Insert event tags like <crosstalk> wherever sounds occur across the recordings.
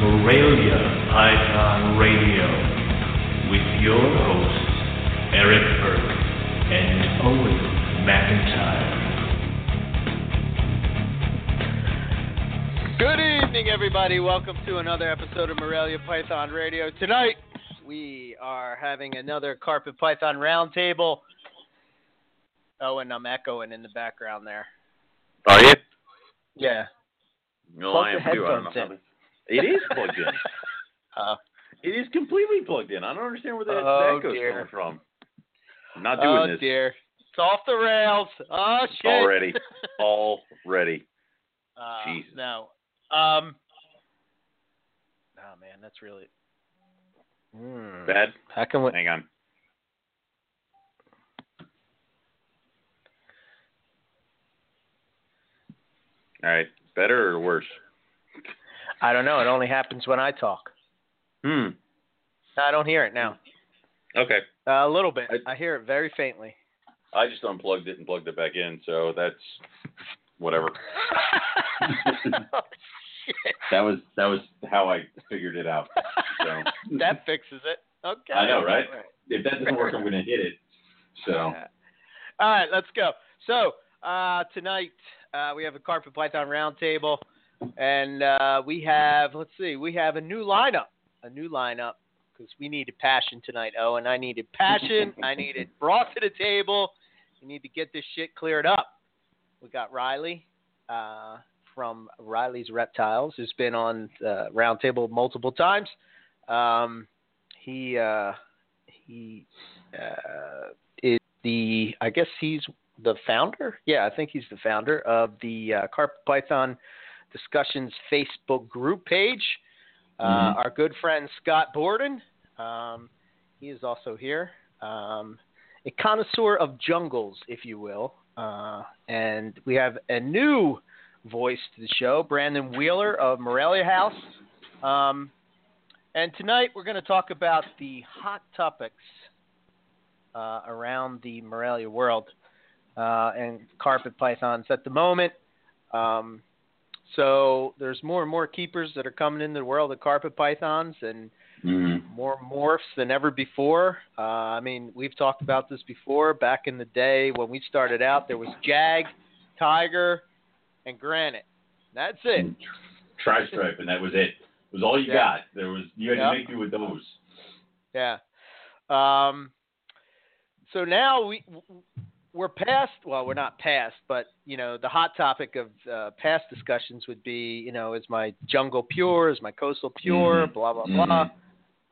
Morelia Python Radio with your hosts, Eric Burke and Owen McIntyre. Good evening, everybody. Welcome to another episode of Morelia Python Radio. Tonight, we are having another Carpet Python Roundtable. Oh, and I'm echoing in the background there. Are you? Yeah. No, Plug I am too. I don't know headphones how to- It is plugged in. <laughs> Uh, it is completely plugged in. I don't understand where the, Oh, dear. coming from. I'm not doing oh, this dear. It's off the rails. Oh, shit. already. <laughs> Already. uh, Jesus. No. Um. Oh, man, that's really. Hmm. Bad. How can we. Hang on. All right. Better or worse? I don't know. It only happens when I talk. Hmm. I don't hear it now. Okay. Uh, a little bit. I- I hear it very faintly. I just unplugged it and plugged it back in, so that's whatever. <laughs> <laughs> That was that was how I figured it out. So <laughs> that fixes it. Okay. I know, right? if that doesn't work, I'm going to hit it. So Yeah. All right, let's go. So uh, tonight uh, we have a carpet python roundtable, and uh, we have let's see, we have a new lineup, a new lineup because we needed passion tonight. Oh, and I needed passion. I <laughs> needed brought to the table. We need to get this shit cleared up. We got Riley uh, from Riley's Reptiles, who's been on uh, roundtable multiple times. Um, he uh, he uh, is the I guess he's the founder. Yeah, I think he's the founder of the uh, Carpet Python Discussions Facebook group page. Uh, Mhm. Our good friend Scott Borden, um, he is also here. Um, a connoisseur of jungles, if you will. Uh, and we have a new voice to the show, Brandon Wheeler of Morelia House. Um, and tonight we're going to talk about the hot topics uh, around the Morelia world uh, and carpet pythons at the moment. Um, so there's more and more keepers that are coming into the world of carpet pythons and mhm. more morphs than ever before. Uh, I mean, we've talked about this before. Back in the day when we started out, there was Jag, Tiger, and Granite. That's it. tri stripe, and that was it. It was all you Yeah. got. There was you had Yep. to make do with those. Yeah. Um, so now we we're past. Well, we're not past, but you know, the hot topic of uh, past discussions would be, you know, is my jungle pure? Is my coastal pure? Mhm. Blah blah blah. Mhm.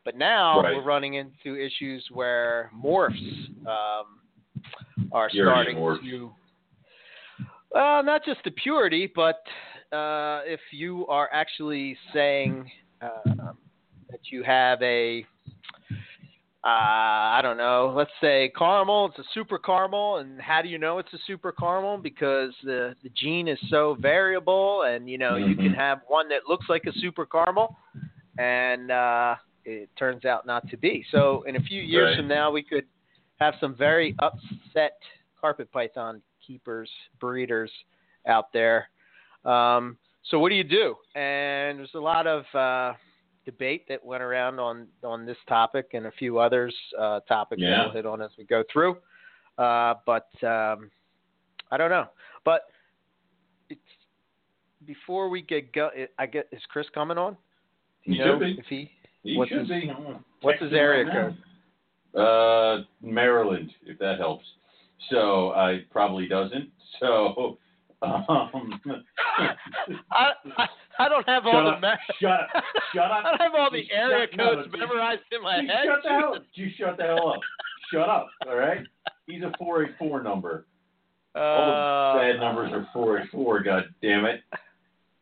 But now Right. we're running into issues where morphs um, are starting morphs. to. Well, not just the purity, but uh, if you are actually saying uh, that you have a, uh, I don't know, let's say caramel, it's a super caramel, and how do you know it's a super caramel? Because the the gene is so variable, and you know you can Mhm. have one that looks like a super caramel, and uh, it turns out not to be. So in a few years Right. from now, we could have some very upset carpet python keepers, breeders out there. Um, so what do you do? And there's a lot of uh, debate that went around on on this topic and a few others uh, topics that we'll hit on as we go through. Uh, but um, I don't know. But it's before we get go. I get is Chris coming on? Do you He know should be. if he? He What's should his- be. What's his area right now. Uh, Maryland, if that helps. So I probably doesn't. So <laughs> um, I, I I don't have all Shut the up. ma- shut up. Shut up. <laughs> I don't have all the Just area shut- codes just- memorized in my You head. shut the hell up. You shut the hell up. Shut up. All right. He's a four eight four number. All the Uh, bad numbers are four eight four. God damn it.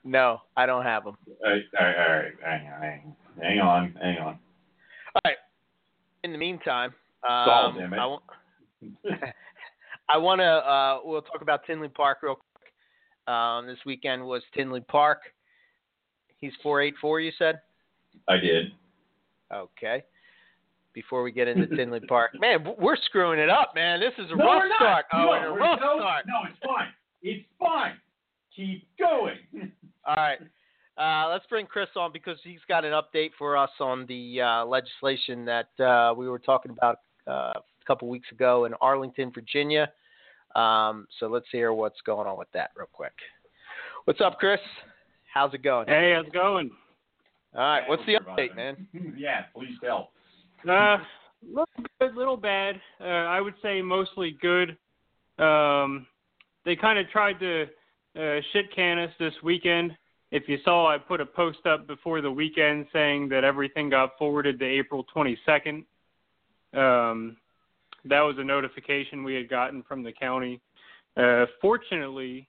No, I don't have them. All right. All right. All right. Hang on. Hang, hang on. Hang on. All right. In the meantime, um, damn it. I, w- <laughs> I want to. Uh, we'll talk about Tinley Park real quick. Um, this weekend was Tinley Park. He's four eight four. You said. I did. Okay. Before we get into Tinley Park, man, we're screwing it up, man. This is a No, rough we're not. start. Oh, no, and a we're- rough no, start. No, it's fine. It's fine. Keep going. <laughs> All right. Uh, let's bring Chris on because he's got an update for us on the uh, legislation that uh, we were talking about uh, a couple weeks ago in Arlington, Virginia. Um, so let's hear what's going on with that real quick. What's up, Chris? How's it going? Hey, how's it going? All right, what's the update, man? <laughs> yeah, please tell. Uh, little good, little bad. Uh, I would say mostly good. Um, they kind of tried to uh, shit can us this weekend. If you saw, I put a post up before the weekend saying that everything got forwarded to April 22nd. Um, that was a notification we had gotten from the county. Uh, fortunately,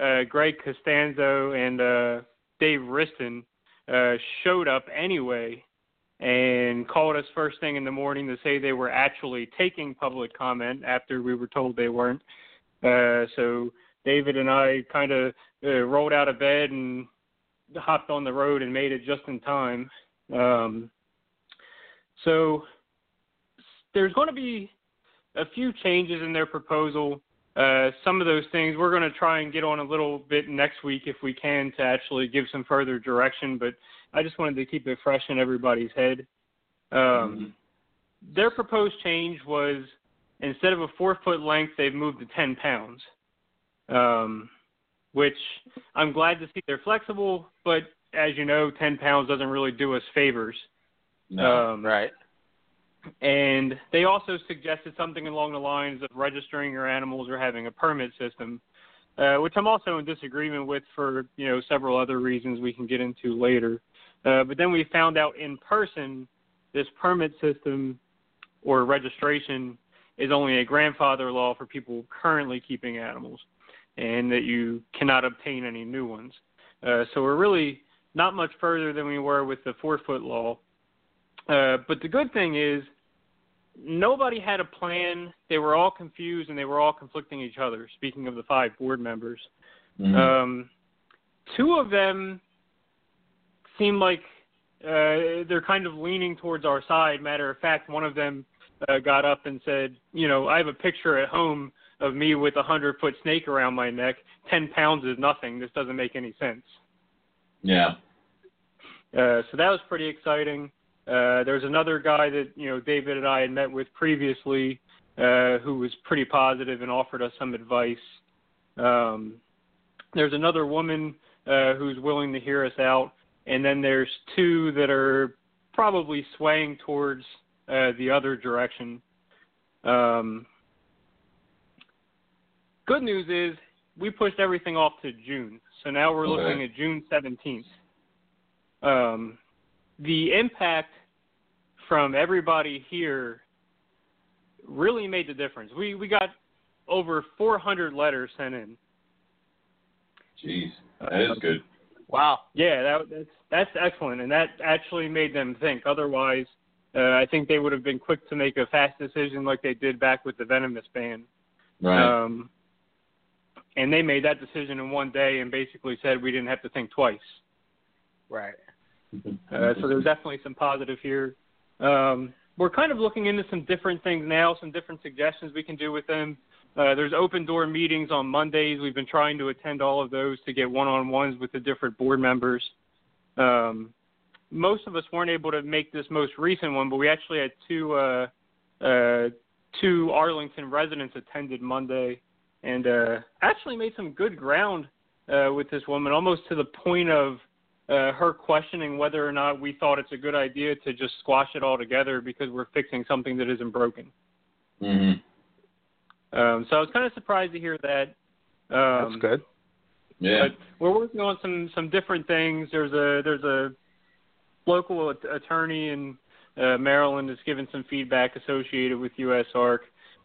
uh, Greg Costanzo and uh, Dave Riston uh, showed up anyway and called us first thing in the morning to say they were actually taking public comment after we were told they weren't. Uh, so David and I kind of uh, rolled out of bed and hopped on the road and made it just in time. Um, so there's going to be a few changes in their proposal. Uh, some of those things we're going to try and get on a little bit next week if we can to actually give some further direction. But I just wanted to keep it fresh in everybody's head. Um, mm-hmm. Their proposed change was instead of a four foot length, they've moved to 10 pounds, um, which I'm glad to see they're flexible. But as you know, 10 pounds doesn't really do us favors. No, um, right. And they also suggested something along the lines of registering your animals or having a permit system, uh, which I'm also in disagreement with for you know several other reasons we can get into later. Uh, but then we found out in person this permit system or registration is only a grandfather law for people currently keeping animals, and that you cannot obtain any new ones. Uh, so we're really not much further than we were with the four foot law. Uh, but the good thing is, nobody had a plan. They were all confused and they were all conflicting each other. Speaking of the five board members, mm-hmm. um, two of them seem like uh, they're kind of leaning towards our side. Matter of fact, one of them uh, got up and said, "You know, I have a picture at home of me with a hundred foot snake around my neck. Ten pounds is nothing. This doesn't make any sense." Yeah. Uh, so that was pretty exciting. Uh, there's another guy that you know David and I had met with previously, uh, who was pretty positive and offered us some advice. Um, there's another woman uh, who's willing to hear us out, and then there's two that are probably swaying towards uh, the other direction. Um, good news is we pushed everything off to June, so now we're okay. looking at June 17th. Um, the impact from everybody here really made the difference. We we got over 400 letters sent in. Jeez, that is good. Wow. Yeah, that, that's that's excellent, and that actually made them think. Otherwise, uh, I think they would have been quick to make a fast decision, like they did back with the venomous ban. Right. Um, and they made that decision in one day, and basically said we didn't have to think twice. Right. Uh, so there's definitely some positive here. Um, we're kind of looking into some different things now, some different suggestions we can do with them. Uh, there's open door meetings on Mondays. We've been trying to attend all of those to get one on ones with the different board members. Um, most of us weren't able to make this most recent one, but we actually had two uh, uh, two Arlington residents attended Monday, and uh, actually made some good ground uh, with this woman, almost to the point of uh, her questioning whether or not we thought it's a good idea to just squash it all together because we're fixing something that isn't broken. Mm-hmm. Um, so I was kind of surprised to hear that. Um, That's good. Yeah. But we're working on some some different things. There's a there's a local attorney in uh, Maryland that's given some feedback associated with USARK.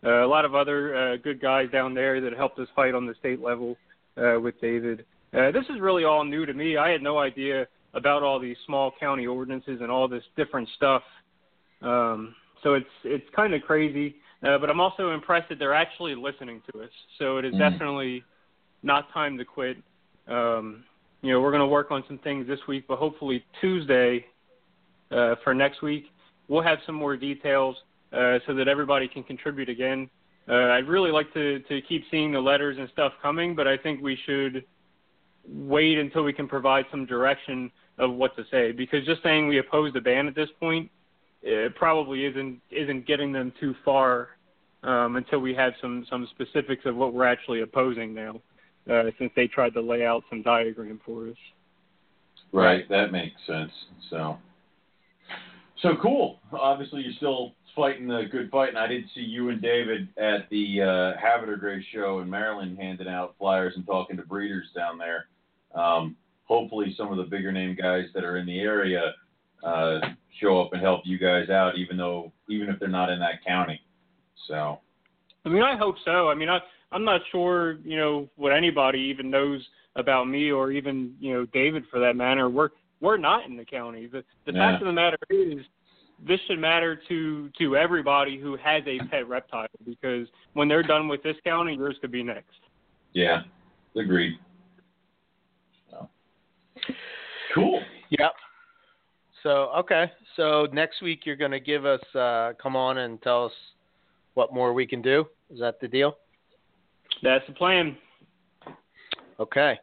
Uh, a lot of other uh, good guys down there that helped us fight on the state level uh, with David. Uh, this is really all new to me. I had no idea about all these small county ordinances and all this different stuff. Um, so it's it's kind of crazy, uh, but I'm also impressed that they're actually listening to us. So it is mm. definitely not time to quit. Um, you know, we're going to work on some things this week, but hopefully Tuesday uh, for next week we'll have some more details uh, so that everybody can contribute again. Uh, I'd really like to to keep seeing the letters and stuff coming, but I think we should wait until we can provide some direction of what to say. Because just saying we oppose the ban at this point, it probably isn't isn't getting them too far um, until we have some some specifics of what we're actually opposing now. Uh, since they tried to lay out some diagram for us. Right, that makes sense. So, so cool. Obviously, you're still fighting the good fight, and I did see you and David at the uh, Gray show in Maryland, handing out flyers and talking to breeders down there. Um, hopefully, some of the bigger name guys that are in the area uh, show up and help you guys out, even though even if they're not in that county. So. I mean, I hope so. I mean, I I'm not sure, you know, what anybody even knows about me or even, you know, David for that matter. We're we're not in the county. The the Yeah. fact of the matter is this should matter to to everybody who has a pet reptile because when they're done with this county, yours could be next. Yeah, agreed. So. Cool. Yep. So okay. So next week you're going to give us uh, come on and tell us what more we can do. Is that the deal? That's the plan. Okay.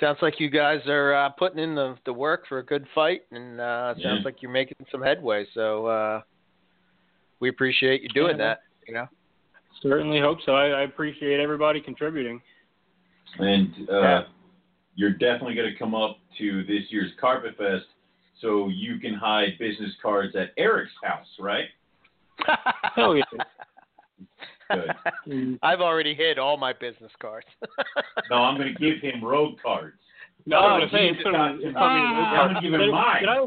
Sounds like you guys are uh, putting in the, the work for a good fight, and uh, it sounds Yeah. like you're making some headway. So uh, we appreciate you doing Yeah. that. You know. Certainly hope so. I, I appreciate everybody contributing. And uh, Yeah. You're definitely going to come up to this year's Carpet Fest so you can hide business cards at Eric's house, right? Hell <laughs> oh, yeah. Good. <laughs> I've already hid all my business cards. No, I'm going to give him road cards. No, Oh, I was saying, he's it's gonna- got- it's gonna I'm going to give him Did I-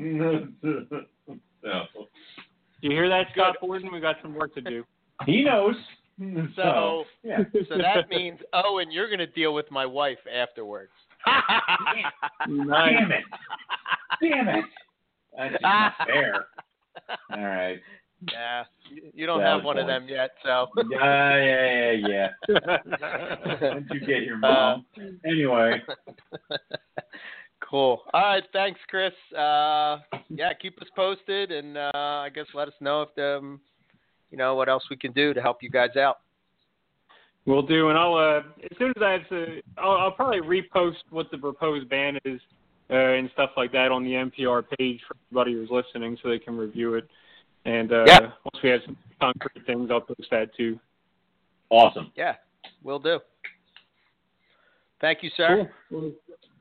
mine. so, <laughs> You hear that, Scott Borden? We got some work to do. he knows. So, yeah. so that means, oh, and you're going to deal with my wife afterwards. Nice. Damn it. Damn it. That's not fair. All right. Yeah, you- you don't Valid have one of them yet, so. Yeah, yeah, yeah, yeah. <laughs> Once you get your mom. anyway. cool. All right, thanks, Chris. Uh, yeah, keep us posted, and uh, I guess let us know if um, you know what else we can do to help you guys out. We'll do, and I'll uh, as soon as I have to, I'll, I'll probably repost what the proposed ban is uh, and stuff like that on the MPR page for everybody who's listening, so they can review it. And uh, Yeah. once we have some concrete things, I'll post that too. Awesome. Yeah, we'll do. Thank you, sir. Cool.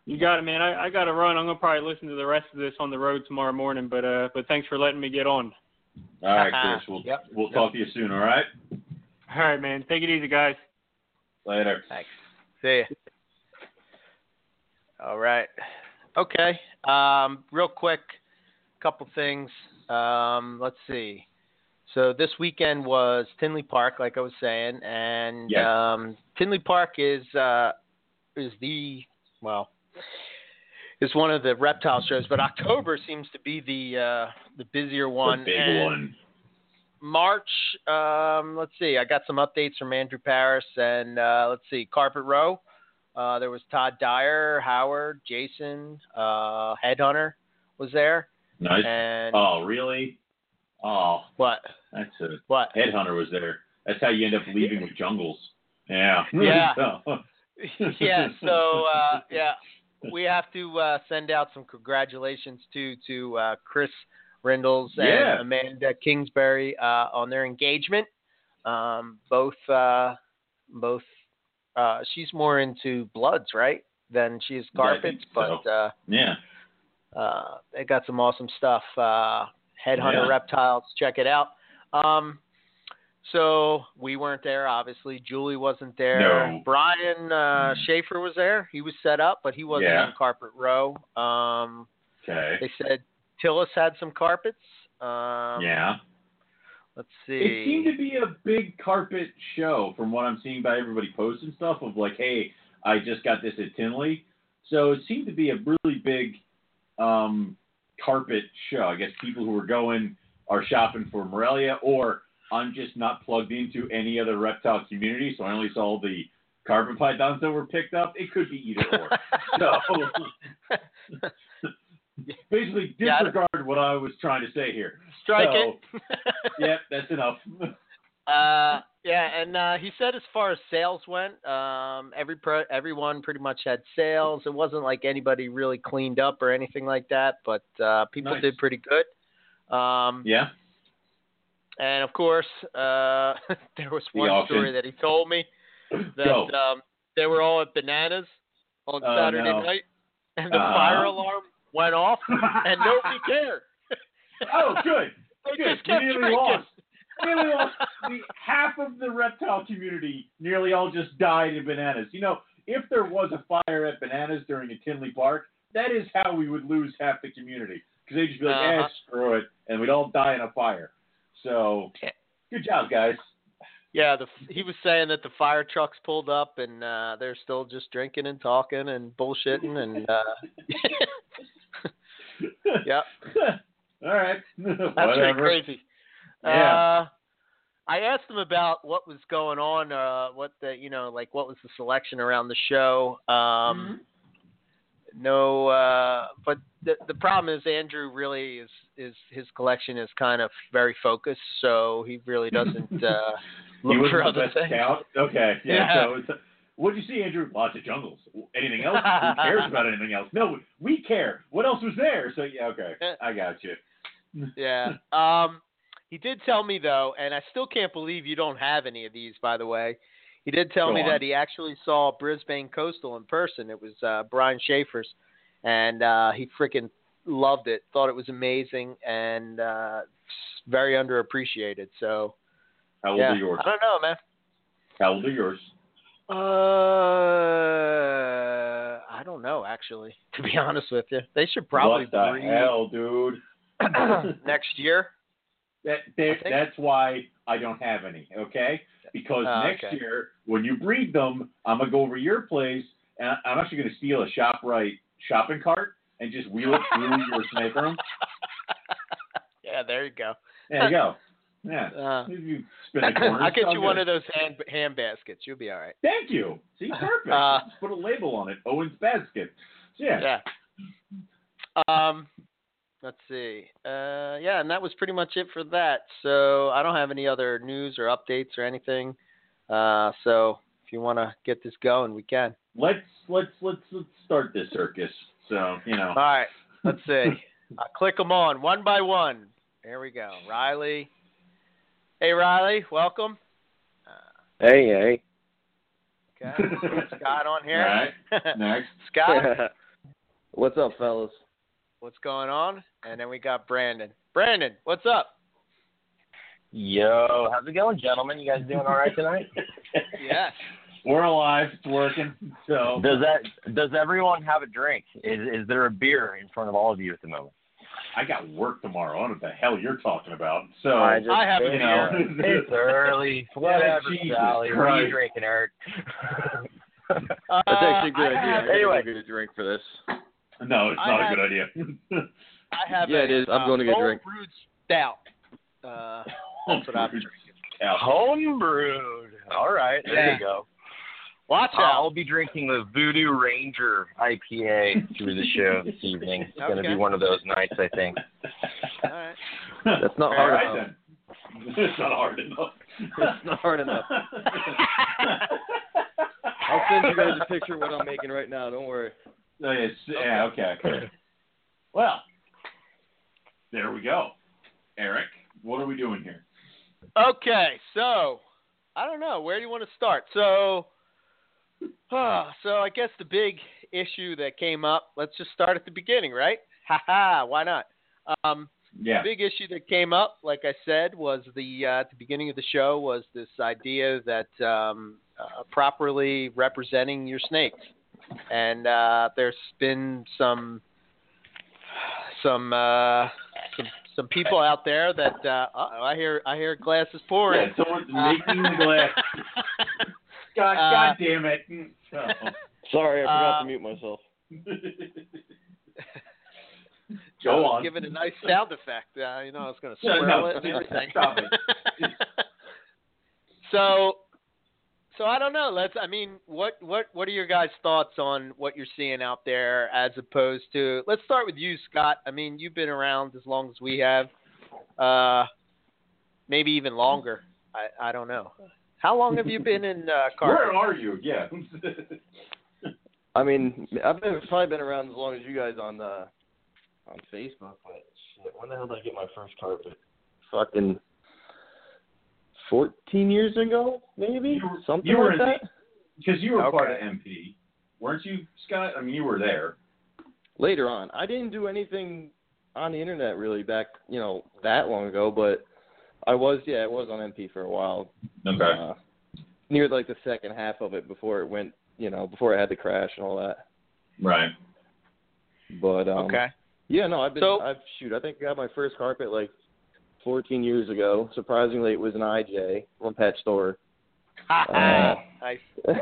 You got it, man. I, I got to run. I'm gonna probably listen to the rest of this on the road tomorrow morning. But uh, but thanks for letting me get on. All right, Chris. <laughs> We'll, Yep. we'll talk to you soon, all right? All right, man. Take it easy, guys. Later. Thanks. See ya. All right. Okay. Um, real quick, couple things. Um, let's see. So this weekend was Tinley Park, like I was saying, and Yes. um, Tinley Park is uh, is the well is one of the reptile shows, but October seems to be the uh, the busier one. The big and one. March, um, let's see. I got some updates from Andrew Paris and uh, let's see, Carpet Row. Uh, there was Todd Dyer, Howard, Jason, uh, Headhunter was there, Nice. and Oh, really? Oh, what? that's a What? headhunter was there. That's how you end up leaving with jungles. Yeah. <laughs> Yeah. <laughs> So- <laughs> yeah. So uh, yeah, we have to uh, send out some congratulations to to uh, Chris Rindles and Amanda Kingsbury uh, on their engagement. Um, both uh, both. Uh, she's more into bloods, right, than she is Yeah, carpets, but so. uh, yeah. uh, they got some awesome stuff. Uh, Headhunter Yeah. Reptiles, check it out. Um, so we weren't there, obviously. Julie wasn't there. No. Brian uh, Schaefer was there. He was set up, but he wasn't Yeah. in Carpet Row. Um, Okay. they said Tillis had some carpets. Um, yeah. Let's see. It seemed to be a big carpet show from what I'm seeing by everybody posting stuff of like, hey, I just got this at Tinley. So it seemed to be a really big um, carpet show. I guess people who are going are shopping for Morelia, or I'm just not plugged into any other reptile community, so I only saw the carpet pythons that were picked up. It could be either or. <laughs> so <laughs> <laughs> basically, disregard what I was trying to say here. Strike so, it. <laughs> Yep, that's enough. <laughs> Uh, Yeah, and uh, he said as far as sales went, um, every pro- everyone pretty much had sales. It wasn't like anybody really cleaned up or anything like that, but uh, people Nice. did pretty good. Um, Yeah. And of course, uh, there was one auction. story that he told me <clears throat> that um, they were all at Bananas on Oh, Saturday no. night, and the Uh-huh. fire alarm went off, <laughs> and nobody cared. oh, good. <laughs> They Good. just kept we nearly drinking. lost. Nearly lost. The, half of the reptile community nearly all just died in bananas. You know, if there was a fire at bananas during a Tinley Park, that is how we would lose half the community. Because they'd just be like, Uh-huh. eh, screw it. And we'd all die in a fire. So, good job, guys. Yeah, the, he was saying that the fire trucks pulled up and uh, they're still just drinking and talking and bullshitting and uh, <laughs> Yep. <laughs> all right. <laughs> that's pretty crazy. Yeah. Uh, I asked him about what was going on, uh, what the you know like what was the selection around the show. Um, No, uh, but the the problem is Andrew really is is his collection is kind of very focused, so he really doesn't <laughs> uh, look for the other things. scout? Okay. Yeah. Yeah. So it's, what'd you see, Andrew? Lots of jungles. Anything else? <laughs> Who cares about anything else? No, we care. What else was there? So yeah, okay. I got you. Yeah. <laughs> Um, he did tell me though, and I still can't believe you don't have any of these. By the way, he did tell Go me on. that he actually saw Brisbane Coastal in person. It was uh, Brian Schaefer's, and uh, he freaking loved it. Thought it was amazing and uh, very underappreciated. So How old yeah, are yours? I don't know, man. How old are yours? Uh, I don't know actually. <laughs> To be honest with you, they should probably what the breed hell, dude? <clears throat> next year. That, that, that's why I don't have any, okay? Because Oh, next okay. year, when you breed them, I'm gonna go over to your place and I'm actually gonna steal a Shoprite shopping cart and just wheel it through your <laughs> snake room. yeah, there you go. There you go. <laughs> Yeah. Uh, You spin the corners. I'll get you one of those hand hand baskets. You'll be all right. Thank you. See, <laughs> perfect. Uh, put a label on it. Owen's basket. Yeah. Yeah. Um, let's see. Uh, yeah, and that was pretty much it for that. So I don't have any other news or updates or anything. Uh, so if you want to get this going, we can. Let's let's let's let's start this circus. So you know. All right. Let's see. <laughs> I'll click them on one by one. There we go. Riley. Hey, Riley. Welcome. Uh, Hey, hey. okay. Scott on here. right. <laughs> Next. Scott. <laughs> What's up, fellas? what's going on? And then we got Brandon. Brandon, what's up? Yo, how's it going, gentlemen? You guys doing all right tonight? <laughs> Yes. We're alive. It's working. So. Does that does everyone have a drink? Is is there a beer in front of all of you at the moment? I got work tomorrow. I don't know what the hell you're talking about. So. I just I have a you know. <laughs> It's early. <laughs> Whatever, Jesus Sally. What are you drinking, Eric? <laughs> That's actually a good Uh, I idea. have- I gotta Anyway. go get a drink for this. no, it's I not have- a good idea. I have Yeah, a, it is. I'm uh, going to get a cold drink. brewed stout. Uh, that's what I'm drinking. Yeah. Home brewed. All right, there Yeah. you go. Watch out. I'll be drinking the Voodoo Ranger IPA through the show this <laughs> evening. It's going to be one of those nights, I think. All right. That's not All hard right, enough. then. <laughs> It's not hard enough. It's not hard enough. <laughs> I'll send you guys a picture of what I'm making right now. Don't worry. Oh, yes, Yeah, okay. Well, there we go. Eric, what are we doing here? Okay, so I don't know. Where do you want to start? So, <sighs> ah, so I guess the big issue that came up. Let's just start at the beginning, right? <laughs> Ha ha. Why not? Um, Yeah. The big issue that came up, like I said, was the uh, at the beginning of the show was this idea that um, uh, properly representing your snakes, and uh, there's been some some uh, some some people out there that uh, I hear I hear glasses pouring. Yeah, someone's making glass. <laughs> God, Uh, God damn it. Oh. <laughs> Sorry, I forgot Uh, to mute myself. Joe <laughs> Go was on. giving a nice sound effect. Uh, you know, I was going to No, swirl no, it and everything. stop it. <laughs> so, so I don't know. Let's. I mean, what what what are your guys' thoughts on what you're seeing out there, as opposed to? Let's start with you, Scott. I mean, you've been around as long as we have, uh, maybe even longer. I I don't know. How long have you <laughs> been in uh, carpet? Where are you? Yeah. <laughs> I mean, I've been probably been around as long as you guys on the on Facebook. But shit, when the hell did I get my first carpet? Fucking fourteen years ago, maybe You were- something you were like in that. Because you were Okay. part of MP, weren't you, Scott? I mean, you were there. Later on, I didn't do anything on the internet really back, you know, that long ago. But I was, yeah, I was on MP for a while. Okay. Uh, near like the second half of it before it went, you know, before it had to crash and all that. right. But um, okay. Yeah, no, I've been. So- I've shoot. I think I got my first carpet like 14 years ago. Surprisingly, it was an IJ from pet store. Uh, <laughs> nice. <laughs>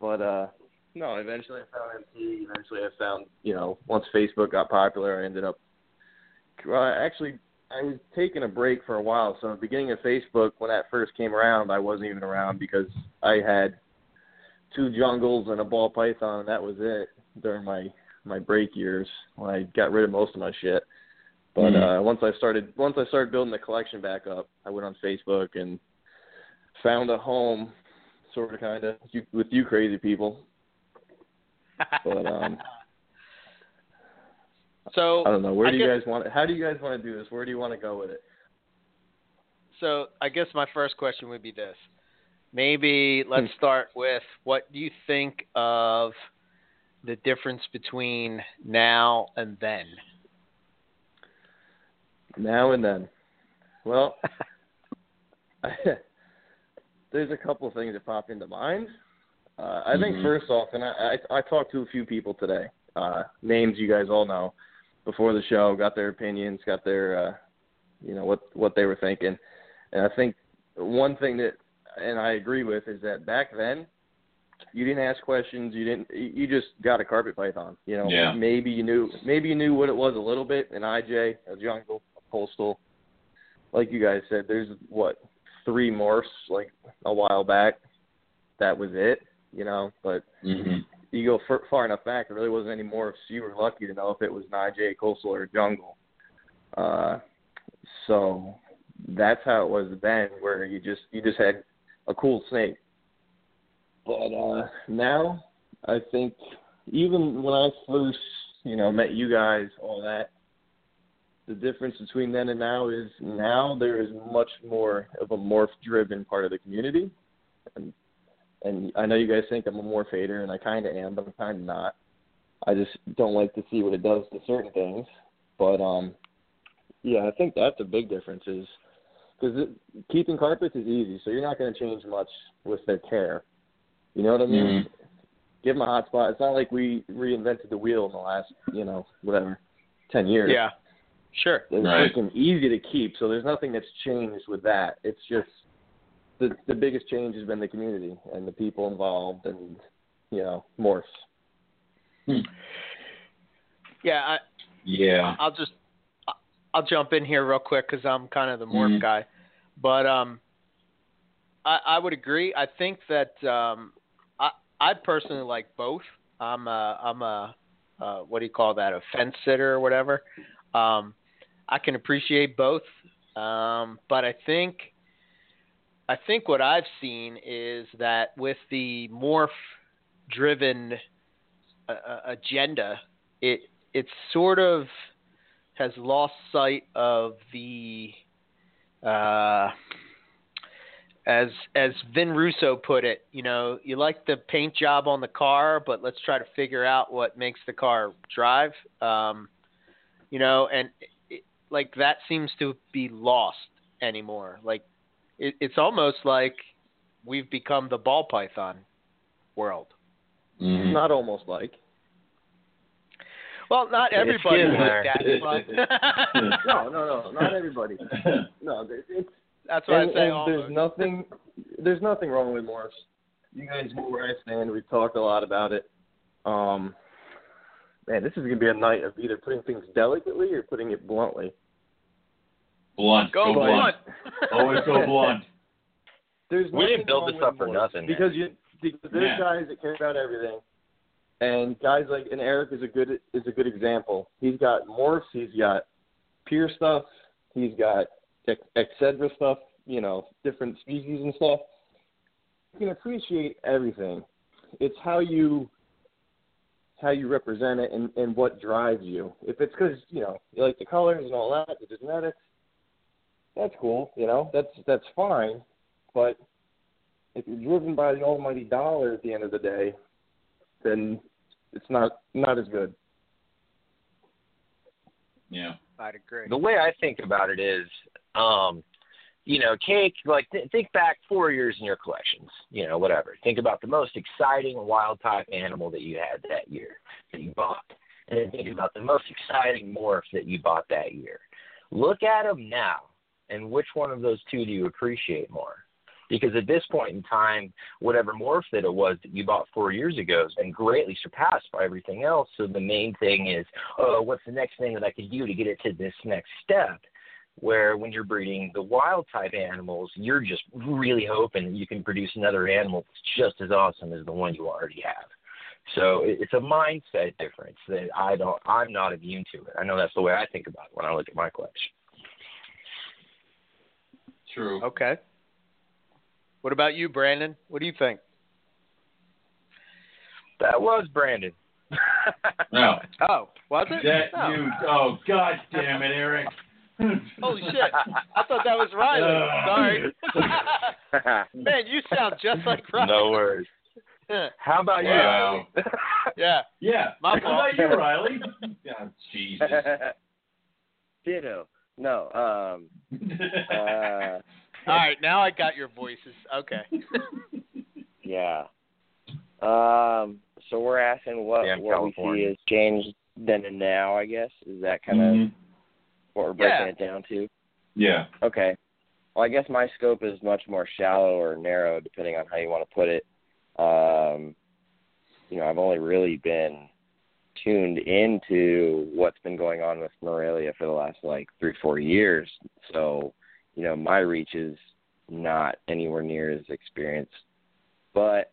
but uh, no, eventually I found MP. Eventually, I found you know once Facebook got popular, I ended up. Well, actually, I was taking a break for a while. So, at the beginning of Facebook, when that first came around, I wasn't even around because I had two jungles and a ball python, and that was it during my my break years when I got rid of most of my shit. But Mhm. uh, once I started once I started building the collection back up, I went on Facebook and found a home, sort of kind of with you crazy people. But um, <laughs> so I don't know. Where I do you guys want? How do you guys want to do this? Where do you want to go with it? So I guess my first question would be this. Maybe let's Hmm. start with what do you think of the difference between now and then? Now and then. Well, <laughs> there's a couple of things that pop into mind. Uh, I think Mhm. first off, and I, I I talked to a few people today, uh, names you guys all know, before the show, got their opinions, got their, uh, you know, what what they were thinking, and I think one thing that, and I agree with, is that back then, you didn't ask questions, you didn't, you just got a carpet python, you know, Yeah. maybe you knew, maybe you knew what it was a little bit, an IJ, a jungle, a coastal, like you guys said, there's what three morphs like a while back. That was it, you know. But hmm you go far, far enough back, there really wasn't any morphs. You were lucky to know if it was IJ, coastal, or jungle. Uh, so that's how it was then, where you just you just had a cool snake. But uh, now, I think even when I first, you know, met you guys, all that, the difference between then and now is now there is much more of a morph-driven part of the community, and and I know you guys think I'm a morph hater, and I kind of am, but I'm kind of not. I just don't like to see what it does to certain things. But um, yeah, I think that's a big difference is because keeping carpets is easy, so you're not going to change much with their care. You know what I mean? Mhm. Give them a hot spot. It's not like we reinvented the wheel in the last, you know, whatever, ten years. Yeah. Sure. It's Right. freaking easy to keep, so there's nothing that's changed with that. It's just the the biggest change has been the community and the people involved and you know morphs. Yeah, I, Yeah. I'll just I'll jump in here real quick because I'm kind of the morph Mhm. guy, but um, I, I would agree. I think that um, I I personally like both. I'm a I'm a uh, what do you call that? A fence sitter or whatever. Um, I can appreciate both, um, but I think I think what I've seen is that with the morph driven uh, uh, agenda, it it sort of has lost sight of the uh, as as Vin Russo put it, you know, you like the paint job on the car, but let's try to figure out what makes the car drive. Um, you know, and it, like that seems to be lost anymore. Like it, it's almost like we've become the ball python world. Mhm. Not almost like. Well, not It's everybody getting like there. that, but <laughs> No, no, no, not everybody. No, it's that's what and, I say. and there's nothing there's nothing wrong with morphs. You guys know where I stand. We've talked a lot about it. Um, man, this is gonna be a night of either putting things delicately or putting it bluntly. blunt. Go Go blunt. Always go <laughs> blunt. There's We didn't build this up for morphs nothing, man. Because you because there's Yeah. guys that care about everything, and guys like and Eric is a good is a good example. He's got morphs, he's got pure stuff, he's got ex- etc stuff, you know, different species and stuff, you can appreciate everything. It's how you how you represent it and, and what drives you. If it's because you know you like the colors and all that, the genetics, that's cool. You know, that's that's fine. But if you're driven by the almighty dollar at the end of the day, then it's not not as good. Yeah. I'd agree. the way I think about it is, um, you know, take like th- think back four years in your collections, you know, whatever. Think about the most exciting wild type animal that you had that year that you bought, and then think about the most exciting morph that you bought that year. Look at them now, and which one of those two do you appreciate more? Because at this point in time, whatever morph that it was that you bought four years ago has been greatly surpassed by everything else. So the main thing is, oh, what's the next thing that I could do to get it to this next step? Where when you're breeding the wild type animals, you're just really hoping that you can produce another animal that's just as awesome as the one you already have. So it's a mindset difference that I don't, I'm not immune to it. I know that's the way I think about it when I look at my collection. True. Okay. What about you, Brandon? What do you think? That was Brandon. <laughs> No. Oh, was it? That Oh. you. Oh God damn it, Eric. <laughs> Holy shit! I thought that was Riley. Uh. Sorry. <laughs> Man, you sound just like Riley. no worries. How about Wow. you? yeah. Yeah. My How about you, Riley? Oh, Jesus. Ditto. No. Um. <laughs> Uh. All right, now I got your voices. Okay. <laughs> Yeah. Um. So we're asking what Damn what we see has changed then and now. I guess is that kind of Mhm. what we're breaking Yeah. it down to. Yeah. Okay. Well, I guess my scope is much more shallow or narrow, depending on how you want to put it. Um, you know, I've only really been tuned into what's been going on with Morelia for the last like three, four years. So, you know, my reach is not anywhere near as experienced. But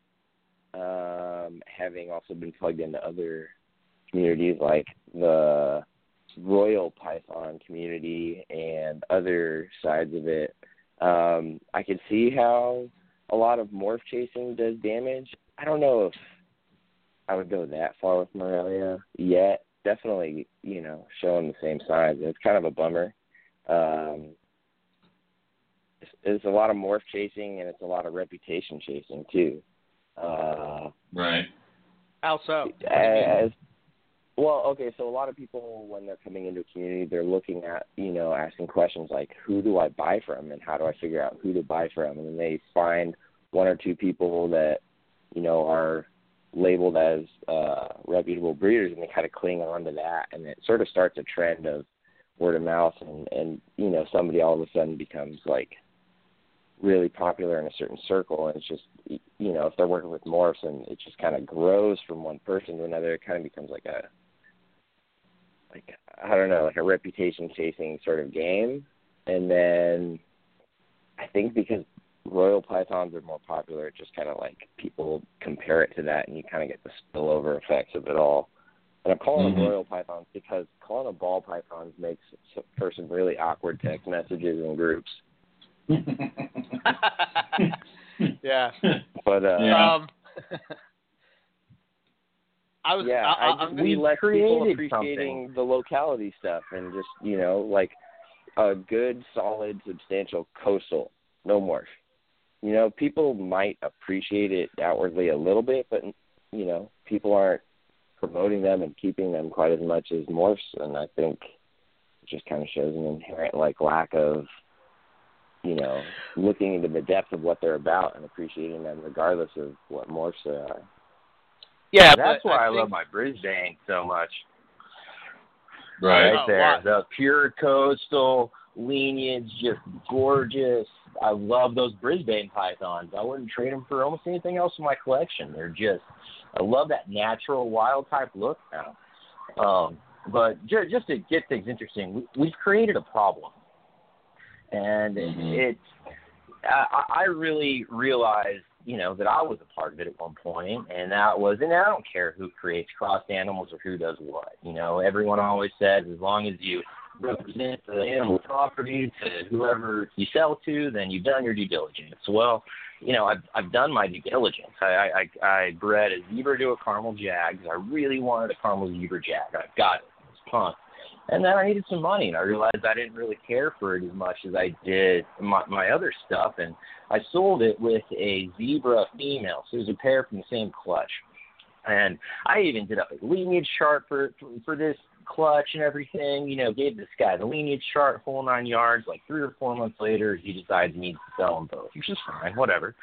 um, having also been plugged into other communities like the Royal Python community and other sides of it, um, I could see how a lot of morph chasing does damage. I don't know if I would go that far with Morelia yet. Definitely, you know, showing the same signs. It's kind of a bummer. Um, it's, it's a lot of morph chasing and it's a lot of reputation chasing too. Uh, Right. How so? as well okay so a lot of people when they're coming into a community they're looking at you know asking questions like who do i buy from and how do i figure out who to buy from and then they find one or two people that you know are labeled as uh reputable breeders and they kind of cling on to that and it sort of starts a trend of word of mouth and and you know somebody all of a sudden becomes like really popular in a certain circle and it's just you know if they're working with morphs and it just kind of grows from one person to another. It kind of becomes like a like i don't know like a reputation chasing sort of game. And then i think because royal pythons are more popular it just kind of like people compare it to that and you kind of get the spillover effects of it all and i'm calling Mhm. them royal pythons because calling them ball pythons makes for some really awkward text messages in groups <laughs> yeah. but uh Yeah. Um. I was. yeah, I, I, I, just I'm need people created appreciating the locality stuff and just you know like a good, solid, substantial coastal, no more. You know, people might appreciate it outwardly a little bit, but you know, people aren't promoting them and keeping them quite as much as morphs, and I think it just kind of shows an inherent like lack of you know looking into the depth of what they're about and appreciating them regardless of what morphs they are. yeah, That's why I, think, love my Brisbane so much. Right. Oh, there, why? the pure coastal lineage, just gorgeous. I love those Brisbane pythons. I wouldn't trade them for almost anything else in my collection. They're just, I love that natural wild type look now. Um, but ju- just to get things interesting, we, we've created a problem, and Mhm. it's. I, I really realized you know, that I was a part of it at one point, and that was, and I don't care who creates crossed animals or who does what. You know, everyone always says as long as you represent the animal property to whoever you sell to, then you've done your due diligence. Well, you know, I've I've done my due diligence. I I, I bred a zebra to a caramel jag. I really wanted a caramel zebra jag. I've got it. It's pumped. And then I needed some money, and I realized I didn't really care for it as much as I did my, my other stuff. And I sold it with a zebra female, so it was a pair from the same clutch. And I even did up a lineage chart for for this clutch and everything. You know, gave this guy the lineage chart, whole nine yards. Like three or four months later, he decides he needs to sell them both, which is fine, whatever.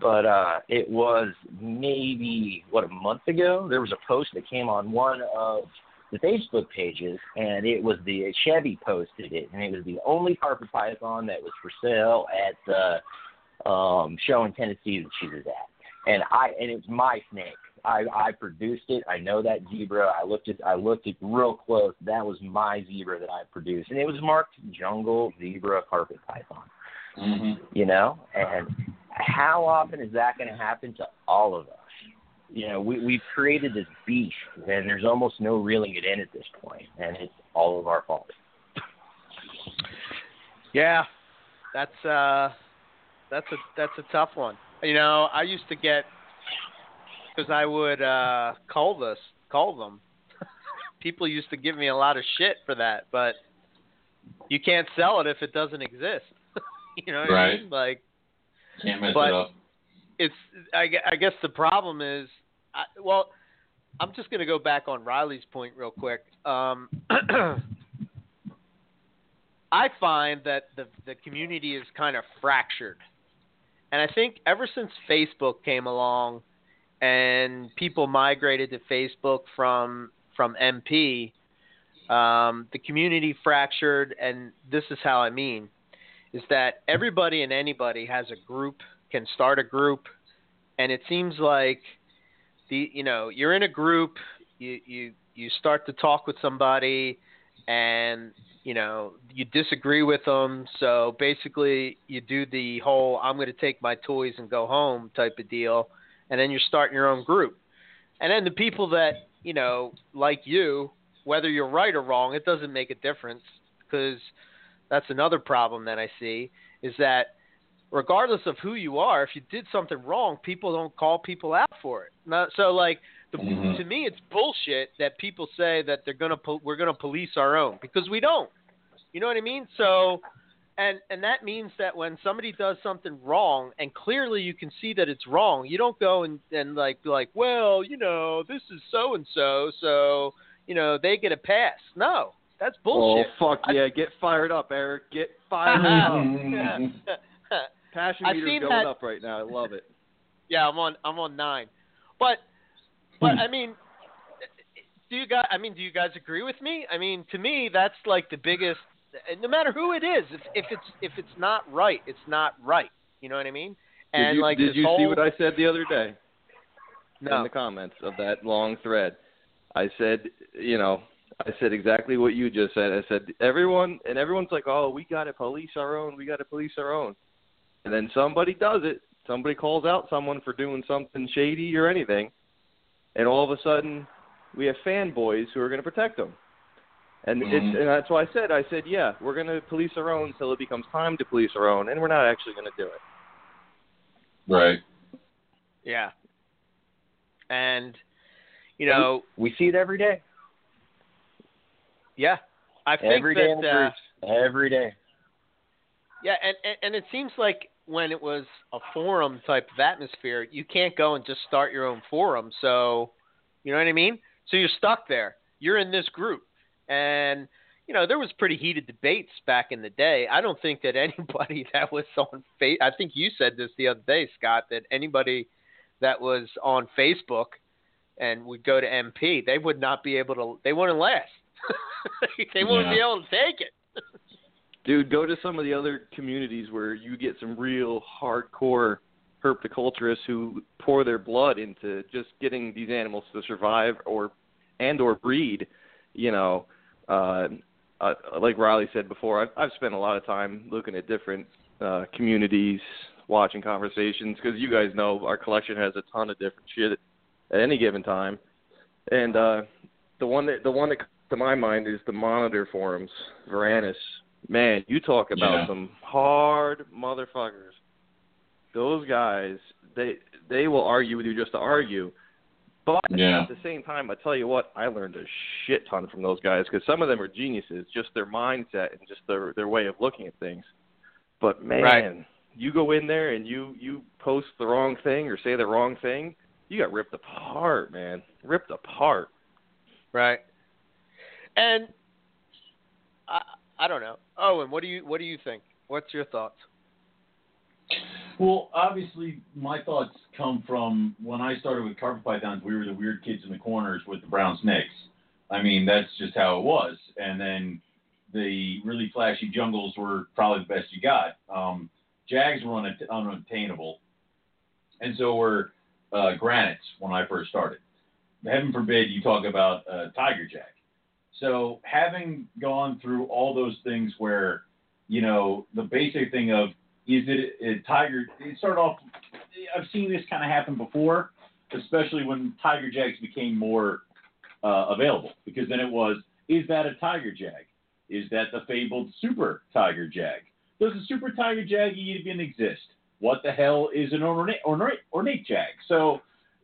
But uh, it was maybe what a month ago. There was a post that came on one of the Facebook pages, and it was the Chevy posted it, and it was the only carpet python that was for sale at the um, show in Tennessee that she was at, and I and it was my snake. I, I produced it. I know that zebra. I looked at I looked at real close. That was my zebra that I produced, and it was marked jungle zebra carpet python. Mm-hmm. You know, and how often is that going to happen to all of us? You know, we we've created this beast, and there's almost no reeling it in at this point, and it's all of our fault. Yeah, that's uh, that's a that's a tough one. You know, I used to get because I would uh, call this call them. <laughs> People used to give me a lot of shit for that, but you can't sell it if it doesn't exist. <laughs> you know what I mean? Like Can't mess But- it up. it's I, I guess the problem is I, well i'm just going to go back on riley's point real quick um, <clears throat> i find that the the community is kind of fractured and i think ever since facebook came along and people migrated to facebook from from mp um, the community fractured and this is how i mean is that everybody and anybody has a group can start a group and it seems like the you know you're in a group you you you start to talk with somebody and you know you disagree with them so basically you do the whole i'm going to take my toys and go home type of deal and then you're starting your own group and then the people that you know like you whether you're right or wrong it doesn't make a difference because that's another problem that i see is that regardless of who you are, if you did something wrong, people don't call people out for it. Not, so like the, Mhm. to me, it's bullshit that people say that they're gonna po- we're gonna police our own because we don't. You know what I mean? So, and and that means that when somebody does something wrong and clearly you can see that it's wrong, you don't go and and like be like, well, you know, this is so and so, so you know they get a pass. No, that's oh, bullshit. Oh fuck yeah! Get fired up, Eric. Get fired up. <laughs> Passion I've meter's going that- up right now. I love it. Yeah, I'm on I'm on nine. But but I mean do you guys I mean do you guys agree with me? I mean to me that's like the biggest no matter who it is, if if it's if it's not right, it's not right. You know what I mean? And did you, like did you whole see what I said the other day in the comments of that long thread? I said, you know, I said exactly what you just said. I said everyone, and everyone's like, "Oh, we got to police our own. We got to police our own." And then somebody does it. Somebody calls out someone for doing something shady or anything, and all of a sudden, we have fanboys who are going to protect them. And Mhm. it's, and that's why I said, I said, yeah, we're going to police our own until it becomes time to police our own, and we're not actually going to do it. Right. Yeah. And you know, We see it every day. yeah. I think every day that, uh, groups, every day. Yeah, and, and and it seems like when it was a forum type of atmosphere, you can't go and just start your own forum. So, you know what I mean? So you're stuck there. You're in this group, and you know there was pretty heated debates back in the day. I don't think that <laughs> anybody that was on face. I think you said this the other day, Scott, that anybody that was on Facebook and would go to MP, they would not be able to. They wouldn't last. <laughs> they wouldn't be able to take it. <laughs> Dude, go to some of the other communities where you get some real hardcore herpetoculturists who pour their blood into just getting these animals to survive or and or breed. You know, uh, uh, like Riley said before, I've, I've spent a lot of time looking at different uh, communities, watching conversations because you guys know our collection has a ton of different shit at any given time. And uh, the one that the one that comes to my mind is the monitor forums, Varanus. Man, you talk about Yeah. some hard motherfuckers. Those guys, they they will argue with you just to argue. But Yeah. at the same time, I tell you what, I learned a shit ton from those guys because some of them are geniuses, just their mindset and just their their way of looking at things. But man, Right. you go in there and you you post the wrong thing or say the wrong thing, you got ripped apart, man. Ripped apart. Right. And I I don't know. Owen, what do you what do you think? What's your thoughts? Well, obviously, my thoughts come from when I started with carpet pythons. We were the weird kids in the corners with the brown snakes. I mean, that's just how it was. And then the really flashy jungles were probably the best you got. Um, Jags were unatt- unattainable, and so were uh, granites when I first started. Heaven forbid you talk about uh, tiger jag. So having gone through all those things where, you know, the basic thing of is it a tiger? It started off. I've seen this kind of happen before, especially when tiger jags became more uh, available. Because then it was, is that a tiger jag? Is that the fabled super tiger jag? Does a super tiger jag even exist? What the hell is an ornate, ornate, ornate jag? So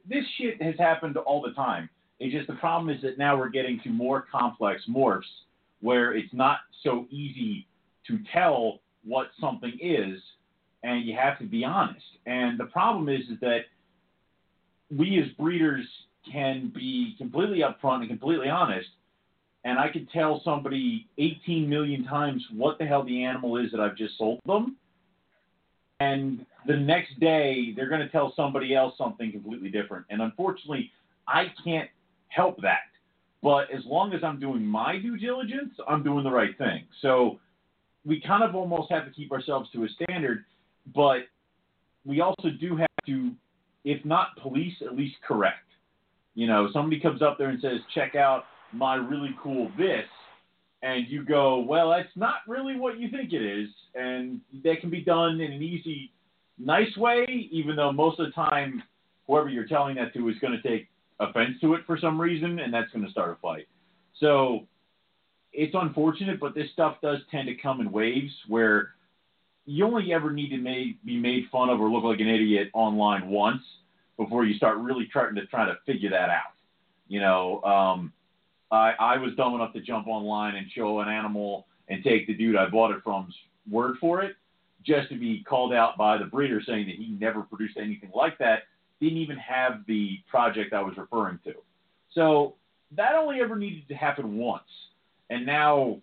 this shit has happened all the time. It's just the problem is that now we're getting to more complex morphs where it's not so easy to tell what something is, and you have to be honest. And the problem is, is that we as breeders can be completely upfront and completely honest, and I could tell somebody 18 million times what the hell the animal is that I've just sold them, and the next day they're going to tell somebody else something completely different. And unfortunately, I can't help that. But as long as I'm doing my due diligence, I'm doing the right thing. So we kind of almost have to keep ourselves to a standard, but we also do have to, if not police, at least correct. You know, somebody comes up there and says, check out my really cool this, and you go, well, that's not really what you think it is. And that can be done in an easy, nice way, even though most of the time, whoever you're telling that to is going to take offense to it for some reason, and that's going to start a fight. So it's unfortunate, but this stuff does tend to come in waves where you only ever need to be made fun of or look like an idiot online once before you start really trying to try to figure that out. You know, um, I, I was dumb enough to jump online and show an animal and take the dude I bought it from's word for it, just to be called out by the breeder saying that he never produced anything like that. Didn't even have the project I was referring to. So that only ever needed to happen once. And now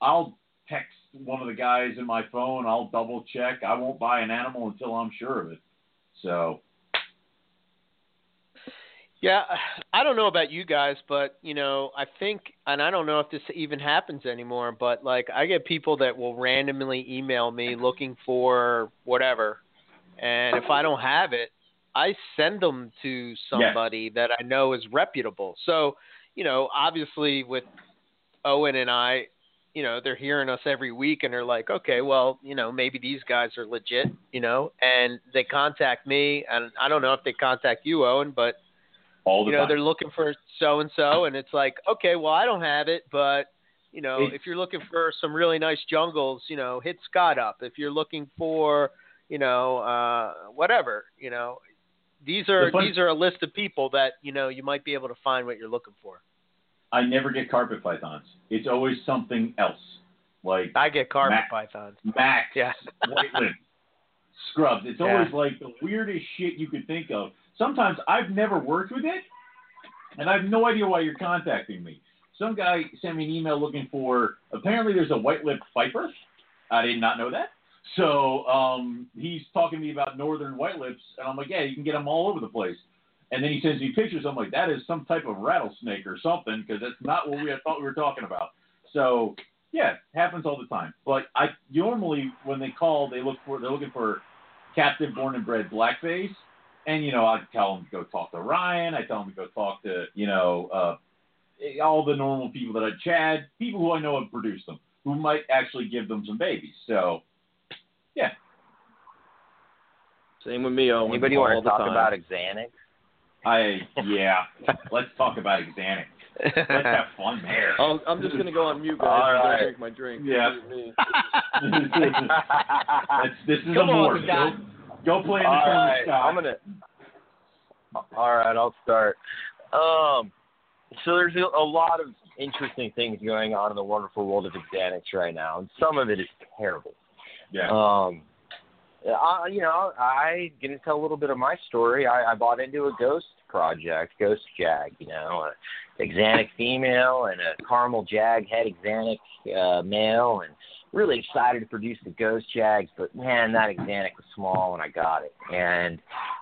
I'll text one of the guys in my phone. I'll double check. I won't buy an animal until I'm sure of it. So Yeah, I don't know about you guys, but you know, I think, and I don't know if this even happens anymore, but like I get people that will randomly email me looking for whatever, and if I don't have it, I send them to somebody that I know is reputable. So, you know, obviously with Owen and I, you know, they're hearing us every week and they're like, okay, well, you know, maybe these guys are legit, you know, and they contact me, and I don't know if they contact you, Owen, but all the you know time. they're looking for so and so and it's like okay well i don't have it but you know It's- if you're looking for some really nice jungles you know hit scott up if you're looking for you know uh whatever you know these are The fun- these are a list of people that you know you might be able to find what you're looking for I never get carpet pythons. It's always something else, like i get carpet Mac- pythons Max, Yeah. white lip, <laughs> scrubs. It's Yeah. always like the weirdest shit you could think of. Sometimes I've never worked with it, and I have no idea why you're contacting me. Some guy sent me an email looking for. Apparently, there's a white lip viper. I did not know that. So um, he's talking to me about northern white lips, and I'm like, yeah, you can get them all over the place. And then he sends me pictures. I'm like, that is some type of rattlesnake or something, because that's not what we had thought we were talking about. So yeah, happens all the time. But I normally when they call, they look for they're looking for captive born and bred blackface. And you know, I tell them to go talk to Ryan. I tell them to go talk to you know uh, all the normal people that I Chad, people who I know have produced them, who might actually give them some babies. So yeah, Same with me, Owen. Anybody want to talk time. about Xanax? I yeah. Let's talk about Xanax. Let's have fun there. <laughs> I'll, I'm just gonna go on mute, guys. All and go right. drink my drink. Yeah. <laughs> This is Come a on. Scott. Go, go play in the All corner, Scott. I'm gonna. All right, I'll start. Um, so there's a, a lot of interesting things going on in the wonderful world of Xanax right now, and some of it is terrible. Yeah. Um, I, you know, I to tell a little bit of my story. I, I bought into a ghost project, Ghost Jag. You know, a Xanax female and a caramel Jag head Xanax uh, male, and really excited to produce the Ghost Jags. But man, that Xanax was small, when I got it, and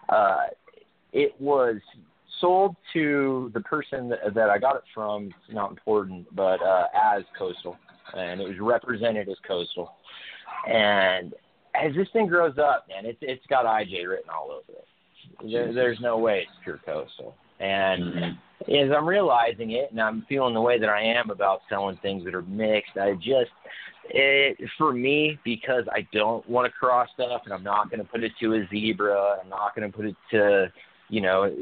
uh, it was sold to the person that, that I got it from. It's not important, but uh, as Coastal, and it was represented as Coastal. And as this thing grows up, man, it's it's got IJ written all over it. There, there's no way it's pure Coastal. And mm-hmm. as I'm realizing it, and I'm feeling the way that I am about selling things that are mixed, I just it for me because I don't want to cross stuff, and I'm not going to put it to a zebra. I'm not going to put it to you know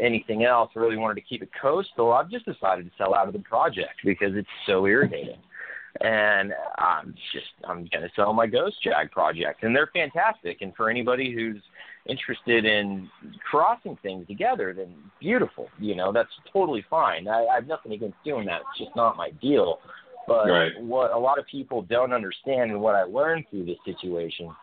anything else. I really wanted to keep it coastal. I've just decided to sell out of the project because it's so irritating. And I'm just I'm gonna sell my Ghost Jag project, and they're fantastic. And for anybody who's interested in crossing things together, then beautiful. You know that's totally fine. I, I have nothing against doing that. It's just not my deal. But Right. what a lot of people don't understand, and what I learned through this situation.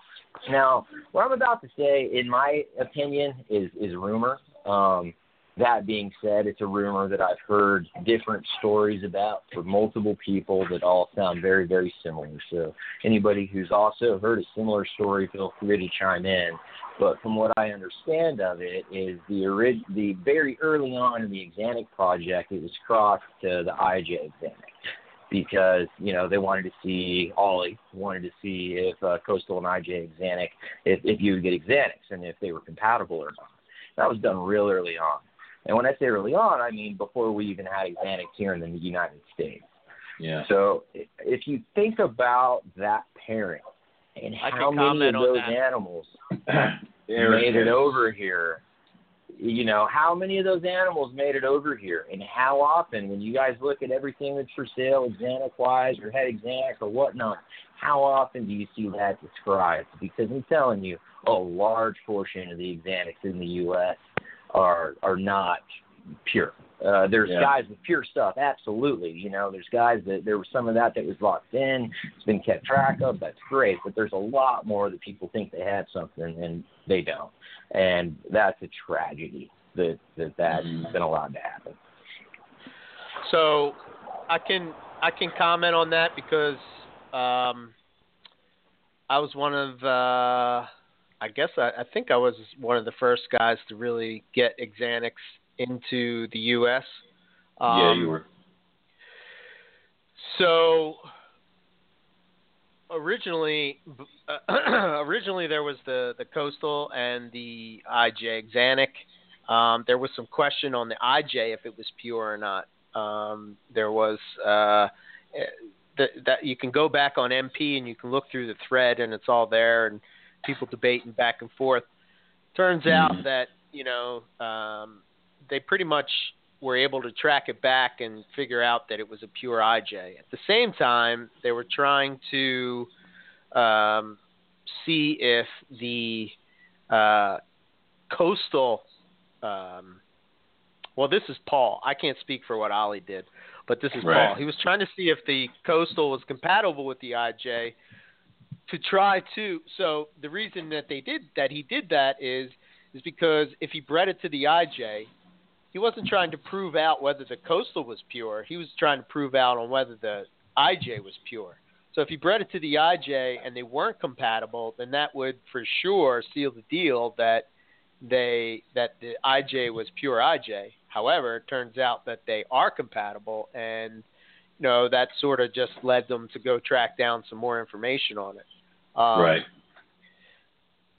Now, what I'm about to say, in my opinion, is is rumor. Um, that being said, it's a rumor that I've heard different stories about from multiple people that all sound very, very similar. So, anybody who's also heard a similar story, feel free to chime in. But from what I understand of it, is the orig- the very early on in the Xanax project, it was crossed to the IJ Xanax because you know they wanted to see Ollie wanted to see if uh, Coastal and IJ Xanax if if you would get Xanax and if they were compatible or not. That was done real early on. And when I say early on, I mean before we even had Xanax here in the United States. Yeah. So if you think about that pairing and I how can many of those animals <clears throat> Eric made it over here, you know, how many of those animals made it over here? And how often, when you guys look at everything that's for sale, Xanax wise or head Xanax or whatnot, how often do you see that described? Because I'm telling you, a large portion of the Xanax in the U.S. are are not pure. Uh, there's Yeah. guys with pure stuff, absolutely. You know, there's guys that there was some of that that was locked in, it's been kept track of. That's great, but there's a lot more that people think they have something and they don't, and that's a tragedy that that that's Mm. been allowed to happen. So I can I can comment on that because um, I was one of uh, I guess I, I think I was one of the first guys to really get Xanax into the U.S. Um, yeah, you were. So originally, uh, <clears throat> originally there was the the coastal and the IJ Xanic. Um, there was some question on the IJ if it was pure or not. Um, there was uh, that that you can go back on MP and you can look through the thread and it's all there and people debating back and forth. Turns out Mhm. that you know um, they pretty much were able to track it back and figure out that it was a pure IJ. At the same time, they were trying to um, see if the uh, coastal. Um, well, this is Paul. I can't speak for what Ollie did, but this is Right. Paul. He was trying to see if the coastal was compatible with the IJ to try to. So the reason that they did that he did that is is because if he bred it to the IJ, he wasn't trying to prove out whether the coastal was pure. He was trying to prove out on whether the IJ was pure. So if he bred it to the IJ and they weren't compatible, then that would for sure seal the deal that they that the IJ was pure IJ. However, it turns out that they are compatible, and you know that sort of just led them to go track down some more information on it. Um, right.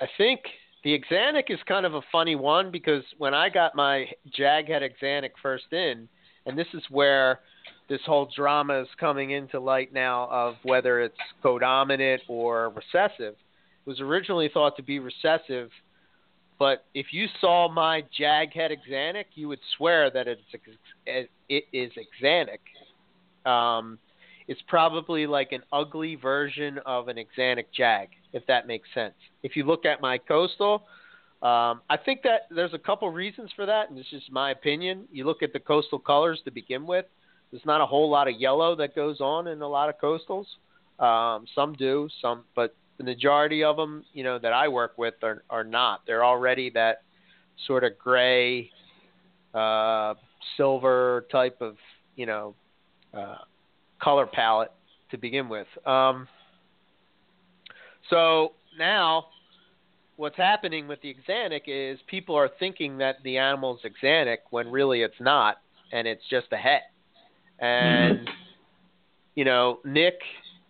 I think the Xanic is kind of a funny one because when I got my Jaghead Xanic first in, and this is where this whole drama is coming into light now of whether it's codominant or recessive. It was originally thought to be recessive but if you saw my Jaghead Axanthic, you would swear that it's it is Axanthic. Um, it's probably like an ugly version of an Axanthic Jag, if that makes sense. If you look at my coastal, um, I think that there's a couple reasons for that, and this is my opinion. You look at the coastal colors to begin with. There's not a whole lot of yellow that goes on in a lot of coastals. Um, some do, some, but the majority of them, you know, that I work with are are not. They're already that sort of gray, uh, silver type of, you know, uh, color palette to begin with. Um, so now, what's happening with the Axanthic is people are thinking that the animal's Axanthic when really it's not, and it's just a het. And you know, Nick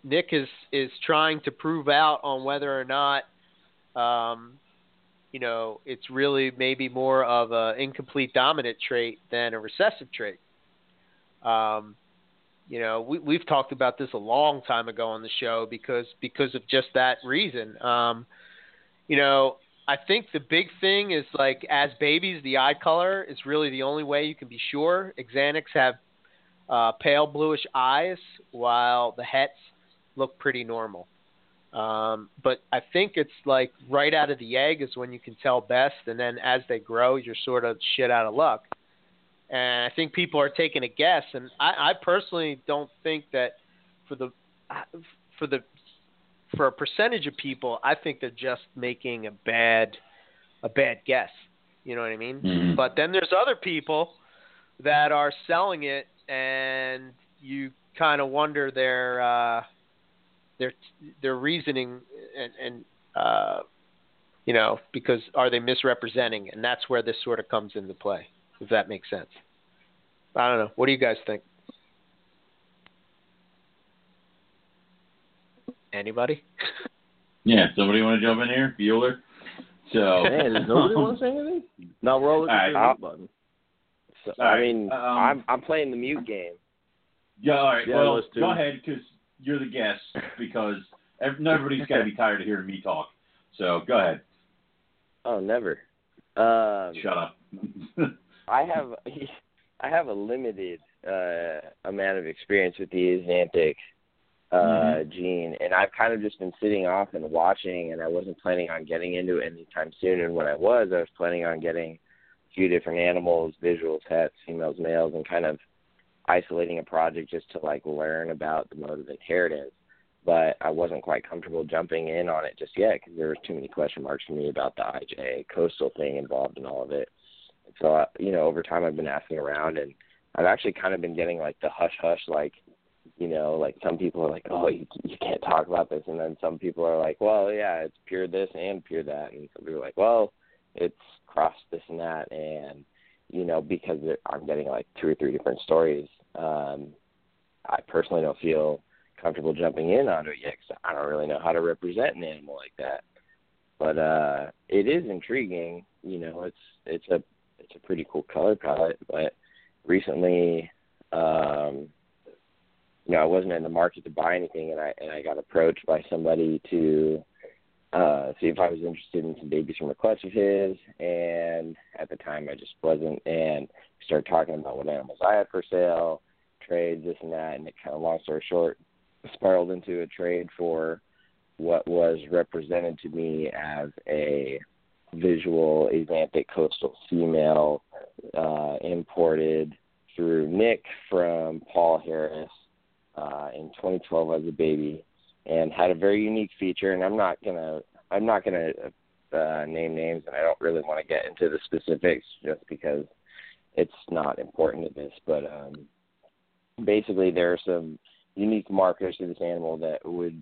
Nick is is trying to prove out on whether or not, um, you know, it's really maybe more of an incomplete dominant trait than a recessive trait. Um, you know, we, we've talked about this a long time ago on the show because because of just that reason. Um, you know, I think the big thing is like as babies, the eye color is really the only way you can be sure. Axanthics have uh, pale bluish eyes, while the hets look pretty normal. Um, but I think it's like right out of the egg is when you can tell best, and then as they grow, you're sort of shit out of luck. And I think people are taking a guess, and I, I personally don't think that for the for the for a percentage of people, I think they're just making a bad a bad guess. You know what I mean? Mhm. But then there's other people that are selling it, and you kind of wonder their uh, their their reasoning and, and uh, you know because are they misrepresenting? And that's where this sort of comes into play. If that makes sense. I don't know. What do you guys think? Anybody? <laughs> Yeah, somebody want to jump in here? Bueller? So, <laughs> Man, does nobody want to say anything? No, we're all looking right. the mute button. So, All I mean, um, I'm I'm playing the mute game. yeah, all right. Yeah, well, go ahead because you're the guest because ev- everybody's got to be tired of hearing me talk. So go ahead. Oh, never. Um, Shut up. <laughs> I have <laughs> I have a limited uh, amount of experience with the Xanthic uh, gene, and I've kind of just been sitting off and watching, and I wasn't planning on getting into it anytime soon. And when I was, I was planning on getting a few different animals, visuals, hets, females, males, and kind of isolating a project just to like learn about the mode of inheritance. But I wasn't quite comfortable jumping in on it just yet because there was too many question marks for me about the IJ coastal thing involved in all of it. So, uh, you know, over time I've been asking around, and I've actually kind of been getting like the hush hush, like, you know, like some people are like, oh, you you can't talk about this, and then some people are like, well, yeah, it's pure this and pure that, and some people are like, well, it's cross this and that, and you know, because I'm getting like two or three different stories, um, I personally don't feel comfortable jumping in onto it yet because I don't really know how to represent an animal like that. But uh, it is intriguing. You know, it's it's a it's a pretty cool color palette. But recently, um, you know, I wasn't in the market to buy anything, and I and I got approached by somebody to uh, see if I was interested in some babies from clutch of his. And at the time, I just wasn't. And we started talking about what animals I had for sale, trades, this and that. And it kind of, long story short, spiraled into a trade for what was represented to me as a visual Axanthic coastal female uh, imported through Nick from Paul Harris uh, in 2012 as a baby, and had a very unique feature. And I'm not gonna I'm not gonna uh, name names, and I don't really want to get into the specifics just because it's not important to this. But um, basically, there are some unique markers to this animal that would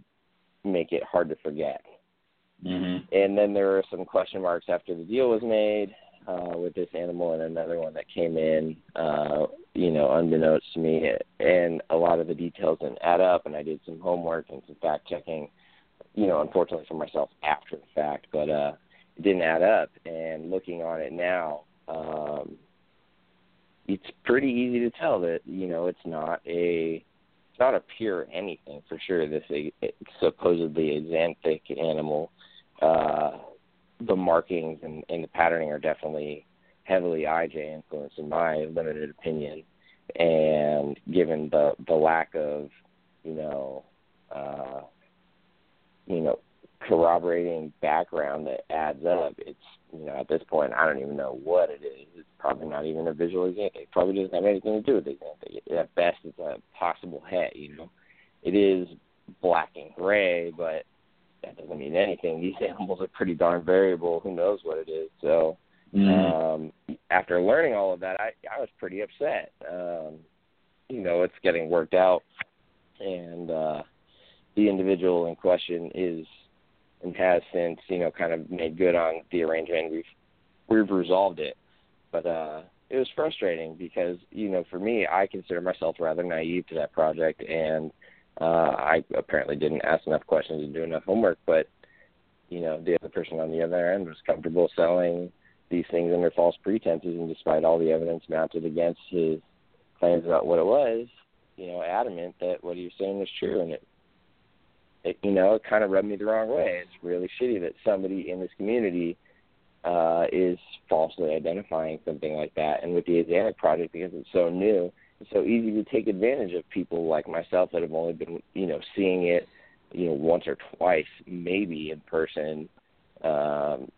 make it hard to forget. Hmm And then there were some question marks after the deal was made uh, with this animal and another one that came in, uh, you know, unbeknownst to me. And a lot of the details didn't add up, and I did some homework and some fact checking, you know, unfortunately for myself after the fact, but uh, it didn't add up. And looking on it now, um, it's pretty easy to tell that, you know, it's not a it's not a pure anything for sure. This uh, supposedly a Xanthic animal, uh, the markings and, and the patterning are definitely heavily IJ influenced in my limited opinion. And given the the lack of, you know, uh, you know, corroborating background that adds up, it's you know at this point I don't even know what it is. It's probably not even a visual example. It probably doesn't have anything to do with the example. At best, it's a possible het. You know, it is black and gray, but that doesn't mean anything. These animals are pretty darn variable. Who knows what it is? So um, after learning all of that, I I was pretty upset. Um, you know, it's getting worked out, and uh, the individual in question is and has since you know kind of made good on the arrangement. We've we've resolved it, but uh, it was frustrating because you know for me, I consider myself rather naive to that project, and uh, I apparently didn't ask enough questions and do enough homework. But you know, the other person on the other end was comfortable selling these things under false pretenses, and despite all the evidence mounted against his claims about what it was, you know, adamant that what he was saying was true, and it, it you know, it kind of rubbed me the wrong way. It's really shitty that somebody in this community uh, is falsely identifying something like that. And with the Asiatic project, because it's so new, it's so easy to take advantage of people like myself that have only been, you know, seeing it, you know, once or twice, maybe in person. Um,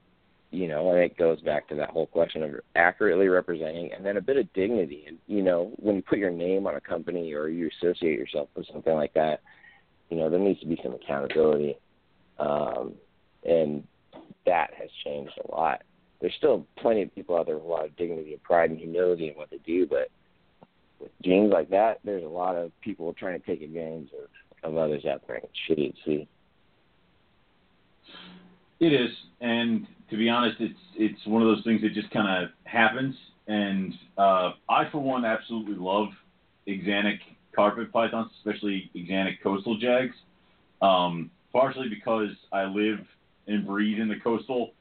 you know, and it goes back to that whole question of accurately representing and then a bit of dignity. And, you know, when you put your name on a company or you associate yourself with something like that, you know, there needs to be some accountability. Um, and that has changed a lot. There's still plenty of people out there with a lot of dignity and pride and humility in what they do, but with genes like that, there's a lot of people trying to take advantage of, of others out there. It's shitty to see. It is, and to be honest, it's it's one of those things that just kind of happens. And uh, I, for one, absolutely love Axanthic carpet pythons, especially Axanthic coastal jags. Um, partially because I live and breathe in the coastal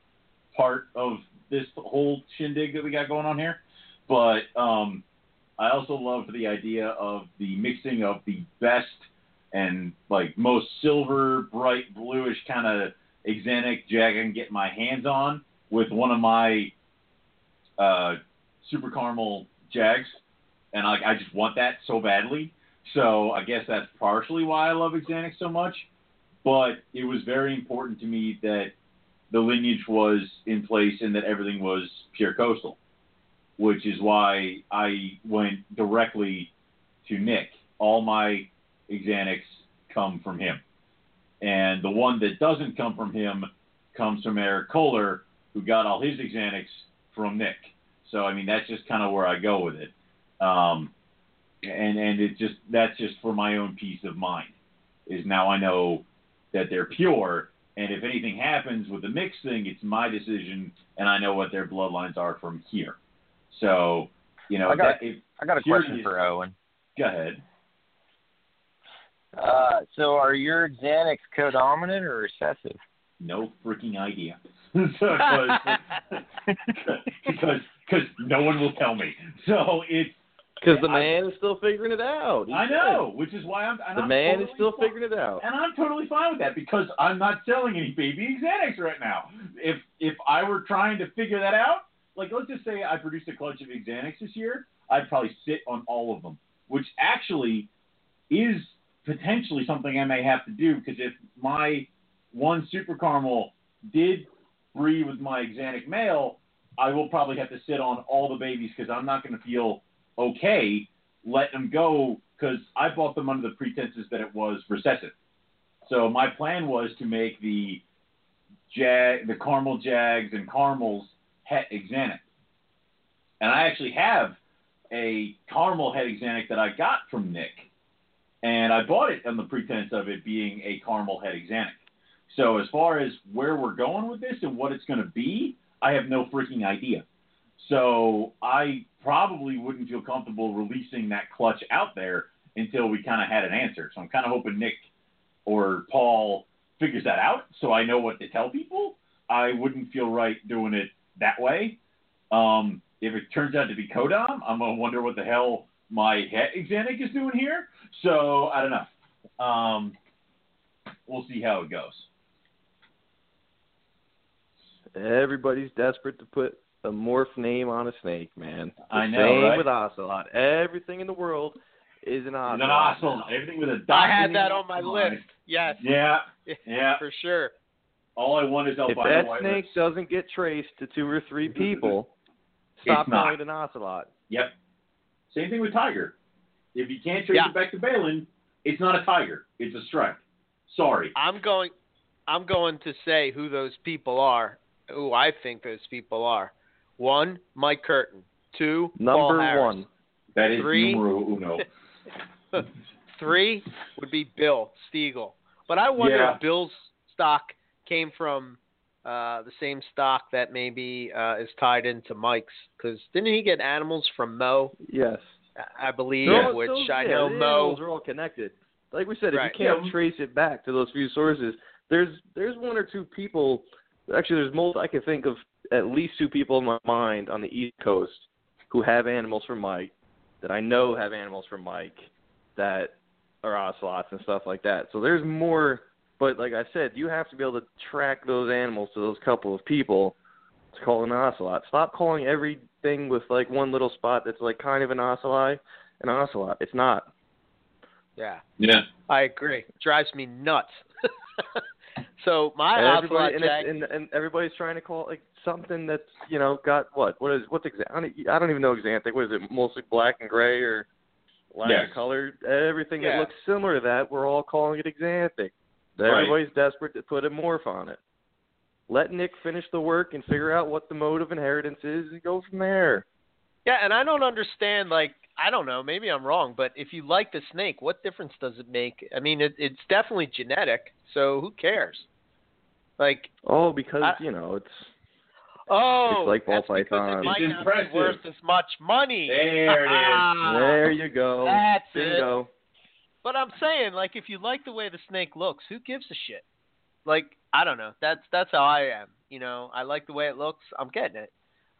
part of this whole shindig that we got going on here. But um, I also love the idea of the mixing of the best and like most silver, bright bluish kind of Axanthic jag I can get my hands on with one of my uh, super caramel jags, and like I just want that so badly. So I guess that's partially why I love Axanthic so much. But it was very important to me that the lineage was in place and that everything was pure coastal, which is why I went directly to Nick. All my Axanthics come from him. And the one that doesn't come from him comes from Eric Kohler, who got all his Axanthics from Nick. So I mean that's just kind of where I go with it. Um, and and it just that's just for my own peace of mind. Is now I know that they're pure, and if anything happens with the mix thing, it's my decision, and I know what their bloodlines are from here. So you know, I got, that, if I got a question for Owen. Go ahead. Uh, so are your Xanax codominant or recessive? No freaking idea. <laughs> because because <laughs> because no one will tell me. So it's Because the I- man is still figuring it out. He's I know, which is why I'm. And The I'm man totally is still fine- figuring it out. and I'm totally fine with that because I'm not selling any baby Xanax right now. If if I were trying to figure that out, like let's just say I produced a clutch of Xanax this year, I'd probably sit on all of them, which actually is potentially something I may have to do because if my one super caramel did breed with my Xanac male, I will probably have to sit on all the babies because I'm not going to feel okay letting them go because I bought them under the pretenses that it was recessive. So my plan was to make the jag, the caramel jags and caramels het Xanac. And I actually have a caramel het Xanac that I got from Nick, and I bought it on the pretense of it being a caramel het Xanac. So as far as where we're going with this and what it's going to be, I have no freaking idea. So I probably wouldn't feel comfortable releasing that clutch out there until we kind of had an answer. So I'm kind of hoping Nick or Paul figures that out so I know what to tell people. I wouldn't feel right doing it that way. Um, if it turns out to be codom, I'm gonna wonder what the hell my het Xanac is doing here. So I don't know. Um, we'll see how it goes. everybody's desperate to put a morph name on a snake, man. The I know, Same right? with ocelot. Everything in the world is an It's ocelot. an awesome. Everything with a dot. I had that on my list. Yes, Yeah, <laughs> yeah. for sure. All I want is If that snake lips. doesn't get traced to two or three <laughs> people, stop calling it an ocelot. Yep. Same thing with tiger. If you can't trace Yeah. it back to Balin, it's not a tiger. It's a strike. Sorry. I'm going. I'm going to say who those people are. Who I think those people are. One, Mike Curtin. Two, Paul Number Harris. one. That is Three. numero uno. <laughs> Three would be Bill Stiegel. But I wonder Yeah. if Bill's stock came from uh, the same stock that maybe uh, is tied into Mike's. Because didn't he get animals from Mo? Yes. I believe, They're all- which those- I yeah, know the Mo. animals are all connected. Like we said, if you can't Yeah. trace it back to those few sources, there's there's one or two people. Actually, there's most I can think of at least two people in my mind on the East Coast who have animals from Mike that I know have animals from Mike that are ocelots and stuff like that. So there's more. But like I said, you have to be able to track those animals to those couple of people to call an ocelot. Stop calling everything with like one little spot that's like kind of an ocelot an ocelot. It's not. Yeah, Yeah. I agree. Drives me nuts. <laughs> so my ocelot everybody and, jag. and and everybody's trying to call it like something that's you know got what what is what's exa- I don't, I don't even know exantic. What is it? Mostly black and gray or lighter Yes. colored? Everything Yeah. that looks similar to that, we're all calling it exanthic. Right. Everybody's desperate to put a morph on it. Let Nick finish the work and figure out what the mode of inheritance is, and go from there. Yeah, and I don't understand. Like, I don't know. Maybe I'm wrong, but if you like the snake, what difference does it make? I mean, it, it's definitely genetic, so who cares? Like, Oh, because I- you know it's oh, It's like ball that's because python. it might It's not impressive. be worth as much money. There it is. <laughs> there you go. That's it. Bingo. But I'm saying, like, if you like the way the snake looks, who gives a shit? Like, I don't know. That's that's how I am. You know, I like the way it looks. I'm getting it.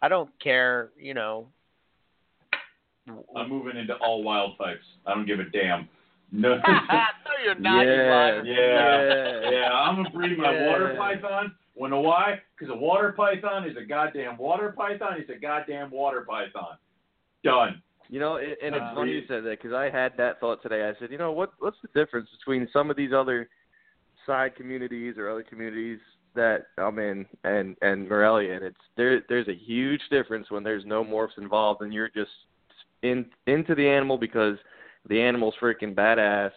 I don't care. You know. I'm moving into all wild types. I don't give a damn. <laughs> No. no, you're not. you Yeah. liar. yeah. Yeah. I'm gonna breed my Yeah. water python. Wanna know why? Because a water python is a goddamn water python. It's a goddamn water python. Done. You know, and and it's Uh, funny you said that because I had that thought today. I said, you know, what what's the difference between some of these other side communities or other communities that I'm in and and Morelia? And it's there. There's a huge difference when there's no morphs involved and you're just in into the animal because the animal's freaking badass,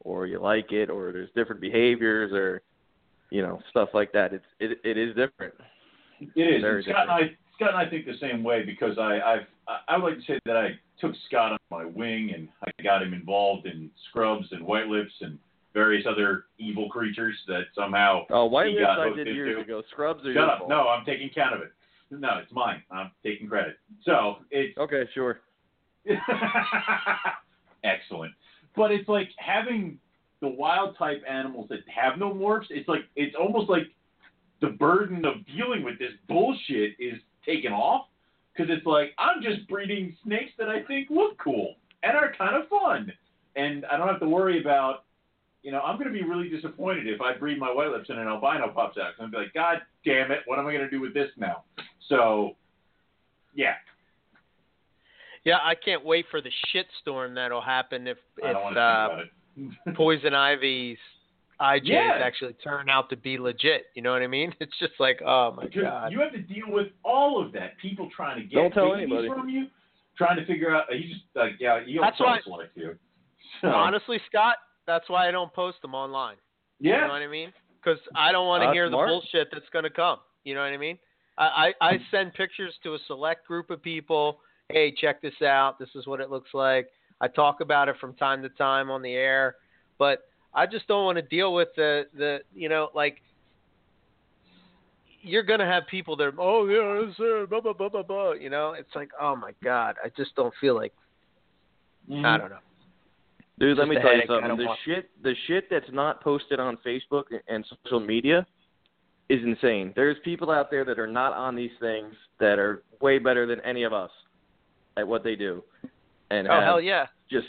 or you like it, or there's different behaviors, or you know stuff like that. It's it it is different. It is. Very Scott and I Scott and I think the same way because I I've I- would like to say that I took Scott on my wing and I got him involved in scrubs and white lips and various other evil creatures that somehow Oh, white He lips got I did into- years ago. Scrubs are Shut up. fault. No, I'm taking count of it. No, it's mine. I'm taking credit. So it's Okay, sure. <laughs> excellent. But it's like having the wild type animals that have no morphs. It's like it's almost like the burden of dealing with this bullshit is taken off because it's like I'm just breeding snakes that I think look cool and are kind of fun, and I don't have to worry about. You know, I'm going to be really disappointed if I breed my white lips and an albino pops out. 'cause I'm be like, God damn it, what am I going to do with this now? So, yeah, Yeah, I can't wait for the shitstorm that'll happen if if uh, think about it. <laughs> Poison Ivy's IJs Yeah. actually turn out to be legit. You know what I mean? <laughs> It's just like, oh my Because god. you have to deal with all of that. People trying to get Don't tell babies anybody. from you, trying to figure out. You just like yeah, you don't That's why- select you. So, Honestly, Scott, that's why I don't post them online. Yeah. You know what I mean? Because I don't want to That's hear smart. the bullshit that's going to come. You know what I mean? I, I, I send pictures to a select group of people. Hey, check this out. This is what it looks like. I talk about it from time to time on the air, but I just don't want to deal with the the you know like you're gonna have people that oh yeah it's, uh, blah blah blah blah blah you know it's like oh my god I just don't feel like Mm-hmm. I don't know Dude, let me tell you something. The want- shit, the shit that's not posted on Facebook and social media is insane. There's people out there that are not on these things that are way better than any of us at what they do, and oh hell yeah just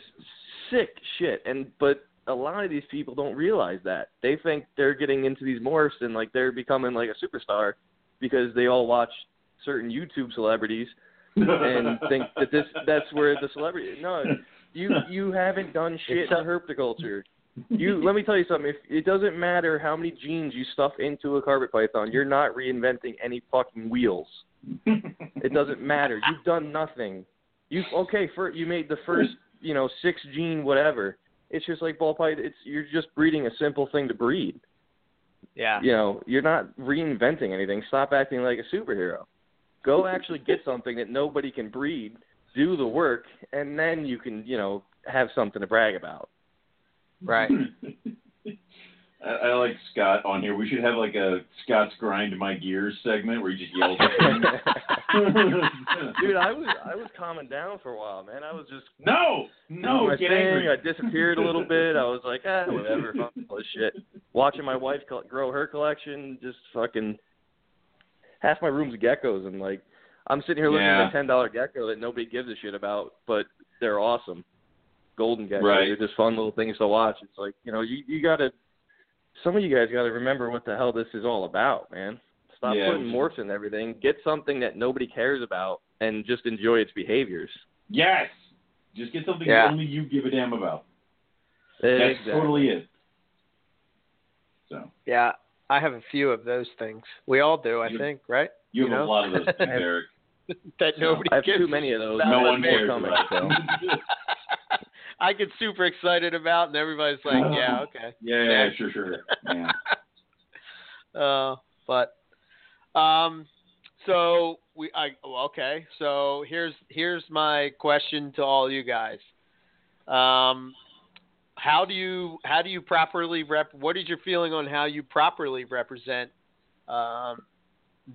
sick shit. And but a lot of these people don't realize that. They think they're getting into these morphs and like they're becoming like a superstar, because they all watch certain YouTube celebrities and <laughs> think that this that's where the celebrity. No, <laughs> you you haven't done shit It's in a- herpetoculture. <laughs> You let me tell you something. If it doesn't matter how many genes you stuff into a carpet python, you're not reinventing any fucking wheels. It doesn't matter. You've done nothing. You okay? For you made the first, you know, six gene whatever. It's just like ball python. It's you're just breeding a simple thing to breed. Yeah. You know, you're not reinventing anything. Stop acting like a superhero. Go <laughs> actually get something that nobody can breed. Do the work, and then you can, you know, have something to brag about. Right. <laughs> I, I like Scott on here. We should have like a Scott's grind my gears segment where he just yells. <laughs> Dude, I was I was calming down for a while, man. I was just no, no, get thing. angry. I disappeared a little bit. I was like, ah, whatever, fuck all this shit. Watching my wife grow her collection, just fucking half my room's geckos, and like I'm sitting here looking Yeah. at a ten dollar gecko that nobody gives a shit about, but they're awesome. Golden geckos, Right. they're just fun little things to watch. It's like you know, you you gotta. Some of you guys got to remember what the hell this is all about, man. Stop Yeah, putting which morphs in everything. Get something that nobody cares about, and just enjoy its behaviors. Yes. Just get something Yeah. that only you give a damn about. That's Exactly. totally it. So Yeah. I have a few of those things. We all do, I You- think, right? you have You a lot of those, <laughs> Eric. <laughs> that nobody I have gives too many of those. no one cares coming, about so. <laughs> I get super excited about, and everybody's like, "Yeah, okay." yeah, yeah, sure, sure. Yeah. <laughs> Uh, but um, so we I well, okay. So here's here's my question to all you guys. Um, how do you how do you properly rep? What is your feeling on how you properly represent um,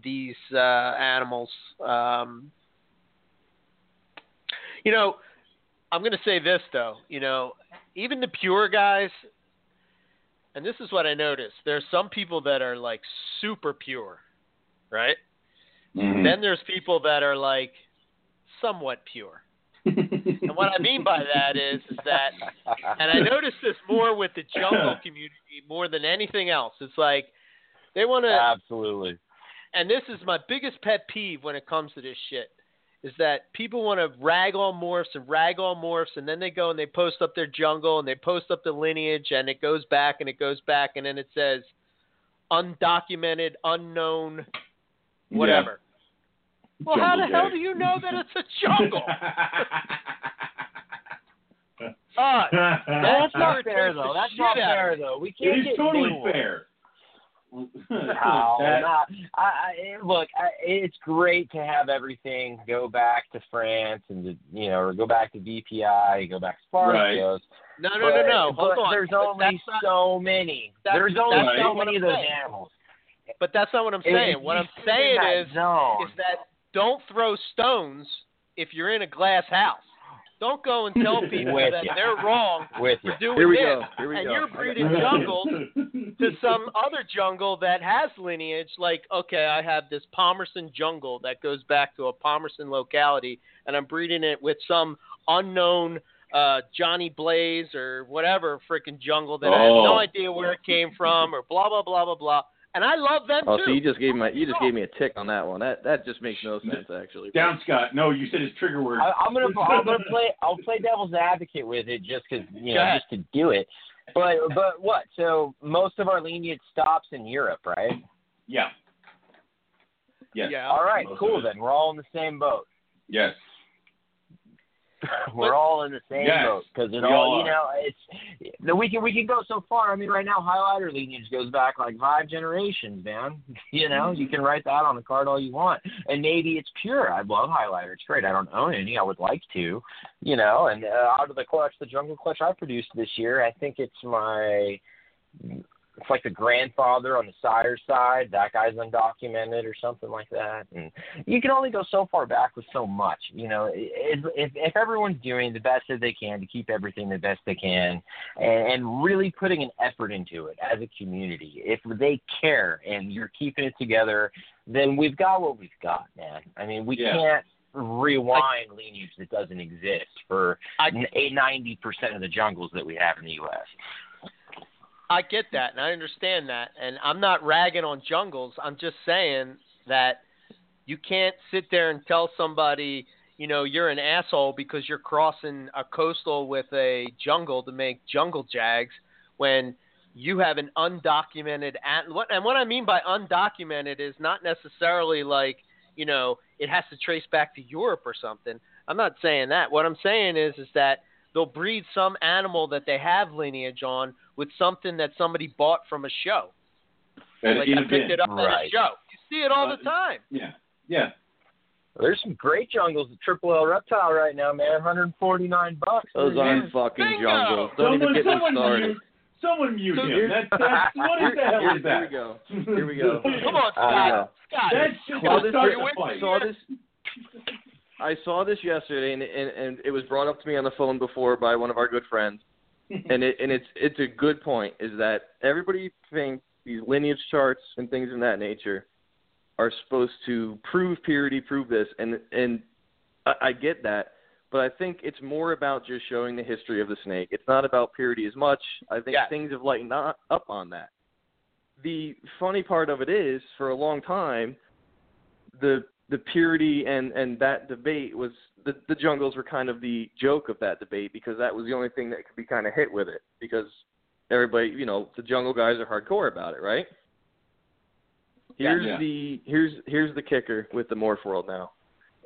these uh, animals? Um, you know, I'm going to say this though. You know, even the pure guys, and this is what I noticed. There's some people that are like super pure, right? Mhm. Then there's people that are like somewhat pure. And what I mean by that is, is that, and I noticed this more with the jungle <laughs> community more than anything else. It's like they want to, Absolutely. and this is my biggest pet peeve when it comes to this shit, is that people want to rag on morphs and rag on morphs, and then they go and they post up their jungle and they post up the lineage, and it goes back and it goes back, and then it says undocumented, unknown, whatever. Well, how the Jungle hell do you know that it's a jungle? <laughs> Uh, That's That's not fair though. That's not fair though. We can't is get totally new ones. fair. No, That- <laughs> not, I, I, look, I, it's great to have everything go back to France and to, you know, or go back to VPI, go back to Spartacus. no, no, no, no. But, Hold but on. There's But only not- so many. that's- There's only that's so many of those saying. animals. But that's not what I'm saying. you What I'm saying that is, zone, is that don't throw stones if you're in a glass house. Don't go and tell <laughs> people With that ya. they're wrong <laughs> with you. for doing Here we this. go. Here we and go. you're breeding jungles to <laughs> some other jungle that has lineage. Like, okay, I have this Palmerston jungle that goes back to a Palmerston locality, and I'm breeding it with some unknown uh, Johnny Blaze or whatever freaking jungle that I have Oh. no idea where it came from, or blah blah blah blah blah. And I love them Oh, too. so you just gave my you just gave me a tick on that one. That that just makes no sense actually. Down, Scott. No, you said his trigger word. I, I'm gonna <laughs> I'm gonna play I'll play devil's advocate with it just because you know just to do it. But but what? So most of our lenient stops in Europe, right? Yeah. Yes. Yeah. All right, Most cool. Then we're all in the same boat. Yes. <laughs> we're all in the same Yes, boat because it all all you know it's the- we can we can go so far. I mean, right now highlighter lineage goes back like five generations, man. <laughs> You know, you can write that on the card all you want, and maybe it's pure. I love highlighter; it's great. I don't own any. I would like to, you know. And uh, out of the clutch, the jungle clutch I produced this year, I think it's my it's like the grandfather on the sire side. That guy's undocumented or something like that. And you can only go so far back with so much. You know, if if, if everyone's doing the best that they can to keep everything the best they can, and, and really putting an effort into it as a community, if they care and you're keeping it together, then we've got what we've got, man. I mean, we Yeah. can't rewind lineage that doesn't exist for I- ninety percent of the jungles that we have in the U.S. I get that and I understand that, and I'm not ragging on jungles. I'm just saying that you can't sit there and tell somebody, you know, you're an asshole because you're crossing a coastal with a jungle to make jungle jags when you have an undocumented at what and what I mean by undocumented is not necessarily like, you know, it has to trace back to Europe or something. I'm not saying that. What I'm saying is is that they'll breed some animal that they have lineage on with something that somebody bought from a show. And like in I a picked bin. it up at a show. You see it all Uh, the time. Yeah. Yeah. There's some great jungles at Triple L Reptile right now, man. 149 bucks. Those man. aren't fucking Bingo! jungles. Don't someone, even get me started. mute. Someone mute So him. That's, that's, <laughs> what Here, the hell here- is that? here we go. Here we go. Come on, Uh, Scott. Scott. That's just Saw gonna this, start you fight. saw this. I saw this yesterday, and, and and it was brought up to me on the phone before by one of our good friends, <laughs> and it and it's it's a good point. Is that everybody thinks these lineage charts and things of that nature are supposed to prove purity, prove this, and and I, I get that, but I think it's more about just showing the history of the snake. It's not about purity as much. I think Yes. things have lightened up on that. The funny part of it is, for a long time, the the purity and and that debate was the the jungles were kind of the joke of that debate because that was the only thing that could be kind of hit with it because everybody you know the jungle guys are hardcore about it right? Here's Yeah. the here's here's the kicker with the morph world now.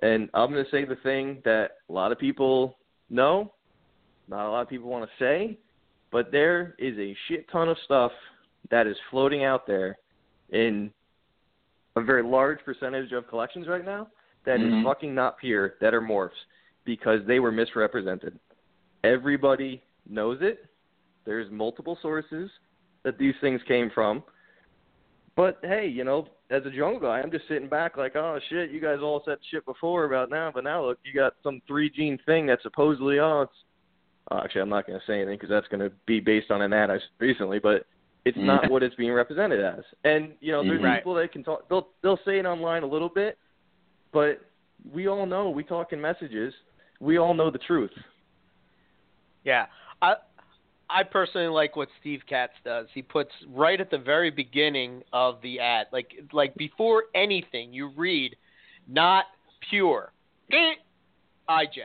And i'm going to say the thing that a lot of people know not a lot of people want to say but there is a shit ton of stuff that is floating out there in a very large percentage of collections right now that is Mhm. fucking not pure that are morphs because they were misrepresented. Everybody knows it. There's multiple sources that these things came from. But hey, you know, as a jungle guy, I'm just sitting back like, oh shit, you guys all said shit before about now, but now look, you got some three gene thing that supposedly, oh, it's. Oh, actually, I'm not going to say anything because that's going to be based on an ad I recently, but it's Mm. not <laughs> what it's being represented as. And you know, there's Mhm. people that can talk. They'll they'll say it online a little bit, but we all know we talk in messages. We all know the truth. Yeah, I I personally like what Steve Katz does. He puts right at the very beginning of the ad, like like before anything, you read, not pure, <laughs> IJ.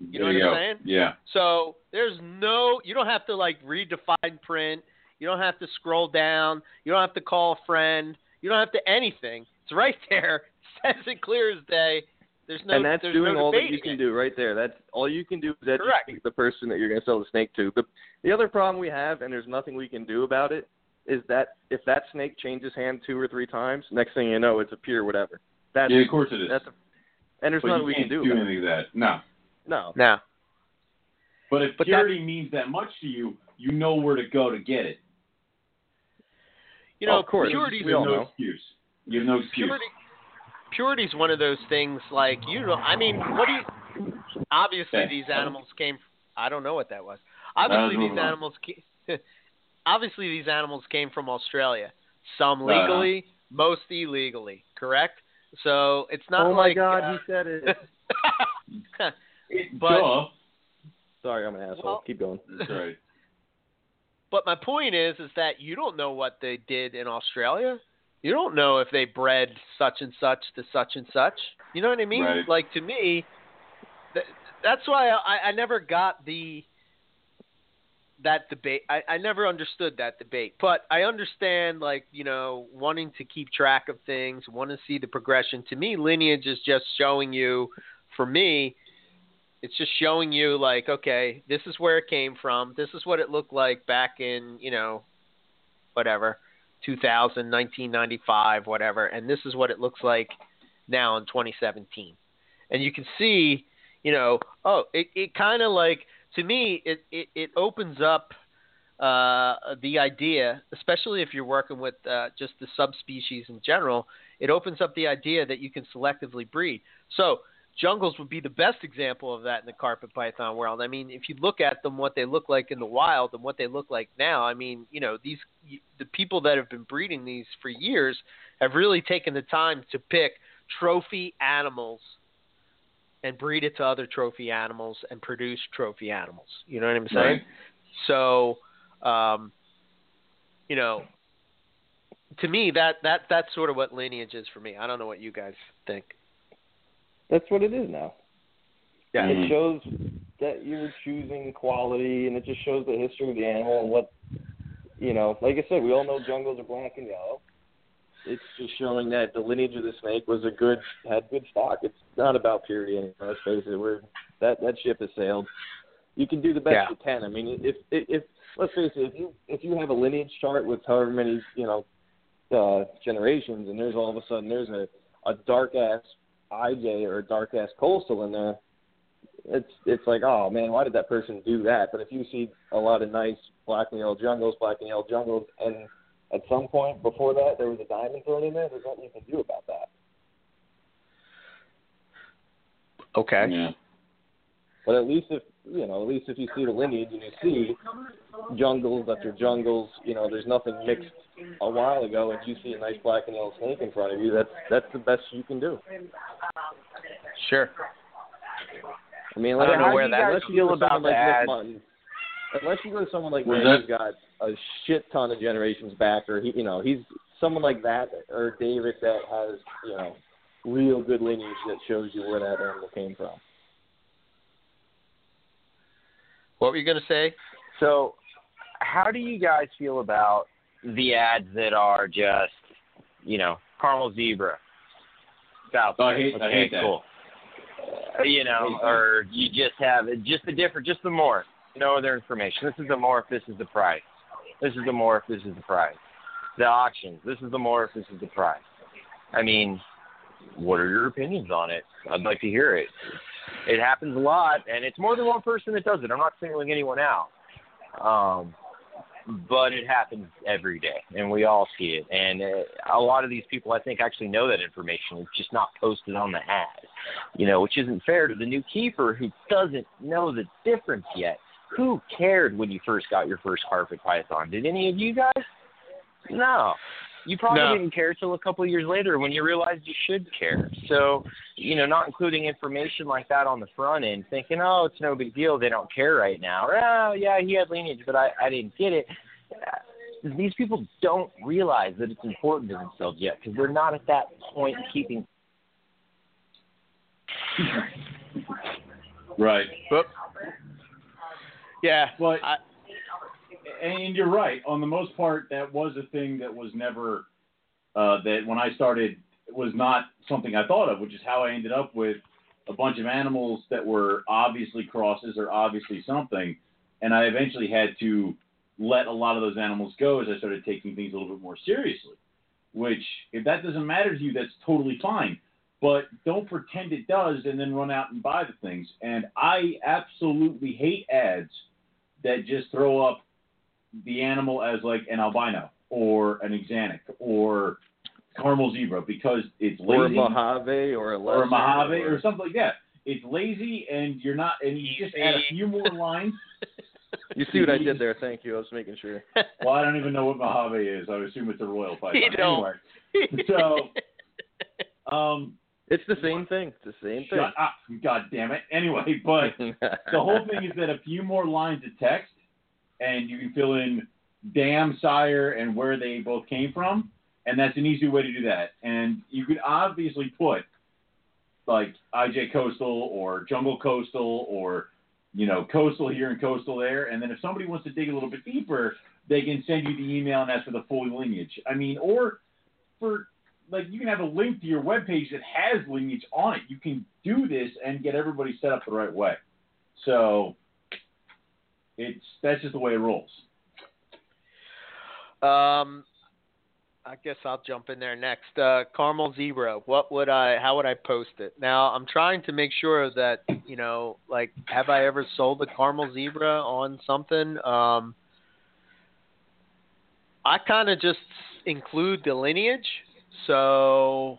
You know There what I'm go. saying? Yeah. So there's no, you don't have to like read the fine print. You don't have to scroll down. You don't have to call a friend. You don't have to anything. It's right <laughs> there. It says it clear as day. There's no. and that's there's doing no all that you can it. do right there. That's all you can do is educate Correct. the person that you're going to sell the snake to. The the other problem we have, and there's nothing we can do about it, is that if that snake changes hand two or three times, next thing you know, it's a pure whatever. That's Yeah, of course it is. that's a, and there's but nothing you we can't can do. do anything to that. No. No. No. But if But purity means that much to you, you know where to go to get it. You know, Of course. purity's We all no excuse. You have no excuse. purity purity's one of those things like you know i mean what do you obviously Okay. these animals came i don't know what that was obviously Uh, these moving animals ca- <laughs> obviously these animals came from australia some Uh, legally most illegally correct so it's not oh my like God, uh, he said it. <laughs> It, But- duh. Sorry, I'm an asshole. Well- Keep going. That's right. But my point is, is that you don't know what they did in Australia. You don't know if they bred such and such to such and such. You know what I mean? Right. Like to me, th- that's why I, I never got the that debate. I, I never understood that debate. But I understand, like you know, wanting to keep track of things, want to see the progression. To me, lineage is just showing you. For me, it's just showing you like okay this is where it came from. This is what it looked like back in you know whatever 2000 1995 whatever and this is what it looks like now in 2017 and you can see you know oh it, it kind of like to me it, it it opens up uh the idea especially if you're working with uh, just the subspecies in general it opens up the idea that you can selectively breed. So jungles would be the best example of that in the carpet python world. I mean, if you look at them, what they look like in the wild and what they look like now, I mean, you know, these the people that have been breeding these for years have really taken the time to pick trophy animals and breed it to other trophy animals and produce trophy animals. You know what I'm saying? Right. So, um, you know, to me, that that that's sort of what lineage is for me. I don't know what you guys think. That's what it is now. Yeah. It shows that you're choosing quality, and it just shows the history of the animal and what, you know. Like I said, we all know jungles are black and yellow. It's just showing that the lineage of the snake was a good, had good stock. It's not about purity anymore. Let's face it, we're that that ship has sailed. You can do the best Yeah. you can. I mean, if if, if let's face it, if you if you have a lineage chart with however many you know uh, generations, and there's all of a sudden there's a a dark ass IJ or a dark ass coastal in there, it's it's like, oh man, why did that person do that? But if you see a lot of nice black and yellow jungles, black and yellow jungles, and at some point before that there was a diamond thrown in there, there's nothing you can do about that. Okay. Yeah. But at least if you know, at least if you see the lineage and you see jungles after jungles, you know, there's nothing mixed a while ago, and you see a nice black and yellow snake in front of you. That's that's the best you can do. Sure. I mean, I unless, don't know where you that unless you feel go to about someone like that. Nick Mutton, unless you go to someone like Was Nick who's that- got a shit ton of generations back, or he, you know, he's someone like that, or David that has, you know, real good lineage that shows you where that animal came from. What were you gonna say? So, how do you guys feel about the ads that are just, you know, caramel zebra, South? Oh, I hate- I okay, hate that. cool. Uh, You know, or you just have just the different, just the morph, no other information. This is the morph. This is the price. This is the morph. This is the price. The auctions. This is the morph. This is the price. I mean, what are your opinions on it? I'd like to hear it. It happens a lot, and it's more than one person that does it. I'm not singling anyone out, um, but it happens every day, and we all see it. And uh, a lot of these people, I think, actually know that information. It's just not posted on the ad, you know, which isn't fair to the new keeper who doesn't know the difference yet. Who cared when you first got your first carpet python? Did any of you guys? No. You probably No. didn't care till a couple of years later when you realized you should care. So, you know, not including information like that on the front end, thinking, oh, it's no big deal, they don't care right now. Or, oh, yeah, he had lineage, but I, I didn't get it. Uh, These people don't realize that it's important to themselves yet because they're not at that point keeping. Right. Yeah. Well, I, and you're right. On the most part, that was a thing that was never uh, that when I started was not something I thought of, which is how I ended up with a bunch of animals that were obviously crosses or obviously something, and I eventually had to let a lot of those animals go as I started taking things a little bit more seriously. Which, if that doesn't matter to you, that's totally fine. But don't pretend it does and then run out and buy the things. And I absolutely hate ads that just throw up the animal as like an albino or an axanthic or caramel zebra because it's lazy Or a Mojave or a or a Mojave or something like that. It's lazy and you're not, and you just add a few more lines. <laughs> You see what I did there? Thank you. I was making sure. <laughs> Well, I don't even know what Mojave is. I assume it's a royal python. You don't. Anyway, so <laughs> um, It's the same thing. It's the same thing. up, God damn it. Anyway, but the whole thing is that a few more lines of text, and you can fill in dam, sire, and where they both came from, and that's an easy way to do that. And you could obviously put like IJ Coastal or Jungle Coastal or you know Coastal here and Coastal there, and then if somebody wants to dig a little bit deeper, they can send you the email and ask for the full lineage. I mean, or for like you can have a link to your webpage that has lineage on it. You can do this and get everybody set up the right way. So it's that's just the way it rolls. Um, I guess I'll jump in there next. Uh, Caramel Zebra. What would I? How would I post it? Now I'm trying to make sure that you know, like, have I ever sold a Caramel Zebra on something? Um, I kind of just include the lineage, so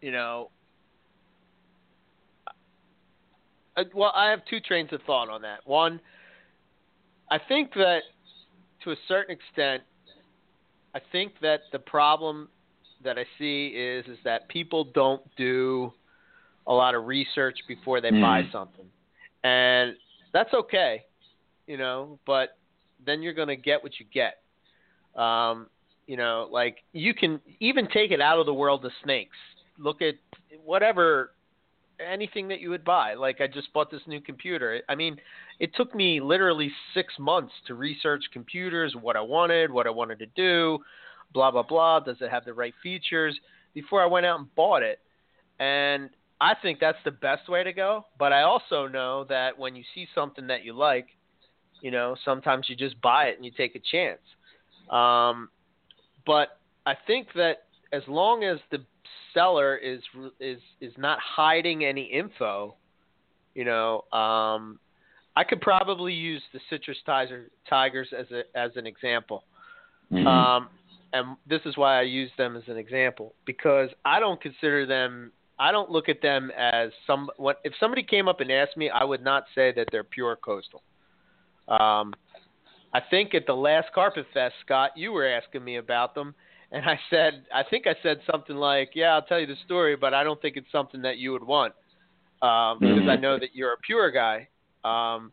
you know. I, well, I have two trains of thought on that. One, I think that to a certain extent, I think that the problem that I see is is that people don't do a lot of research before they buy Mm. something, and that's okay, you know. But then you're going to get what you get. Um, You know, like you can even take it out of the world of snakes. Look at whatever anything that you would buy. Like I just bought this new computer. I mean, it took me literally 6 months to research computers, what I wanted, what I wanted to do, blah blah blah, does it have the right features before I went out and bought it. And I think that's the best way to go, but I also know that when you see something that you like, you know, sometimes you just buy it and you take a chance. Um, but I think that as long as the seller is is is not hiding any info, you know, um, I could probably use the citrus tiger, tigers as a as an example. Mhm. Um, and this is why I use them as an example because I don't consider them. I don't look at them as some. What if somebody came up and asked me, I would not say that they're pure coastal. Um, I think at the last Carpet Fest, Scott, you were asking me about them, and I said, I think I said something like, "Yeah, I'll tell you the story, but I don't think it's something that you would want um, because I Mhm. know that you're a pure guy." Um,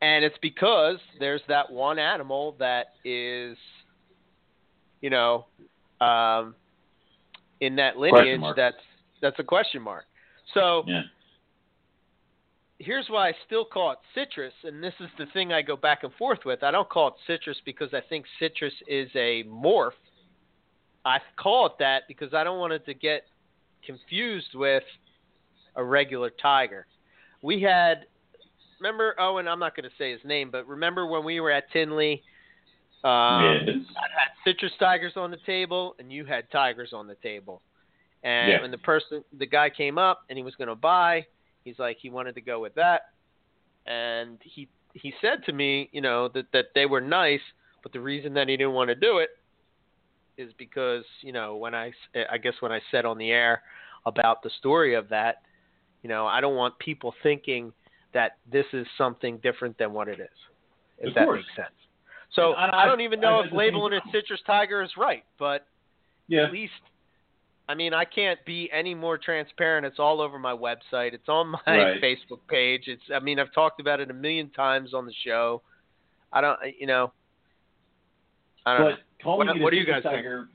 and it's because there's that one animal that is, you know, um, in that lineage that's that's a question mark. So Yeah. here's why I still call it citrus, and this is the thing I go back and forth with. I don't call it citrus because I think citrus is a morph. I call it that because I don't want it to get confused with a regular tiger. We had, remember, oh, and I'm not going to say his name, but remember when we were at Tinley? Um, yes. I had citrus tigers on the table, and you had tigers on the table. And Yeah. when the person, the guy came up and he was going to buy, he's like he wanted to go with that, and he he said to me, you know, that that they were nice, but the reason that he didn't want to do it is because you know when I I guess when I said on the air about the story of that, you know, I don't want people thinking that this is something different than what it is. If Of that course. makes sense. So I, I- don't even I know had if labeling it citrus tiger is right, but Yeah. at least I mean I can't be any more transparent. It's all over my website. It's on <laughs> my Right. Facebook page. It's I mean I've talked about it a million times on the show. I don't you know I don't But know. calling What- it a what do you citrus tiger,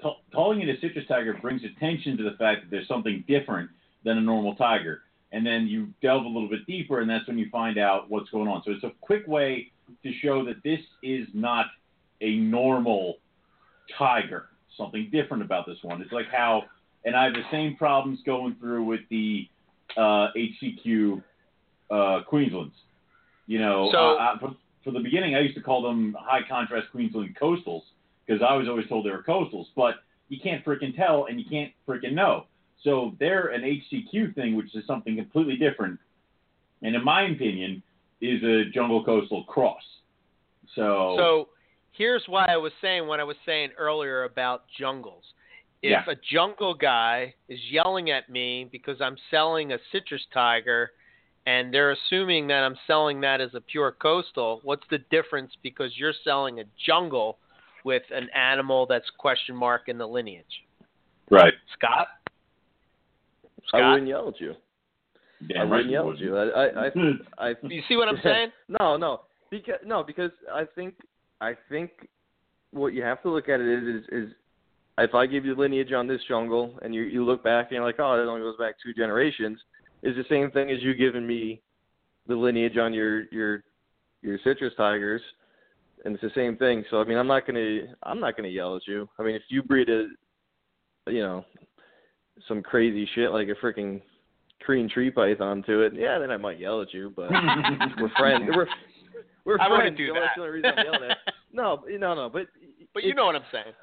call, calling it a citrus tiger brings attention to the fact that there's something different than a normal tiger. And then you delve a little bit deeper, and that's when you find out what's going on. So it's a quick way to show that this is not a normal tiger. Something different about this one. It's like how, and I have the same problems going through with the uh, HCQ uh, Queenslands. You know, So- uh, For the beginning, I used to call them high contrast Queensland coastals because I was always told they were coastals, but you can't freaking tell and you can't freaking know. So they're an HCQ thing, which is something completely different, and in my opinion, is a jungle coastal cross. So, So here's why I was saying what I was saying earlier about jungles. If Yeah. a jungle guy is yelling at me because I'm selling a citrus tiger and they're assuming that I'm selling that as a pure coastal, what's the difference because you're selling a jungle with an animal that's question mark in the lineage? right, Scott? I wouldn't yell at you. I Damn right wouldn't yell at you. I, I, I, I <laughs> You see what I'm <laughs> saying? no, no, because no, because I think I think what you have to look at it is is, is if I give you lineage on this jungle and you you look back and you're like, oh, it only goes back two generations, is the same thing as you giving me the lineage on your your your citrus tigers, and it's the same thing. So I mean, I'm not gonna I'm not gonna yell at you. I mean, if you breed a you know some crazy shit like a freaking green tree python to it, yeah, then I might yell at you. But <laughs> we're friends. We're we're I friends. wouldn't do so That's that. the only reason I'm yelling at. <laughs> No, no, no. But But you know what I'm saying.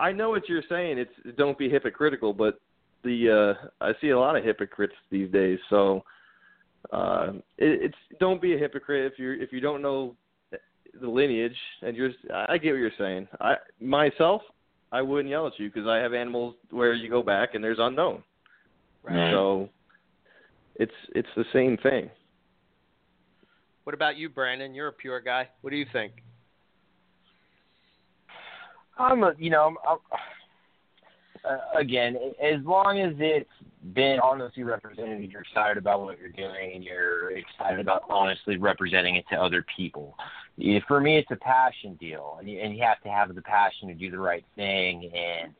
I know what you're saying. It's don't be hypocritical, but the uh I see a lot of hypocrites these days. So uh it, it's don't be a hypocrite if you if you don't know the lineage and you're I get what you're saying. I myself I wouldn't yell at you because I have animals where you go back and there's unknown. Right. So it's it's the same thing. What about you, Brandon? You're a pure guy. What do you think? I'm a, you know, I'm, I'm, uh, again, as long as it's been honestly represented, you're excited about what you're doing, and you're excited about honestly representing it to other people. For me, it's a passion deal, and you, and you have to have the passion to do the right thing and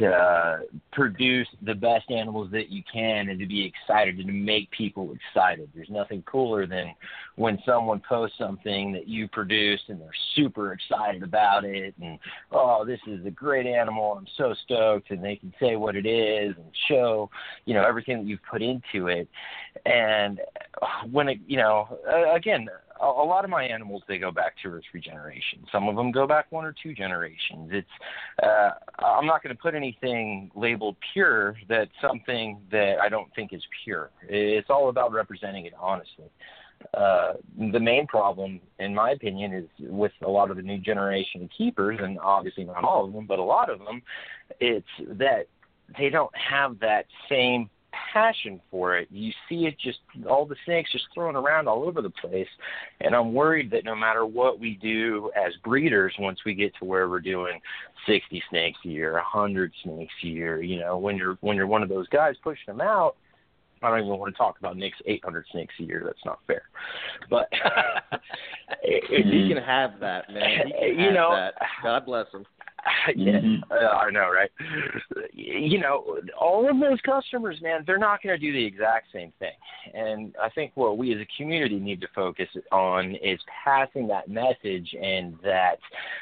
to produce the best animals that you can and to be excited and to make people excited. There's nothing cooler than when someone posts something that you produced and they're super excited about it and oh this is a great animal I'm so stoked and they can say what it is and show you know everything that you've put into it and when it you know again a, a lot of my animals they go back two or three generations. Some of them go back one or two generations. It's uh, I'm not going to put anything labeled pure that's something that I don't think is pure. It's all about representing it honestly. Uh, the main problem, in my opinion, is with a lot of the new generation keepers, and obviously not all of them, but a lot of them, it's that they don't have that same passion for it. You see it just all the snakes just thrown around all over the place, and I'm worried that no matter what we do as breeders, once we get to where we're doing 60 snakes a year, 100 snakes a year, you know, when you're when you're one of those guys pushing them out, I don't even want to talk about Nick's 800 snakes a year. That's not fair. But <laughs> he can have that, man. He can <laughs> you know, that. God bless him. <sighs> yeah, Mhm. uh, I know, right? You know, all of those customers, man, they're not going to do the exact same thing. And I think what we as a community need to focus on is passing that message and that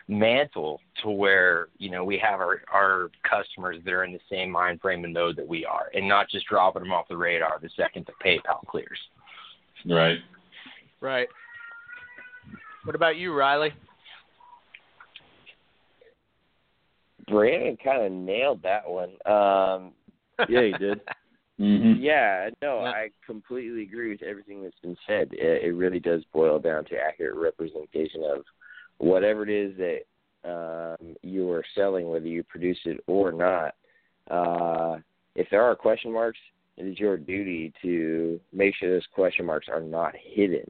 mantle to where you know we have our our customers that are in the same mind frame and mode that we are, and not just dropping them off the radar the second the PayPal clears. Right. Right. What about you, Riley? Brandon kind of nailed that one. Um, <laughs> Yeah, he did. hmm yeah, no, I completely agree with everything that's been said. It, it really does boil down to accurate representation of whatever it is that um, you are selling, whether you produce it or not. Uh, if there are question marks, it is your duty to make sure those question marks are not hidden.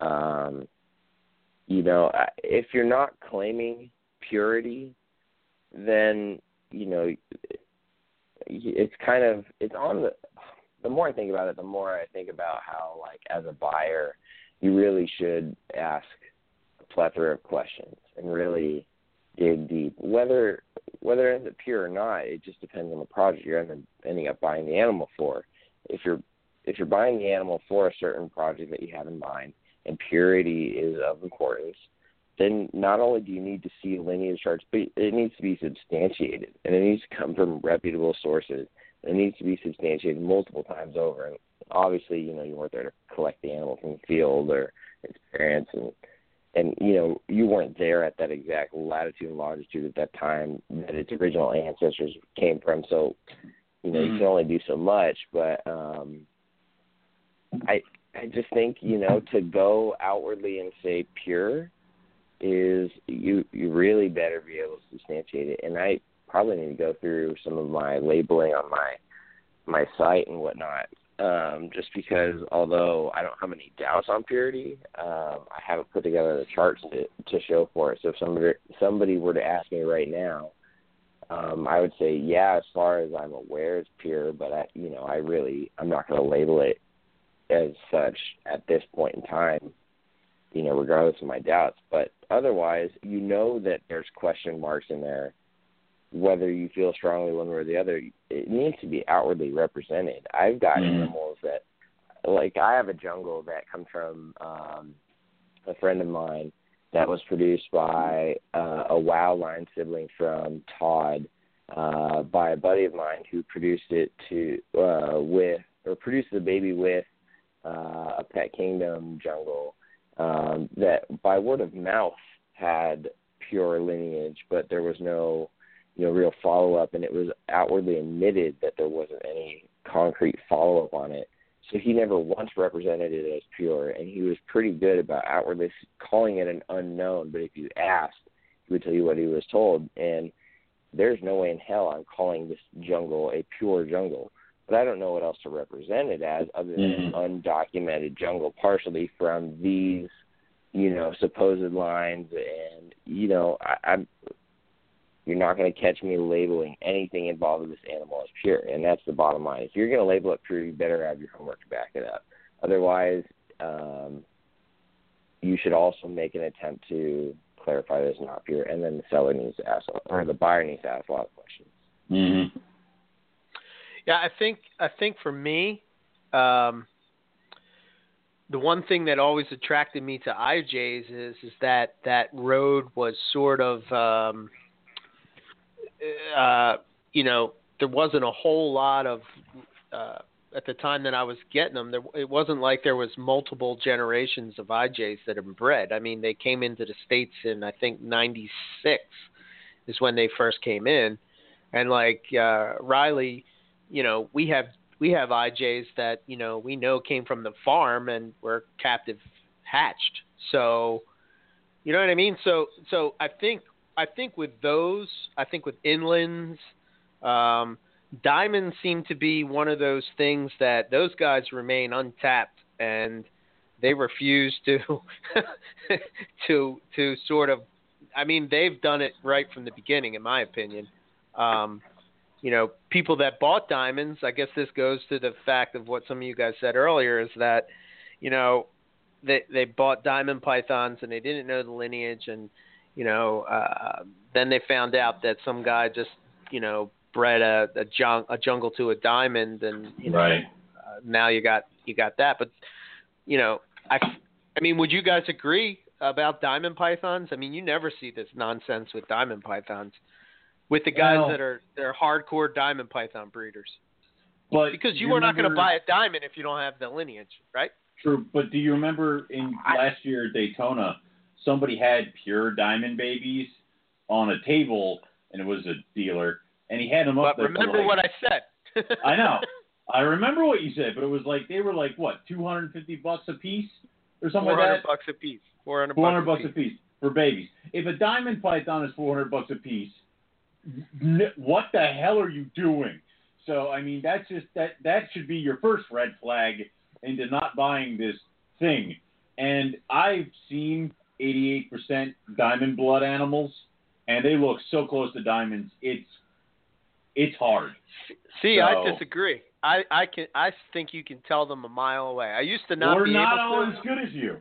Um, you know, if you're not claiming purity, then you know it's kind of it's on the the more I think about it, the more I think about how like as a buyer, you really should ask a plethora of questions and really dig deep. Whether whether it's pure or not, it just depends on the project you're ending up buying the animal for. If you're if you're buying the animal for a certain project that you have in mind and purity is of importance, then not only do you need to see lineage charts, but it needs to be substantiated, and it needs to come from reputable sources. It needs to be substantiated multiple times over. And obviously, you know, you weren't there to collect the animal from the field or parents, and and you know, you weren't there at that exact latitude and longitude at that time that its original ancestors came from. So, you know, you can only do so much. But um, I I just think you know to go outwardly and say pure is you you really better be able to substantiate it. And I probably need to go through some of my labeling on my my site and whatnot. Um, just because although I don't have any doubts on purity, um, I haven't put together the charts to to show for it. So if somebody somebody were to ask me right now, um, I would say yeah, as far as I'm aware, it's pure. But I, you know, I really I'm not going to label it as such at this point in time you know, regardless of my doubts. But otherwise, you know that there's question marks in there. Whether you feel strongly one way or the other, it needs to be outwardly represented. I've got Mhm. animals that, like, I have a jungle that comes from um, a friend of mine that was produced by uh, a WoW line sibling from Todd uh, by a buddy of mine who produced it to uh, with or produced the baby with uh, a Pet Kingdom jungle um, that by word of mouth had pure lineage, but there was no, you know, real follow up, and it was outwardly admitted that there wasn't any concrete follow up on it. So he never once represented it as pure, and he was pretty good about outwardly calling it an unknown. But if you asked, he would tell you what he was told, and there's no way in hell I'm calling this jungle a pure jungle. But I don't know what else to represent it as other than an undocumented jungle, partially from these, you know, supposed lines. And you know, I, I'm you're not going to catch me labeling anything involved with this animal as pure, and that's the bottom line. If you're going to label it pure, you better have your homework to back it up. Otherwise, um, you should also make an attempt to clarify that it's not pure, and then the seller needs to ask, or the buyer needs to ask a lot of questions. Mm-hmm. Yeah, I think I think for me, um, the one thing that always attracted me to IJ's is is that that road was sort of, um, uh, you know, there wasn't a whole lot of uh, at the time that I was getting them. There, it wasn't like there was multiple generations of IJs that been bred. I mean, they came into the states in I think '96 is when they first came in, and like uh, Riley, you know, we have we have IJs that you know we know came from the farm and were captive hatched. So, you know what I mean. So so I think I think with those, I think with inlands, um, diamonds seem to be one of those things that those guys remain untapped and they refuse to <laughs> to to sort of. I mean, they've done it right from the beginning, in my opinion. Um, you know, people that bought diamonds, I guess this goes to the fact of what some of you guys said earlier is that, you know, they they bought diamond pythons and they didn't know the lineage and you know, uh then they found out that some guy just, you know, bred a a, jung, a jungle to a diamond and you know Right. uh, now you got you got that but you know, I I mean, would you guys agree about diamond pythons? I mean, you never see this nonsense with diamond pythons with the guys Well- that are they're hardcore diamond python breeders. But Because you, do are not going to buy a diamond if you don't have the lineage, right? True, but do you remember in last year at Daytona, somebody had pure diamond babies on a table, and it was a dealer, and he had them up But remember like, what I said. <laughs> I know. <laughs> I remember what you said, but it was like they were like what, two hundred and fifty bucks a piece or something Four like hundred that. bucks a piece. Four hundred Four hundred bucks bucks a piece for babies. If a diamond python is four hundred bucks a piece, what the hell are you doing? So I mean, that's just that that should be your first red flag into not buying this thing. And I've seen 88% diamond blood animals, and they look so close to diamonds. It's it's hard. See, I disagree. I, I can I think you can tell them a mile away. I used to not We're be not all to, as good as you.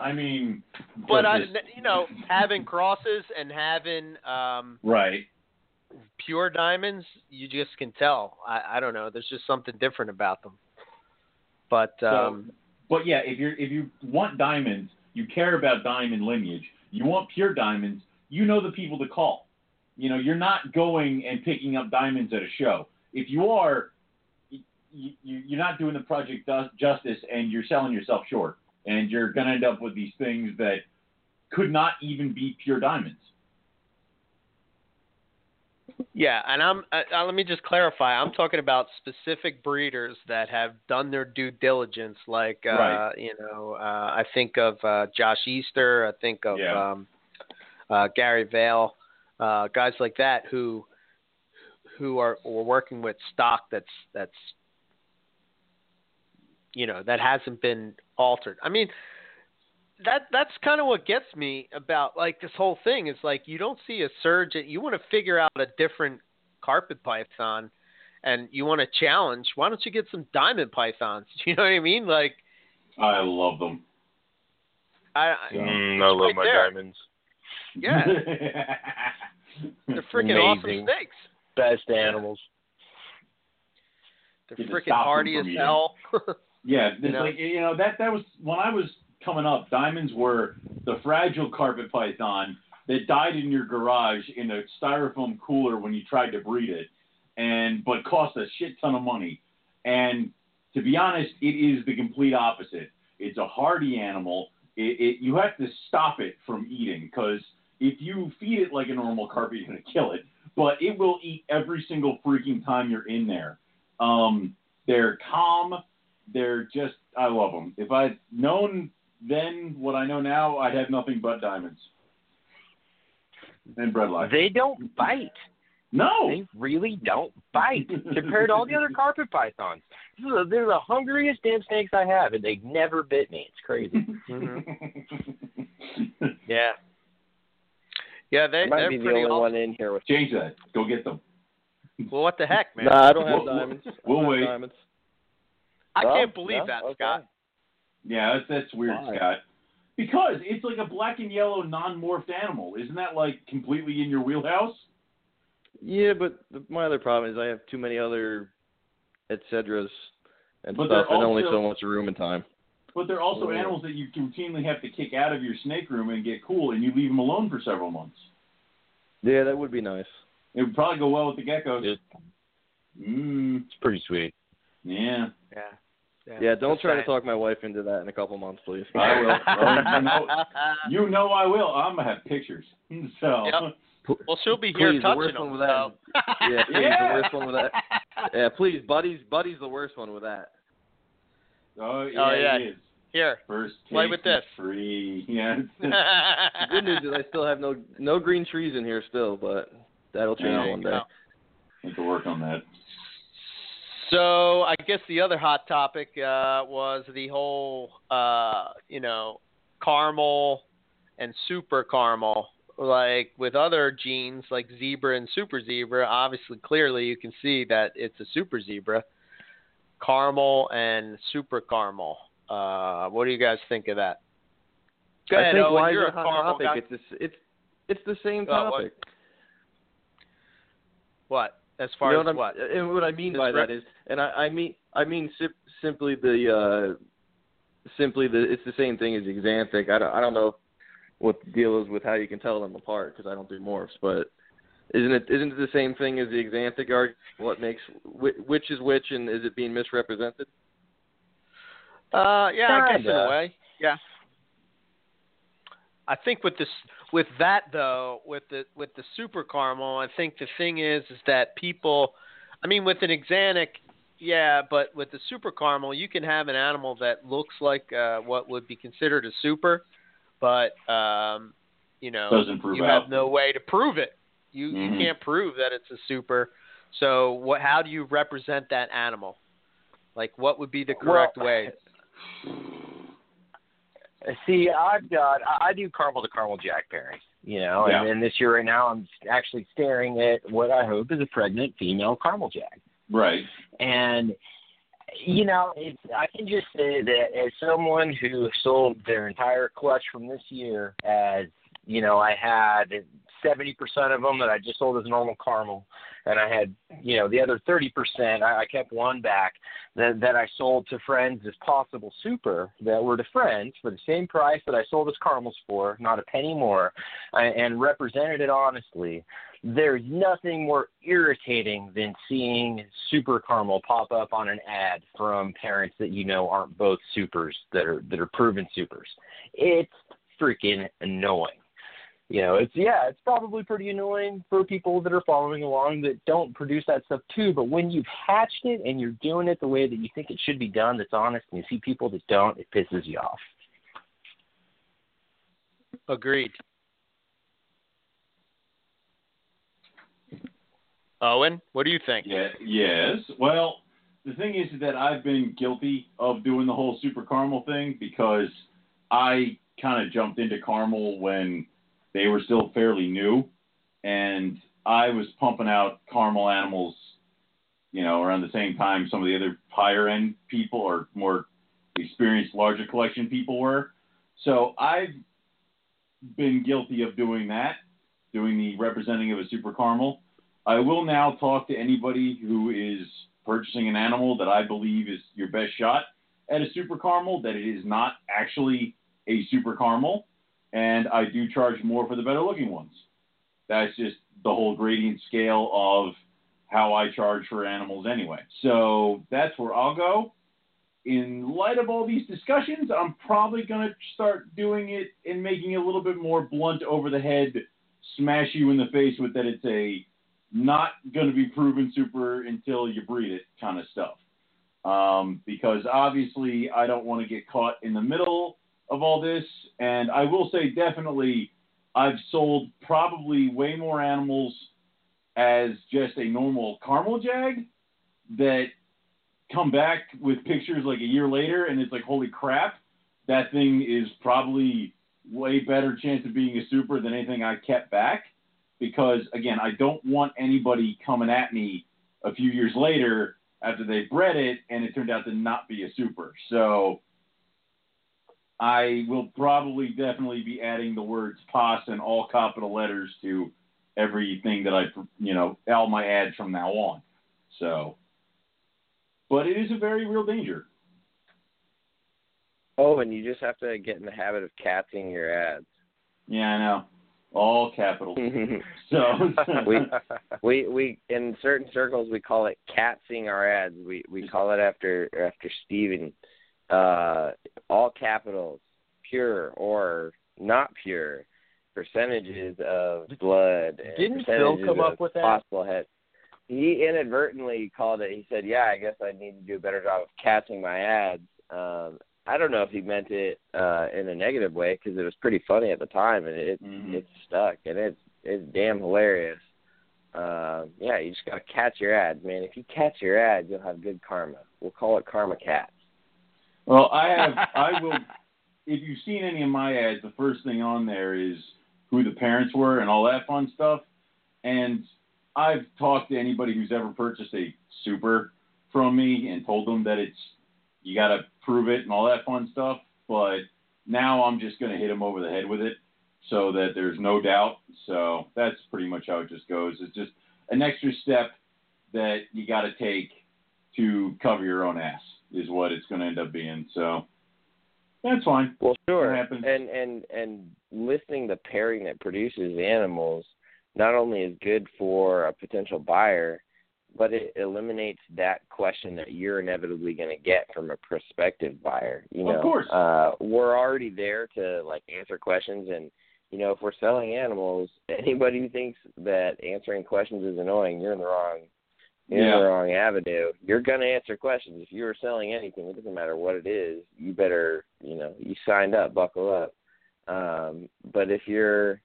I mean, but I just- you know having crosses and having um right. Pure diamonds, you just can tell. I I don't know. There's just something different about them. But So, um but yeah, if you're if you want diamonds, you care about diamond lineage. You want pure diamonds. You know the people to call. You know, you're not going and picking up diamonds at a show. If you are, you, you, you're not doing the project justice, and you're selling yourself short. And you're going to end up with these things that could not even be pure diamonds. Yeah, and I'm. Uh, uh, let me just clarify. I'm talking about specific breeders that have done their due diligence. Like, uh, Right. you know, uh, I think of uh, Josh Easter. I think of Yeah. um, uh, Gary Vale, uh, guys like that who who are, are working with stock that's that's you know that hasn't been altered. I mean, that that's kind of what gets me about like this whole thing is like you don't see a surge. You want to figure out a different carpet python, and you want to challenge. Why don't you get some diamond pythons? <laughs> You know what I mean? Like I love them. I, I Mm, I love right my there. diamonds. yeah, <laughs> they're freaking awesome snakes. Best animals. They're Get freaking stop hardy as hell. <laughs> Yeah, it's You know? like you know that that was when I was coming up. Diamonds were the fragile carpet python that died in your garage in a styrofoam cooler when you tried to breed it, and but cost a shit ton of money. And to be honest, it is the complete opposite. It's a hardy animal. It, it you have to stop it from eating because if you feed it like a normal carpet, you're gonna kill it. But it will eat every single freaking time you're in there. Um, they're calm they're just I love them. If I'd known then what I know now, I'd have nothing but diamonds and bredli. They don't bite. No, They really don't bite <laughs> compared to all the other carpet pythons. They're the hungriest damn snakes I have, and they never bit me. It's crazy. Mm-hmm. <laughs> yeah, yeah, they I might they're be the only awesome. one in here with Change uh, that. Go get them. <laughs> Well, what the heck, man? Nah, I don't have We'll- diamonds. We'll don't have wait. Diamonds. I can't believe no? that, Okay. Scott. Yeah, that's that's weird, Why? Scott. Because it's like a black and yellow non-morphed animal. Isn't that like completely in your wheelhouse? Yeah, but the, my other problem is I have too many other et ceteras and But stuff, they're and only so much room and time. But they're also Yeah. animals that you routinely have to kick out of your snake room and get cool, and you leave them alone for several months. Yeah, that would be nice. It would probably go well with the geckos. Yeah. Mm, It's pretty sweet. yeah. Yeah. Yeah, don't Just try to talk my wife into that in a couple months, please. I will. <laughs> You, know, you know I will. I'm gonna have pictures. So. Yep. Well, she'll be here Please, the touching worst them. one with that. Yeah, <laughs> please, Yeah. the worst one with that. Yeah, please, Buddy's Buddy's the worst one with that. Oh yeah, Oh, yeah. it is. Here. First Play take with this. Free. <laughs> Yeah. Good news is I still have no no green trees in here still, but that'll change There you one day. go. Need to work on that. So I guess the other hot topic uh, was the whole, uh, you know, caramel and super caramel. Like with other genes, like zebra and super zebra, obviously, clearly you can see that it's a super zebra. Caramel and super caramel. Uh, what do you guys think of that? Go I ahead, think Owen, why you're a caramel topic? guy. It's this, it's it's the same Uh, what- topic. What? As far you know as what, I'm- what? And what I mean by rep- that is, and I, I mean I mean sim- simply the uh, simply the it's the same thing as Xanthic. I don't I don't know what the deal is with how you can tell them apart because I don't do morphs, but isn't it isn't it the same thing as the Xanthic art? What makes whi- which is which, and is it being misrepresented? Uh, yeah, I guess in a way. Yeah. I think with this, with that though, with the with the super caramel, I think the thing is, is that people, I mean, with an Xanic, yeah, but with the super caramel, you can have an animal that looks like uh, what would be considered a super, but um, you know, you out. have no way to prove it. You Mhm. you can't prove that it's a super. So what? How do you represent that animal? Like, what would be the correct Well, way? <laughs> See, I've got I I do caramel to caramel jag pairing, you know, and, Yeah. and this year right now I'm actually staring at what I hope is a pregnant female caramel jag. Right. And you know, it's I can just say that as someone who sold their entire clutch from this year, as you know, I had seventy percent of them that I just sold as normal caramel, and I had you know the other thirty percent I, I kept one back that that I sold to friends as possible super that were to friends for the same price that I sold as caramels for, not a penny more, and represented it honestly there's nothing more irritating than seeing super caramel pop up on an ad from parents that you know aren't both supers that are that are proven supers. It's freaking annoying. You know, it's yeah, it's probably pretty annoying for people that are following along that don't produce that stuff too. But when you've hatched it and you're doing it the way that you think it should be done, that's honest, and you see people that don't, it pisses you off. Agreed. Owen, what do you think? Yeah. Yes. Well, the thing is that I've been guilty of doing the whole super caramel thing because I kind of jumped into caramel when they were still fairly new, and I was pumping out caramel animals, you know, around the same time some of the other higher end people or more experienced larger collection people were. So I've been guilty of doing that, doing the representing of a super caramel. I will now talk to anybody who is purchasing an animal that I believe is your best shot at a super caramel, that it is not actually a super caramel, and I do charge more for the better looking ones. That's just the whole gradient scale of how I charge for animals anyway. So that's where I'll go. In light of all these discussions, I'm probably going to start doing it and making it a little bit more blunt over the head, smash you in the face with that it's a not going to be proven super until you breed it kind of stuff. Um, because obviously, I don't want to get caught in the middle of all this. And I will say, definitely, I've sold probably way more animals as just a normal caramel jag that come back with pictures like a year later and it's like, holy crap, that thing is probably way better chance of being a super than anything I kept back because again, I don't want anybody coming at me a few years later after they bred it and it turned out to not be a super. So I will probably definitely be adding the words "pos" in all capital letters to everything that I, you know, all my ads from now on. So, but it is a very real danger. Oh, and you just have to get in the habit of catching your ads. Yeah, I know. All capital. <laughs> so we <laughs> we we in certain circles we call it catsing our ads. We we call it after after Steven. Uh, all capitals, pure or not pure, percentages of blood. And Didn't Phil come up with that? Possible head. He inadvertently called it. He said, "Yeah, I guess I need to do a better job of catching my ads." Um, I don't know if he meant it uh, in a negative way because it was pretty funny at the time, and it Mhm. it stuck, and it's it's damn hilarious. Uh, yeah, you just gotta catch your ads, man. If you catch your ads, you'll have good karma. We'll call it karma cats. Well, I have. I <laughs> will. If you've seen any of my ads, the first thing on there is who the parents were and all that fun stuff. And I've talked to anybody who's ever purchased a super from me and told them that it's you got to prove it and all that fun stuff. But now I'm just going to hit them over the head with it so that there's no doubt. So that's pretty much how it just goes. It's just an extra step that you got to take to cover your own ass is what it's going to end up being. So that's fine. Well, sure. Happens. And and and listing the pairing that produces animals not only is good for a potential buyer, but it eliminates that question that you're inevitably going to get from a prospective buyer. You know, Of course. uh, we're already there to like answer questions, and you know, if we're selling animals, <laughs> anybody who thinks that answering questions is annoying, you're in the wrong. In Yeah. the wrong avenue. You're gonna answer questions. If you're selling anything, it doesn't matter what it is. You better, you know, you signed up, buckle up. Um, but if you're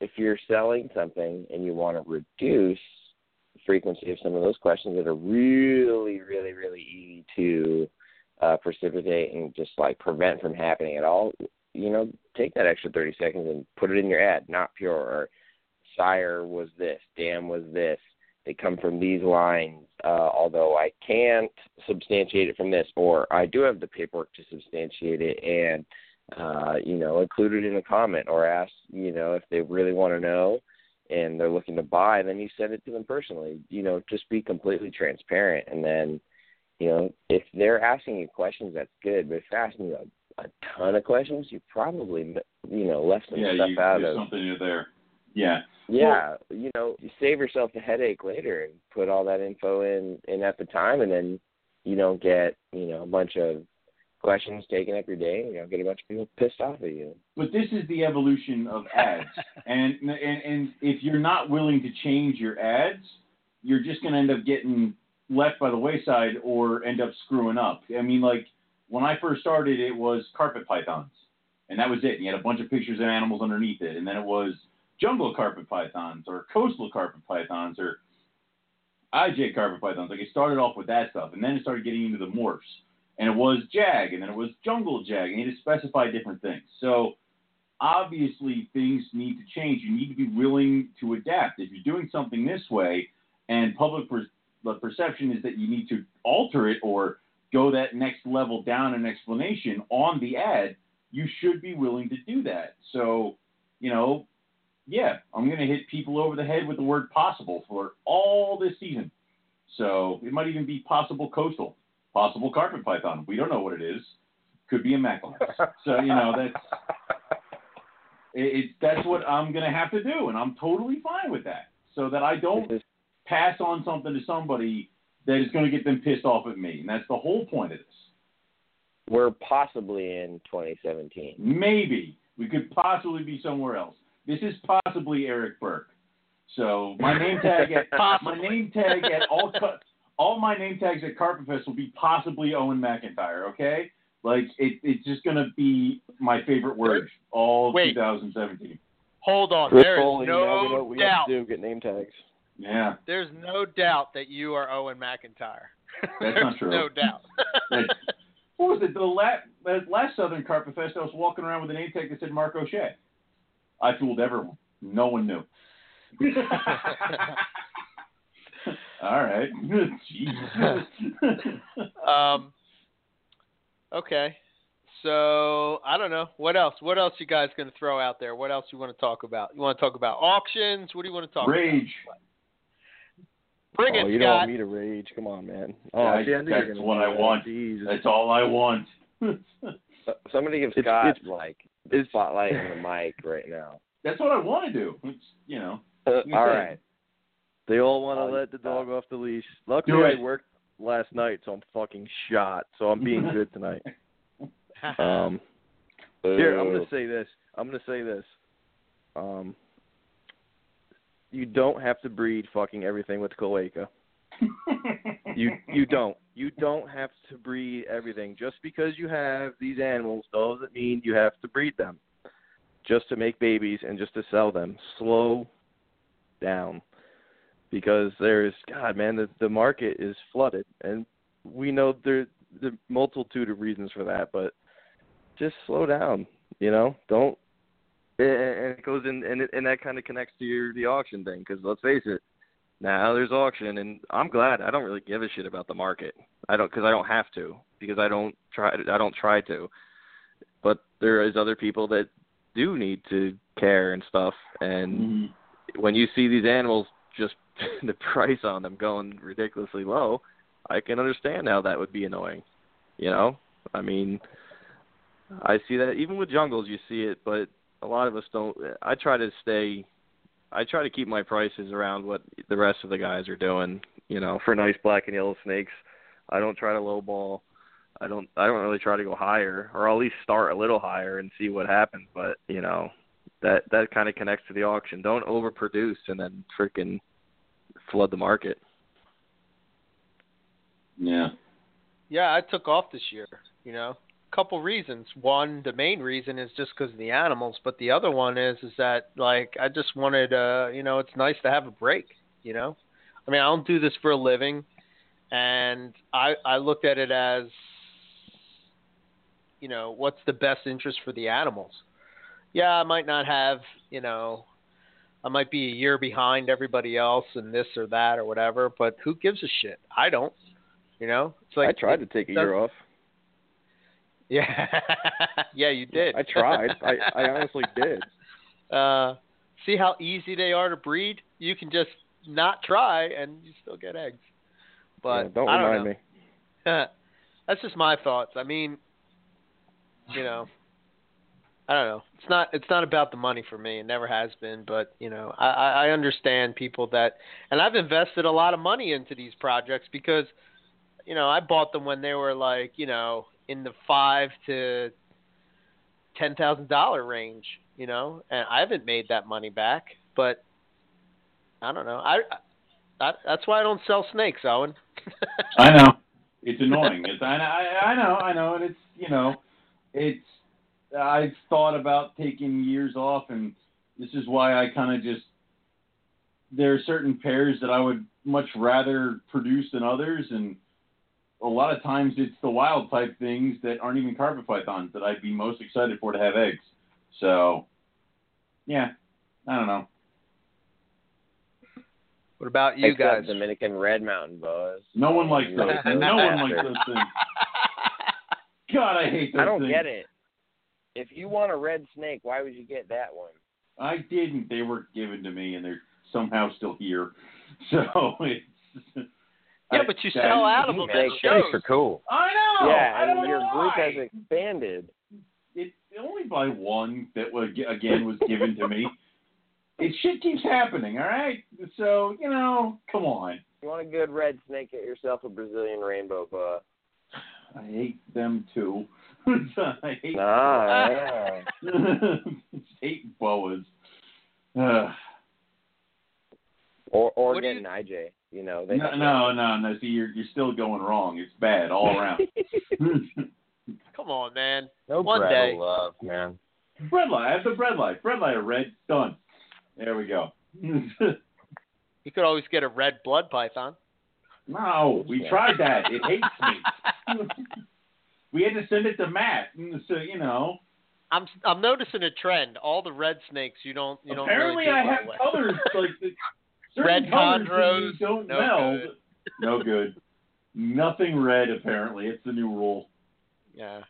if you're selling something and you want to reduce the frequency of some of those questions that are really, really, really easy to uh, precipitate and just like prevent from happening at all, you know, take that extra 30 seconds and put it in your ad, not pure or sire was this, dam was this, they come from these lines, uh, although I can't substantiate it from this, or I do have the paperwork to substantiate it, and uh, you know, include it in a comment or ask, you know, if they really want to know and they're looking to buy, then you send it to them personally. You know, just be completely transparent, and then, you know, if they're asking you questions, that's good. But if they're asking you a, a ton of questions, you probably, you know, left some yeah, stuff you, out of. something in there. Yeah. Yeah, you know, you save yourself the headache later and put all that info in in at the time, and then you don't get you know a bunch of questions taking up your day, and you don't get a bunch of people pissed off at you. But this is the evolution of ads, <laughs> and and and if you're not willing to change your ads, you're just going to end up getting left by the wayside or end up screwing up. I mean, like when I first started, it was carpet pythons, and that was it. And you had a bunch of pictures of animals underneath it, and then it was jungle carpet pythons or coastal carpet pythons or IJ carpet pythons. Like it started off with that stuff, and then it started getting into the morphs, and it was jag, and then it was jungle jag, and to specify different things. So obviously things need to change. You need to be willing to adapt. If you're doing something this way, and public per- perception is that you need to alter it or go that next level down an explanation on the ad, you should be willing to do that. So, you know, yeah, I'm going to hit people over the head with the word possible for all this season. So it might even be possible coastal, possible carpet python. We don't know what it is. Could be a mackerel. <laughs> So you know that's it, it, that's what I'm going to have to do, and I'm totally fine with that. So that I don't pass on something to somebody that is going to get them pissed off at me, and that's the whole point of this. We're possibly in 2017. Maybe we could possibly be somewhere else. This is possibly Eric Burke. So <laughs> my name tag at my name tag at all all my name tags at Carpet Fest will be possibly Owen McIntyre. Okay, like it, it's just gonna be my favorite word all Wait. 2017. Hold on. Rip There Foley, is we know no we have doubt. to do. Get name tags. Yeah, There's no doubt that you are Owen McIntyre. That's There's not true. <laughs> No doubt. <laughs> That's- what was it? The last last Southern Carpet Fest, I was walking around with a name tag that said Mark O'Shea. I fooled everyone. No one knew. <laughs> All right. Jesus. um. Okay. So I don't know what else. What else you guys gonna throw out there? What else you want to talk about? You want to talk about auctions? What do you want to talk Rage. about? Rage. Bring oh, it, you don't want me to rage? Come on, man. Oh, Yeah, see, I knew you were that's what I want. Jesus. That's all I want. <laughs> Somebody give It's- Scott it's- like the it's- spotlight and the mic right now. <laughs> That's what I want to do. It's, you know. <laughs> All You right. They all want to Oh, let the stop. dog off the leash. Luckily, I worked last night, so I'm fucking shot. So I'm being <laughs> good tonight. Um, here, I'm gonna say this. I'm gonna say this. Um, you don't have to breed fucking everything with cloaca. You <laughs> you don't. You don't have to breed everything. Just because you have these animals doesn't mean you have to breed them. Just to make babies and just to sell them. Slow down. Because there's God man, the the market is flooded and we know there the multitude of reasons for that, but just slow down, you know? Don't and it goes in and it, and that kind of connects to your the auction thing cuz let's face it, now there's auction, and I'm glad. I don't really give a shit about the market. I don't because I don't have to because I don't try. I don't try to. But there is other people that do need to care and stuff. And Mhm. when you see these animals, just <laughs> the price on them going ridiculously low, I can understand how that would be annoying. You know, I mean, I see that even with jungles, you see it, but a lot of us don't. I try to stay I try to keep my prices around what the rest of the guys are doing. You know, for nice black and yellow snakes, I don't try to lowball. I don't. I don't really try to go higher, or at least start a little higher and see what happens. But you know, that that kind of connects to the auction. Don't overproduce and then freaking flood the market. Yeah. Yeah, I took off this year. You know, couple reasons. One, the main reason is just because of the animals, but the other one is is that like I just wanted, uh, you know, it's nice to have a break. You know, I mean, I don't do this for a living, and I I looked at it as, you know, what's the best interest for the animals. Yeah, I might not have, you know, I might be a year behind everybody else and this or that or whatever, but who gives a shit? I don't. You know, it's like I tried to take a year off. Yeah, <laughs> yeah, you did. I tried. I I honestly did. <laughs> Uh, see how easy they are to breed. You can just not try and you still get eggs. But Yeah, don't I don't remind know. me. <laughs> That's just my thoughts. I mean, you know, I don't know. It's not it's not about the money for me. It never has been. But you know, I, I I understand people that, and I've invested a lot of money into these projects because, you know, I bought them when they were like, you know, in the five to ten thousand dollar range. You know, and I haven't made that money back. But I don't know. I, I that's why I don't sell snakes, Owen. I know. <laughs> It's annoying. It's I, I I know I know, and it's you know, it's I've thought about taking years off, and this is why I kind of just there are certain pairs that I would much rather produce than others, and a lot of times it's the wild type things that aren't even carpet pythons that I'd be most excited for to have eggs. So, yeah, I don't know. What about you Except guys? Dominican red mountain boas. No one likes those. Those No one likes those things. God, I hate those things. I don't things. get it. If you want a red snake, why would you get that one? I didn't. They were given to me, and they're somehow still here. <laughs> So it's. Yeah, but you sell out of them at Snake shows. Snakes are cool. I know. yeah, I don't and know your group why. has expanded. It's only by one that was again was given to me. <laughs> It shit keeps happening. All right. So you know, come on. You want a good red snake, get yourself a Brazilian rainbow boa. I hate them too. <laughs> I hate. Ah, yeah. <laughs> hate boas. Ugh. Or or What do get you- IJ. You know, they No, no, no, no. See, you're you're still going wrong. It's bad all around. <laughs> <laughs> Come on, man. No One bread day. love, man. bredli. I have the bredli. Bread light, red. Done. There we go. <laughs> You could always get a red blood python. no, we tried that. It hates me. we had to send it to Matt. So you know. I'm I'm noticing a trend. All the red snakes you don't you don't apparently, really I have with. colors like the, certain Red colors that chondros, you don't no meld. good. No good. Nothing red. Apparently, it's the new rule. Yeah.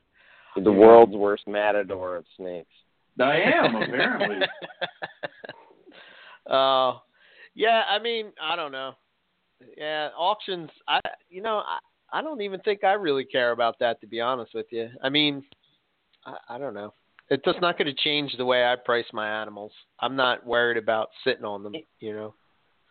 the world's worst matador of snakes. I am apparently. <laughs> <laughs> Uh, yeah, I mean, I don't know. Yeah, auctions. I, you know, I, I don't even think I really care about that to be honest with you. I mean, I, I don't know. It's just not going to change the way I price my animals. I'm not worried about sitting on them. You know.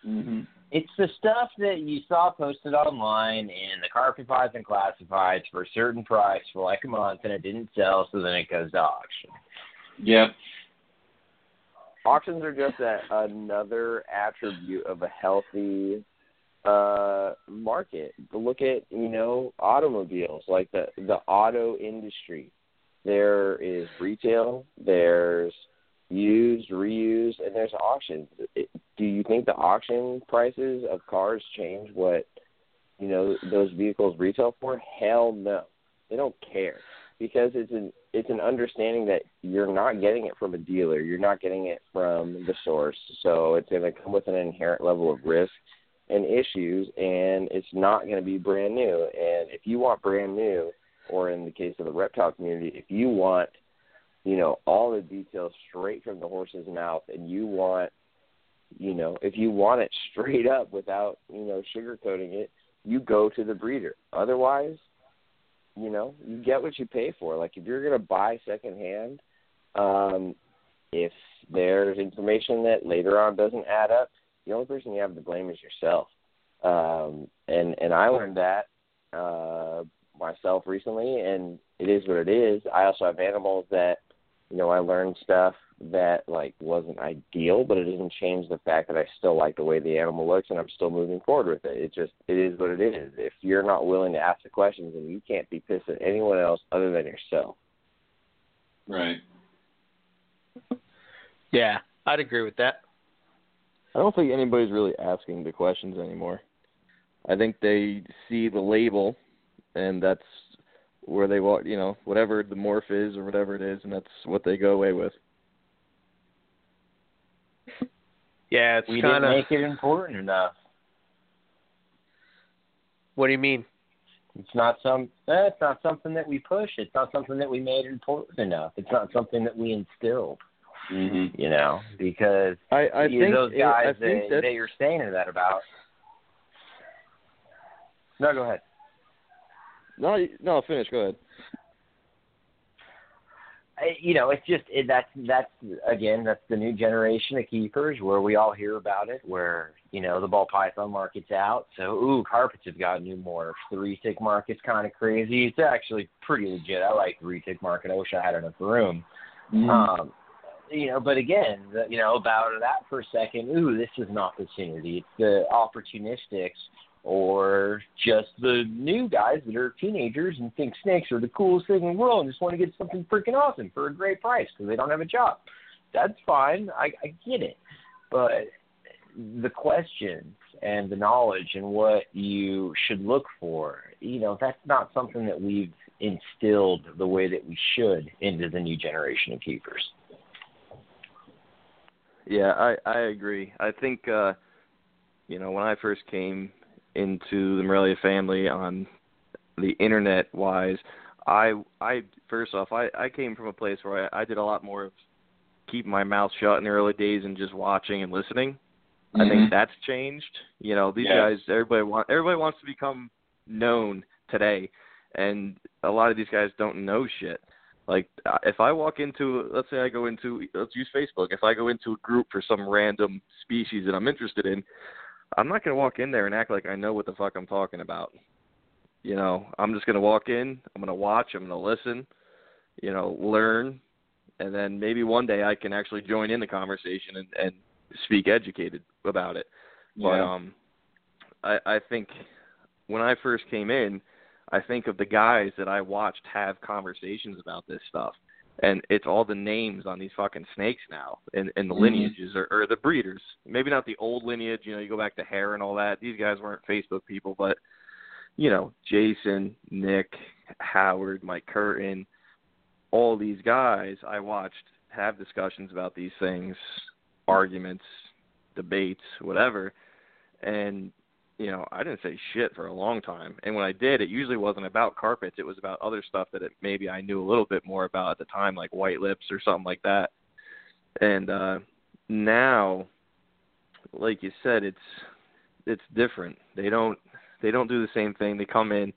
Hmm It's the stuff that you saw posted online in the carpet pies and classifieds for a certain price for like a month and it didn't sell, so then it goes to auction. Yep. Auctions are just a, another attribute of a healthy uh market. Look at, you know, automobiles, like the the auto industry. There is retail, there's used, reused, and there's auctions. It, do you think the auction prices of cars change what you know those vehicles retail for? Hell no. They don't care because it's an it's an understanding that you're not getting it from a dealer, you're not getting it from the source. So it's going to come with an inherent level of risk and issues, and it's not going to be brand new. And if you want brand new, or in the case of the reptile community, if you want you know all the details straight from the horse's mouth, and you want you know if you want it <laughs> straight up without you know sugarcoating it, you go to the breeder. Otherwise, you know, you get what you pay for. Like if you're gonna buy secondhand, um, if there's information that later on doesn't add up, the only person you have to blame is yourself. Um, and and I learned that uh, myself recently, and it is what it is. I also have animals that, you know, I learned stuff that like wasn't ideal, but it doesn't change the fact that I still like the way the animal looks and I'm still moving forward with it. It just it is what it is. If you're not willing to ask the questions, then you can't be pissed at anyone else other than yourself. Right. Yeah, I'd agree with that. I don't think anybody's really asking the questions anymore. I think they see the label, and that's where they walk, you know, whatever the morph is or whatever it is, and that's what they go away with. Yeah, it's we kind didn't make it important enough. What do you mean? It's not some. Eh, it's not something that we push. It's not something that we made important enough. It's not something that we instilled. Mm-hmm. You know, because I I you, think those it- guys I think that, that's, that you're saying that about. No, go ahead. No no finish. Go ahead. You know, it's just it, that's that's again that's the new generation of keepers where we all hear about it. Where you know the ball python market's out, so ooh, carpets have got new morphs. The retic market's kind of crazy. It's actually pretty legit. I like the retic market. I wish I had enough room. Mm-hmm. Um, you know, but again, the, you know, about that for a second. Ooh, this is an opportunity. It's the opportunistics or just the new guys that are teenagers and think snakes are the coolest thing in the world and just want to get something freaking awesome for a great price because they don't have a job. That's fine. I, I get it. But the questions and the knowledge and what you should look for, you know, that's not something that we've instilled the way that we should into the new generation of keepers. Yeah, I I agree. I think uh you know, when I first came into the Morelia family on the internet wise, I I first off I I came from a place where I, I did a lot more of keeping my mouth shut in the early days and just watching and listening. I Mm-hmm. think that's changed. You know, these guys everybody want everybody wants to become known today and a lot of these guys don't know shit. Like uh, if I walk into let's say I go into let's use Facebook. If I go into a group for some random species that I'm interested in, I'm not going to walk in there and act like I know what the fuck I'm talking about. You know, I'm just going to walk in, I'm going to watch, I'm going to listen, you know, learn and then maybe one day I can actually join in the conversation and and speak educated about it. But Yeah. um I I think when I first came in, I think of the guys that I watched have conversations about this stuff. And it's all the names on these fucking snakes now and, and the Mhm. lineages or, or the breeders. Maybe not the old lineage, you know, you go back to hair and all that. These guys weren't Facebook people, but you know, Jason, Nick, Howard, Mike Curtin, all these guys I watched have discussions about these things, arguments, debates, whatever. And you know, I didn't say shit for a long time. And when I did, it usually wasn't about carpets. It was about other stuff that it, maybe I knew a little bit more about at the time, like white lips or something like that. And uh now, like you said, it's it's different. They don't they don't do the same thing. They come in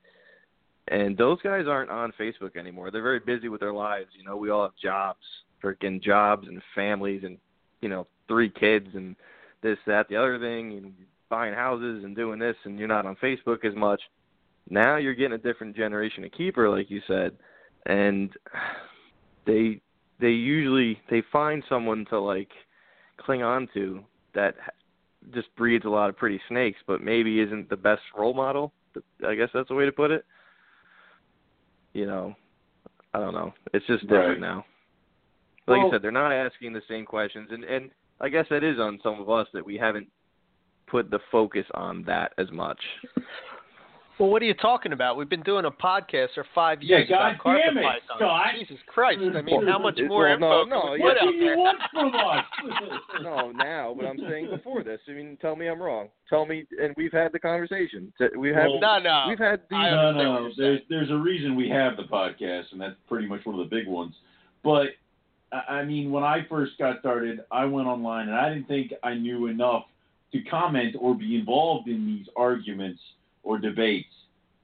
and those guys aren't on Facebook anymore. They're very busy with their lives. You know, we all have jobs, freaking jobs and families and, you know, three kids and this, that, the other thing, and buying houses and doing this, and you're not on Facebook as much. Now you're getting a different generation of keeper, like you said, and they they usually they find someone to like cling on to that just breeds a lot of pretty snakes, but maybe isn't the best role model. I guess that's the way to put it. You know, I don't know. It's just different Right. now. Like Well- you said, they're not asking the same questions, and and I guess that is on some of us that we haven't put the focus on that as much. Well, what are you talking about? We've been doing a podcast for five years God about carpet damn it, pythons. Scott. Jesus Christ! I mean, how much Well, more no, info no, can we yeah. What out do you want from us? <laughs> <laughs> No, now, but I'm saying before this. I mean, tell me I'm wrong. Tell me, and we've had the conversation. We have Well, No, no. we've had these. I no, no. There's there's a reason we have the podcast, and that's pretty much one of the big ones. But I I mean, when I first got started, I went online, and I didn't think I knew enough to comment or be involved in these arguments or debates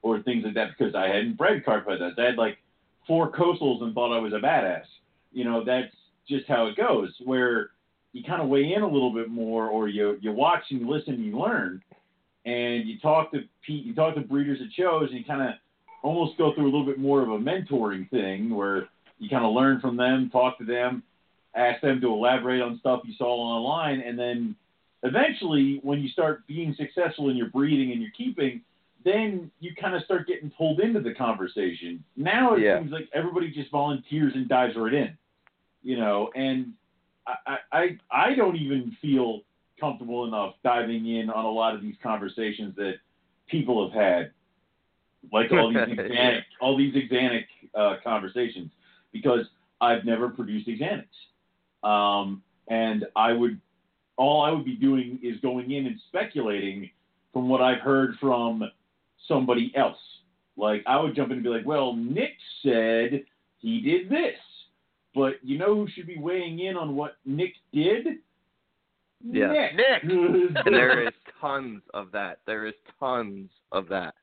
or things like that because I hadn't bred carpet pythons. I had like four coastals and thought I was a badass. You know, that's just how it goes. Where you kind of weigh in a little bit more, or you you watch and you listen and you learn, and you talk to Pete, you talk to breeders at shows, and you kind of almost go through a little bit more of a mentoring thing where you kind of learn from them, talk to them, ask them to elaborate on stuff you saw online, and then eventually, when you start being successful in your breeding and your keeping, then you kind of start getting pulled into the conversation. Now it Yeah. seems like everybody just volunteers and dives right in, you know, and I, I I don't even feel comfortable enough diving in on a lot of these conversations that people have had, like all these <laughs> axanthic, all these axanthic uh, conversations, because I've never produced axanthics, um, and I would all I would be doing is going in and speculating from what I've heard from somebody else. Like I would jump in and be like, "Well, Nick said he did this." But you know who should be weighing in on what Nick did? Yeah. Nick. Nick. <laughs> and there is tons of that. There is tons of that.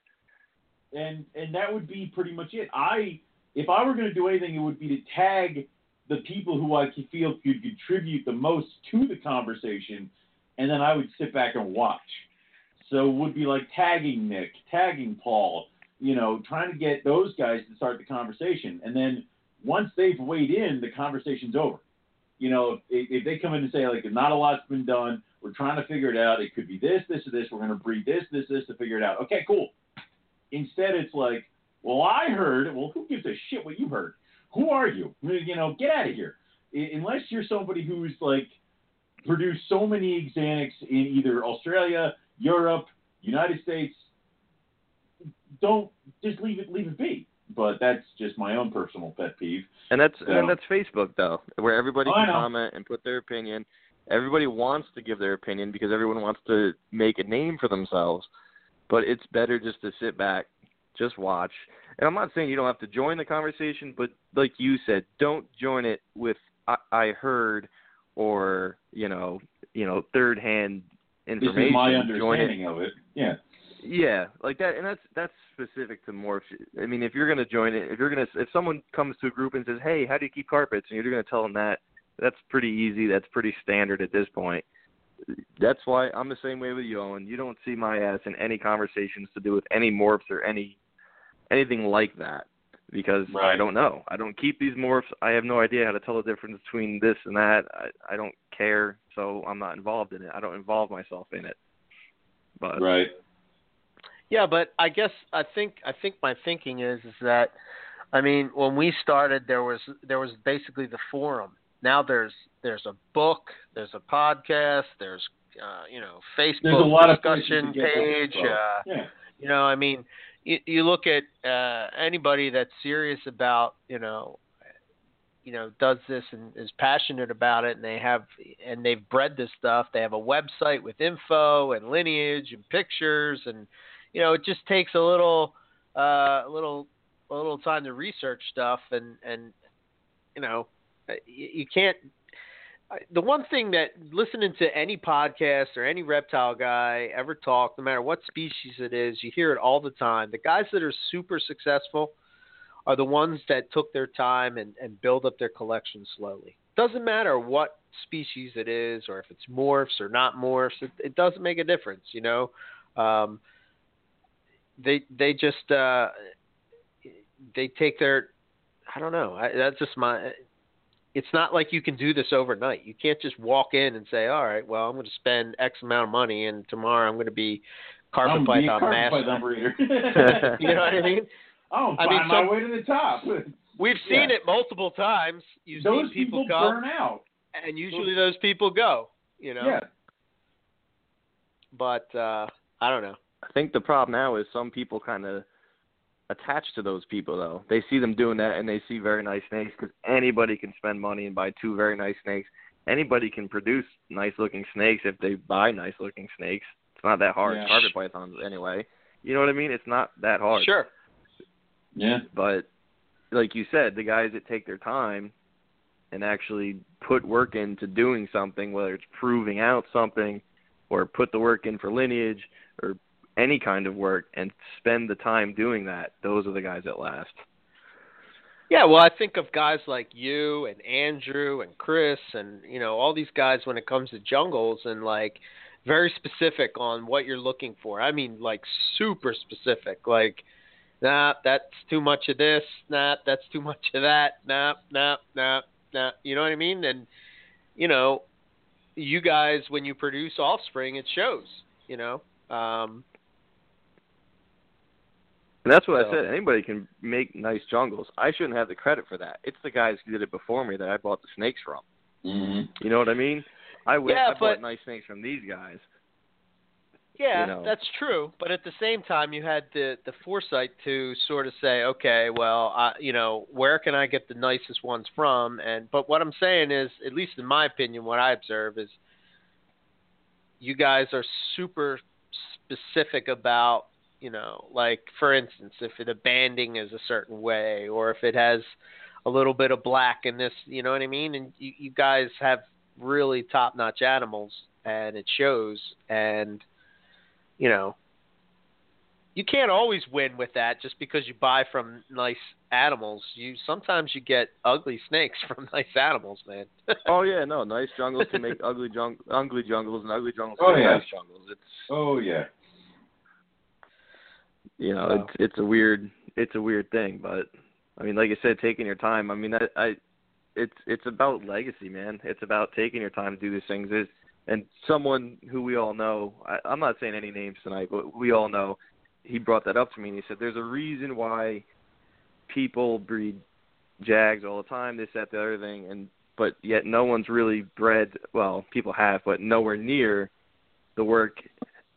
and and that would be pretty much it. I if I were going to do anything, it would be to tag the people who I feel could contribute the most to the conversation, and then I would sit back and watch. So it would be like tagging Nick, tagging Paul, you know, trying to get those guys to start the conversation, and then once they've weighed in, the conversation's over. You know, if, if they come in and say like, not a lot's been done, we're trying to figure it out. It could be this, this, or this. We're going to breed this, this, this to figure it out. Okay, cool. Instead, it's like, well, I heard. Well, who gives a shit what you heard? Who are you? You know, get out of here. Unless you're somebody who's like produced so many axanthics in either Australia, Europe, United States, don't just leave it leave it be. But that's just my own personal pet peeve. And that's So- and that's Facebook though, where everybody Oh, can comment and put their opinion. Everybody wants to give their opinion because everyone wants to make a name for themselves. But it's better just to sit back, just watch. And I'm not saying you don't have to join the conversation, but like you said, don't join it with I, I heard or you know you know third hand information. This is my Join it understanding of it. Yeah. yeah, like that, and that's that's specific to morphs. I mean, if you're gonna join it, if you're gonna, if someone comes to a group and says, "Hey, how do you keep carpets?" and you're gonna tell them that, that's pretty easy. That's pretty standard at this point. That's why I'm the same way with you, Owen. You don't see my ass in any conversations to do with any morphs or any anything like that because I don't know. I don't keep these morphs. I have no idea how to tell the difference between this and that. I, I don't care, so I'm not involved in it. I don't involve myself in it. But Right. Yeah, but I guess I think I think my thinking is is that I mean when we started there was there was basically the forum. Now there's there's a book, there's a podcast, there's uh, you know Facebook There's a lot of discussion to page. info. Uh, yeah. you know, I mean, you, you look at uh, anybody that's serious about you know you know does this and is passionate about it, and they have and they've bred this stuff. They have a website with info and lineage and pictures, and you know it just takes a little uh, a little a little time to research stuff, and and you know you, you can't the one thing that listening to any podcast or any reptile guy ever talk, no matter what species it is, you hear it all the time. The guys that are super successful are the ones that took their time and, and build up their collection slowly. Doesn't matter what species it is or if it's morphs or not morphs, it, it doesn't make a difference, you know. Um, they they just uh, they take their I don't know. I, that's just my it's not like you can do this overnight. You can't just walk in and say, "All right, well, I'm going to spend X amount of money, and tomorrow I'm going to be carpet I'm python carpet master." python breeder. <laughs> <laughs> you know what I mean? Oh, I find mean, my some- way to the top. <laughs> We've seen Yeah. it multiple times. You've Those seen people, people come, burn out. and usually those people go. You know, Yeah. but uh, I don't know. I think the problem now is some people kind of attach to those people though. They see them doing that and they see very nice snakes because anybody can spend money and buy two very nice snakes. Anybody can produce nice looking snakes if they buy nice looking snakes. It's not that hard. Yeah. Carpet pythons anyway. You know what I mean? It's not that hard. Sure. Yeah. But like you said, the guys that take their time and actually put work into doing something, whether it's proving out something or put the work in for lineage or any kind of work and spend the time doing that, those are the guys that last. Yeah, well, I think of guys like you and Andrew and Chris and you know all these guys when it comes to jungles and like very specific on what you're looking for. I mean, like super specific. Like, nah, that's too much of this. Nah, that's too much of that. Nah, nah, nah, nah. You know what I mean? And you know, you guys when you produce offspring, it shows. You know. Um, And that's what I said. Anybody can make nice jungles. I shouldn't have the credit for that. It's the guys who did it before me that I bought the snakes from. Mm-hmm. You know what I mean? I went, Yeah, I but- bought nice snakes from these guys. Yeah, you know. that's true. But at the same time, you had the the foresight to sort of say, okay, well, I, you know, where can I get the nicest ones from? And but what I'm saying is, at least in my opinion, what I observe is, you guys are super specific about, you know, like for instance, if the banding is a certain way, or if it has a little bit of black in this, you know what I mean? And you, you guys have really top notch animals, and it shows. And you know, you can't always win with that just because you buy from nice animals. You sometimes you get ugly <laughs> snakes from nice animals, man. <laughs> Oh yeah, no, nice jungles can make ugly jung- ugly jungles, and ugly jungles Oh, can make yeah. nice jungles. It's Oh yeah. You know, it's it's a weird it's a weird thing, but I mean, like I said, taking your time. I mean, I, I it's it's about legacy, man. It's about taking your time to do these things. Is and someone who we all know. I, I'm not saying any names tonight, but we all know. He brought that up to me, and he said, "There's a reason why people breed jags all the time. This, that, the other thing, and but yet no one's really bred. Well, people have, but nowhere near the work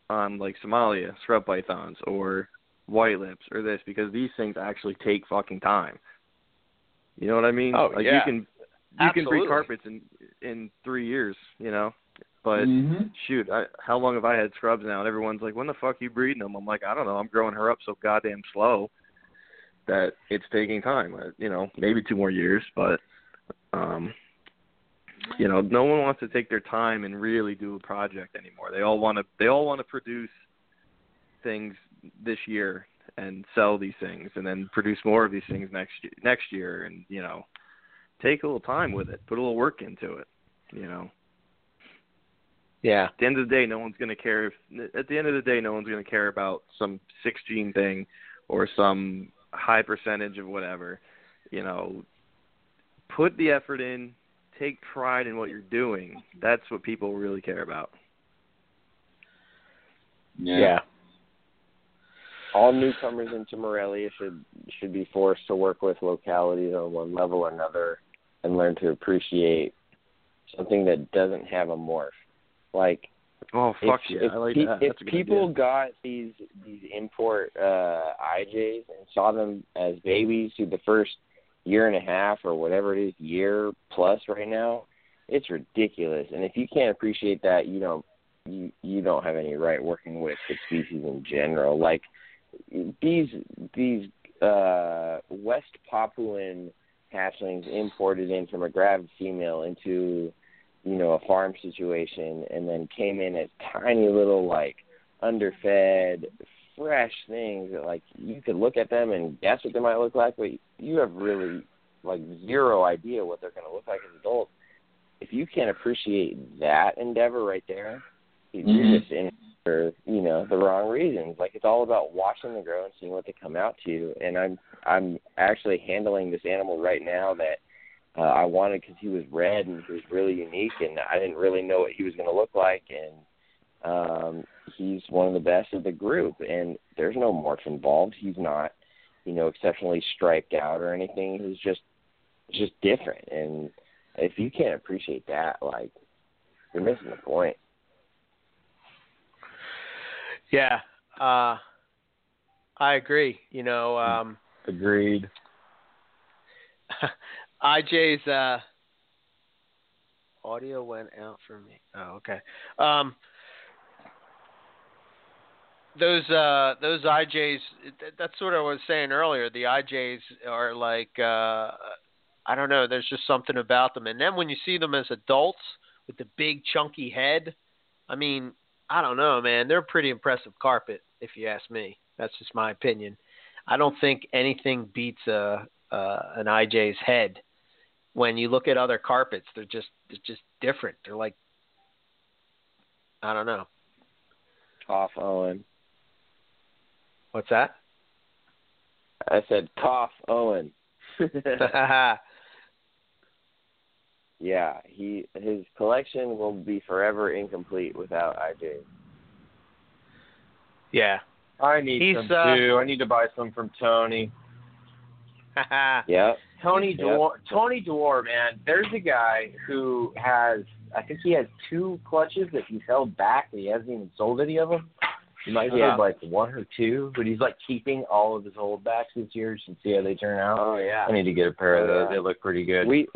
on like Somalia scrub pythons or white lips or this because these things actually take fucking time. You know what I mean? Oh, like yeah. you can you can breed carpets in in three years, you know. But mm-hmm. shoot, I, how long have I had scrubs now? And everyone's like, "When the fuck are you breeding them?" I'm like, "I don't know. I'm growing her up so goddamn slow that it's taking time. Uh, You know, maybe two more years, but um, you know, no one wants to take their time and really do a project anymore. They all want to. They all want to produce things this year and sell these things, and then produce more of these things next year, next year, and you know, take a little time with it, put a little work into it. You know, yeah. at the end of the day, no one's going to care. If, at the end of the day, no one's going to care about some six gene thing or some high percentage of whatever. You know, put the effort in, take pride in what you're doing. That's what people really care about. Yeah. All newcomers into Morelia should should be forced to work with localities on one level or another and learn to appreciate something that doesn't have a morph. Like Oh fuck if, yeah, if, I like that. if That's a good people idea. got these these import uh IJs and saw them as babies through the first year and a half or whatever it is, year plus right now, it's ridiculous. And if you can't appreciate that, you don't you you don't have any right working with the species in general. Like these these uh West Papuan hatchlings imported in from a gravid female into you know a farm situation and then came in as tiny little like underfed fresh things that like you could look at them and guess what they might look like but you have really like zero idea what they're going to look like as adults if you can't appreciate that endeavor right there you're Mhm. just in for you know the wrong reasons like it's all about watching them grow and seeing what they come out to and i'm i'm actually handling this animal right now that uh, I wanted because he was red and he was really unique, and I didn't really know what he was going to look like. And um, he's one of the best of the group, and there's no morph involved. He's not, you know, exceptionally striped out or anything. He's just just different. And if you can't appreciate that, like you're missing the point. Yeah, uh, I agree. You know, um, Agreed. <laughs> IJ's uh, audio went out for me. Oh, okay. Um, those uh, those IJs. th- That's what I was saying earlier. The IJs are like uh, I don't know. There's just something about them. And then when you see them as adults with the big chunky head, I mean, I don't know, man. They're a pretty impressive carpet, if you ask me. That's just my opinion. I don't think anything beats a uh, an IJ's head. When you look at other carpets, they're just they're just different. They're like I don't know. Cough, Owen. What's that? I said cough, Owen. <laughs> <laughs> <laughs> yeah, he his collection will be forever incomplete without IJ. yeah. I need He's, some uh, too. I need to buy some from Tony. <laughs> yeah. Tony Yep. Dwar, Tony Dwar, man. There's a guy who has, I think he has two clutches that he's held back. That he hasn't even sold any of them. He might Uh-huh. have like one or two, but he's like keeping all of his holdbacks this year and see how they turn out. Oh yeah. I need to get a pair of those. Yeah. They look pretty good. We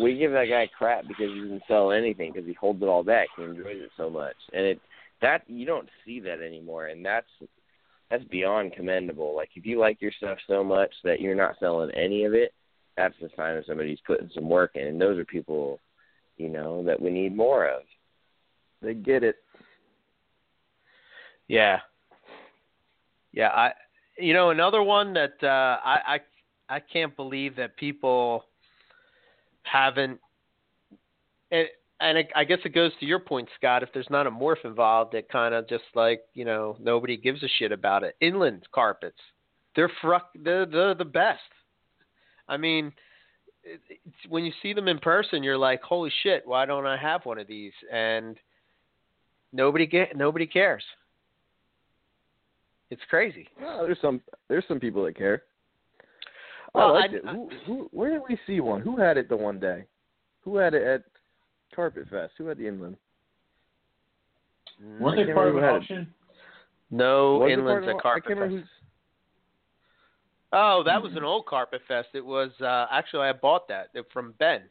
we give that guy crap because he doesn't sell anything because he holds it all back. He enjoys it so much, and it that you don't see that anymore, and that's that's beyond commendable. Like if you like your stuff so much that you're not selling any of it, that's the sign of somebody who's putting some work in, and those are people, you know, that we need more of. They get it. Yeah. Yeah, I you know another one that uh I I I can't believe that people haven't and and it, I guess it goes to your point, Scott. If there's not a morph involved, it kind of just like you know nobody gives a shit about it. Inland carpets, they're fruck, they're, they're the best. I mean, when you see them in person, you're like, holy shit, why don't I have one of these? And nobody get nobody cares. It's crazy. Well, there's some there's some people that care. Well, I liked I- it. Who, who, where did we see one? Who had it the one day? Who had it at Carpet Fest? Who had the inland? Weren't I they part of an who had it. auction? No Was inlands of at the- I Carpet can't Fest. Oh, that was an old Carpet Fest. It was uh, actually I bought that from Ben.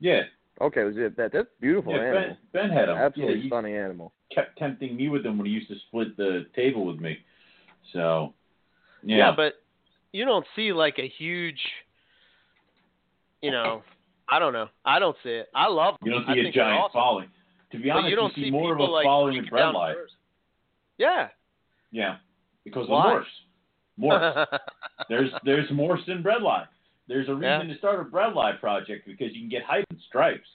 Yeah. Okay, was it that? That's beautiful yeah animal. ben, ben had them. Absolutely yeah, he stunning animal. Kept tempting me with them when he used to split the table with me. So, yeah. but you don't see like a huge, you know, I don't know. I don't see it. I love. you don't see a giant awesome. following. To be But honest, you don't see, see more of a like following in bredli. Yeah. Yeah, because Why? of morphs. Morphs. there's there's morphs in bredli. There's a reason Yeah. to start a bread life project because you can get height and stripes.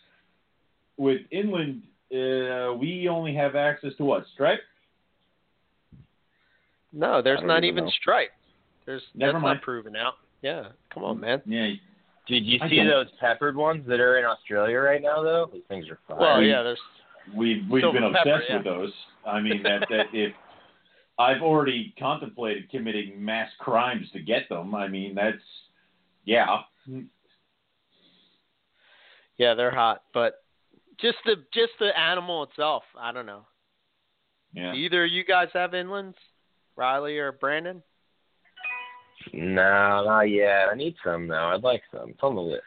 With inland, uh, we only have access to what stripe? no, there's don't even even stripe. There's Never that's mind. not proven out. Yeah, come on, man. Yeah, Did you I see don't- those peppered ones that are in Australia right now though? Those things are fire. Well, yeah, there's we've we've Silver been pepper, obsessed yeah. with those. I mean that <laughs> that if I've already contemplated committing mass crimes to get them. I mean that's yeah. yeah, they're hot, but just the just the animal itself, I don't know. Yeah. Do either of you guys have inlands, Riley or Brandon? No, not yet. I need some though. I'd like some. It's on the list.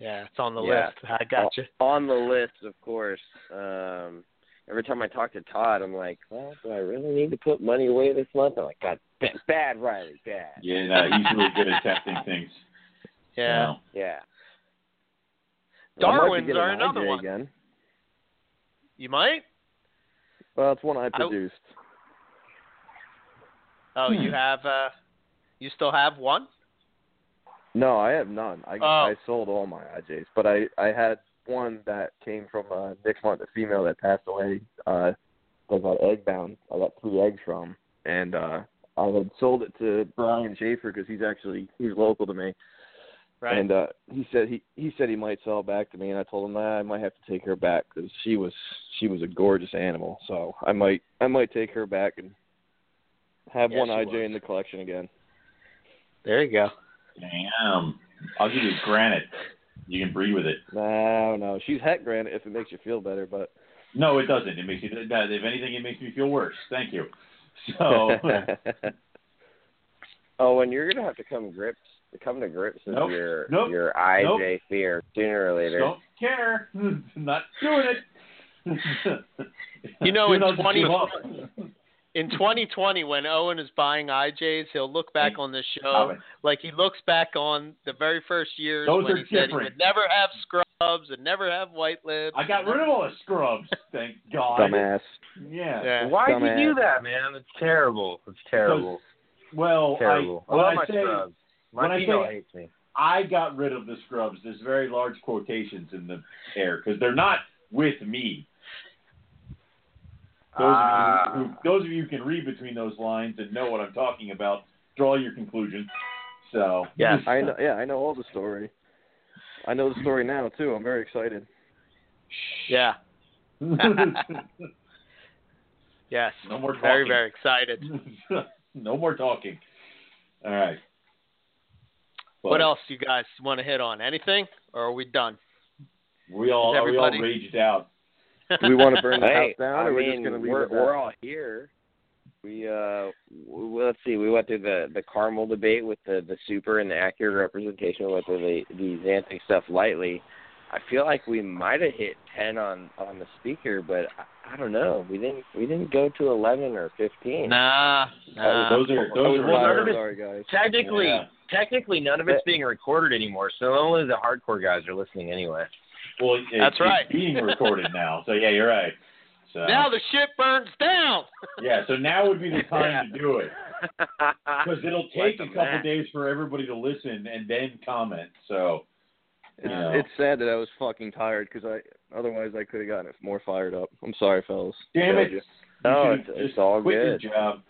Yeah, it's on the Yeah. list. I got you. On the list, of course. Um, every time I talk to Todd, I'm like, well, do I really need to put money away this month? I'm like, God, bad, bad Riley, bad. Yeah, no, he's really good at testing things. Yeah. So, Yeah. Well, I might be Darwin's getting are another IJ one. Again. You might. Well, it's one I produced. Oh, you Hmm. have. uh You still have one? No, I have none. I Oh. I sold all my IJs, but I I had one that came from uh, Nick Mont, the female that passed away. Uh, was on Eggbound. I got three eggs from, and uh, I had sold it to Brian Schaefer because he's actually he's local to me. Right. And uh, he said he he said he might sell it back to me, and I told him nah, I might have to take her back because she was she was a gorgeous animal. So I might I might take her back and have Yeah, one IJ was. in the collection again. there you go. damn. I'll give you granite. You can breed with it. No, no, she's heck granite if it makes you feel better, but No, it doesn't. It makes you. that- If anything, it makes me feel worse. Thank you. So. <laughs> <laughs> Oh, and you're gonna have to come grips, come to grips with Nope. your Nope. your IJ fear sooner or later. Don't care. <laughs> Not doing it. <laughs> You know, <laughs> in 20. In 2020, when Owen is buying IJs, he'll look back mm. on this show like he looks back on the very first years Those when are he said he different. would never have scrubs and never have white lips. I got rid of all the scrubs. Thank God. dumbass. Yeah. Yeah. Why did you do that, man? It's terrible. It's terrible. Well, terrible. I, I, when love I my say. My when I say- hates me. I got rid of the scrubs, there's very large quotations in the air because they're not with me. Those Ah. of you who, those of you who can read between those lines and know what I'm talking about, draw your conclusion. So yeah, I know. Yeah, I know all the story. I know the story now too. I'm very excited. Yeah. <laughs> Yes. no more talking. Very, very excited. <laughs> no more talking. All right. What But else you guys want to hit on? Anything? Or are we done? We all Is are we all everybody- raged out. <laughs> Do we want to burn the Hey, house down, I or we're mean, just going to leave we're it we're all here. We uh, w- let's see. We went through the the caramel debate with the the super and the accurate representation. We went through the the Xanthic stuff lightly. I feel like we might have hit ten on on the speaker, but I, I don't know. We didn't we didn't go to eleven or fifteen. Nah. nah. those are those are well, none our- of it- Sorry, guys. Technically, Yeah. Technically, none of it's being recorded anymore, so only the hardcore guys are listening anyway. well, it, That's it's right. being recorded now. So yeah, you're right. So Now the shit burns down. yeah, so now would be the <laughs> time to do it <laughs> because it'll take Like a a couple man. days for everybody to listen and then comment. So It's, Yeah. it's sad that I was fucking tired because I otherwise I could have gotten it more fired up. I'm sorry, fellas. damn it, Told you. No, it's- it's all quit good. Your job.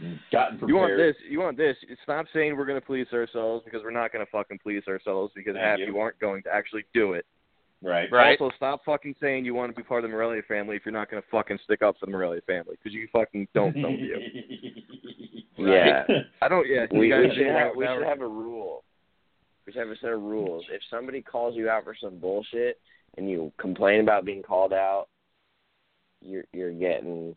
And Gotten prepared. You want this? You want this? Stop saying we're going to police ourselves because we're not going to fucking police ourselves because Thank half you. you aren't going to actually do it. Right. Right. Also, stop fucking saying you want to be part of the Morelia family if you're not going to fucking stick up for the Morelia family because you fucking don't know you. <laughs> Yeah. <laughs> I don't. Yeah, we, you guys we should have we should have a rule. We should have a set of rules. If somebody calls you out for some bullshit and you complain about being called out, you're you're getting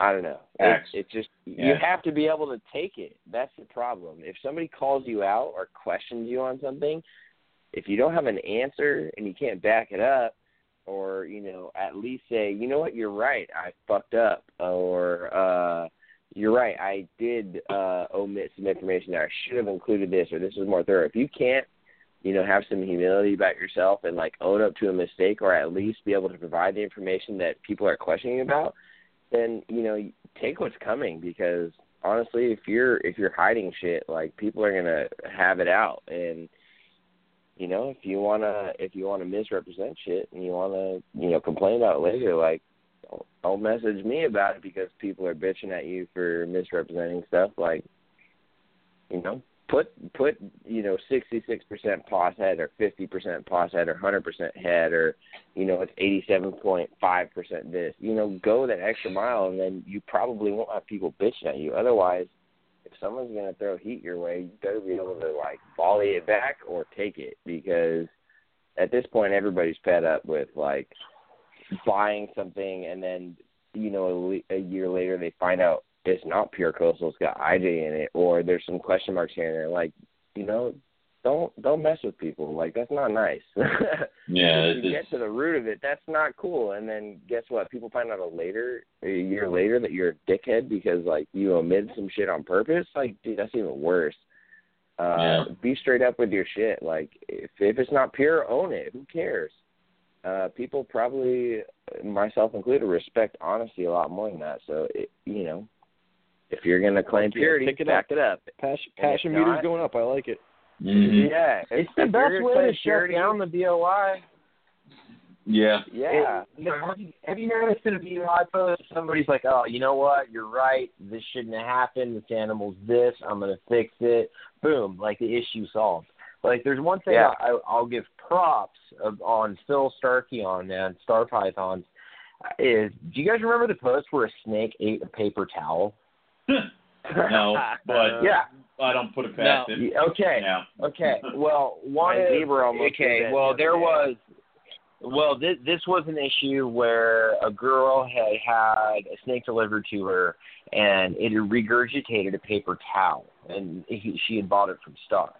I don't know. It, Axed. it just you have to be able to take it. That's the problem. If somebody calls you out or questions you on something, if you don't have an answer and you can't back it up, or you know at least say, you know what, you're right, I fucked up, or uh you're right. I did uh, omit some information there. I should have included this, or this is more thorough. If you can't, you know, have some humility about yourself and like own up to a mistake, or at least be able to provide the information that people are questioning about, then you know, take what's coming. Because honestly, if you're if you're hiding shit, like people are gonna have it out, and you know, if you wanna if you wanna misrepresent shit and you wanna you know complain about it later, like don't, don't message me about it because people are bitching at you for misrepresenting stuff. Like, you know, put put you know sixty six percent pos het or fifty percent pos het or hundred percent het or you know it's eighty seven point five percent this. You know, go that extra mile and then you probably won't have people bitching at you. Otherwise, if someone's gonna throw heat your way, you better be able to like volley it back or take it because at this point everybody's fed up with like buying something and then you know a, a year later they find out it's not pure coastal, it's got IJ in it, or there's some question marks here and there. Like, you know, don't don't mess with people. Like that's not nice. <laughs> Yeah, you get to the root of it, that's not cool. And then guess what? People find out a later, a year later, that you're a dickhead because like you omitted some shit on purpose. Like, dude, that's even worse. Uh, Yeah. Be straight up with your shit. Like, if if it's not pure, own it. Who cares? Uh, people probably, myself included, respect honesty a lot more than that. So, it, you know, if you're gonna claim purity, pick it back up. it up. Passion, passion meter's not- going up. I like it. Mhm. Yeah, It's if- the best way to claim shut down the BOI. yeah. Yeah. It- have you, have you noticed in a BOI post, somebody's like, oh, you know what? You're right. This shouldn't have happened. This animal's this. I'm going to fix it. Boom. Like the issue solved. Like there's one thing Yeah. I, I'll give props of, on Phil Starkey on uh, Star Pythons is, do you guys remember the post where a snake ate a paper towel? No, but <laughs> Yeah. I don't put it past No. it. Okay. Yeah. Okay. <laughs> Well, one is- zebra almost okay. Well, there day. was. Well, this this was an issue where a girl had had a snake delivered to her, and it had regurgitated a paper towel, and he, she had bought it from Star.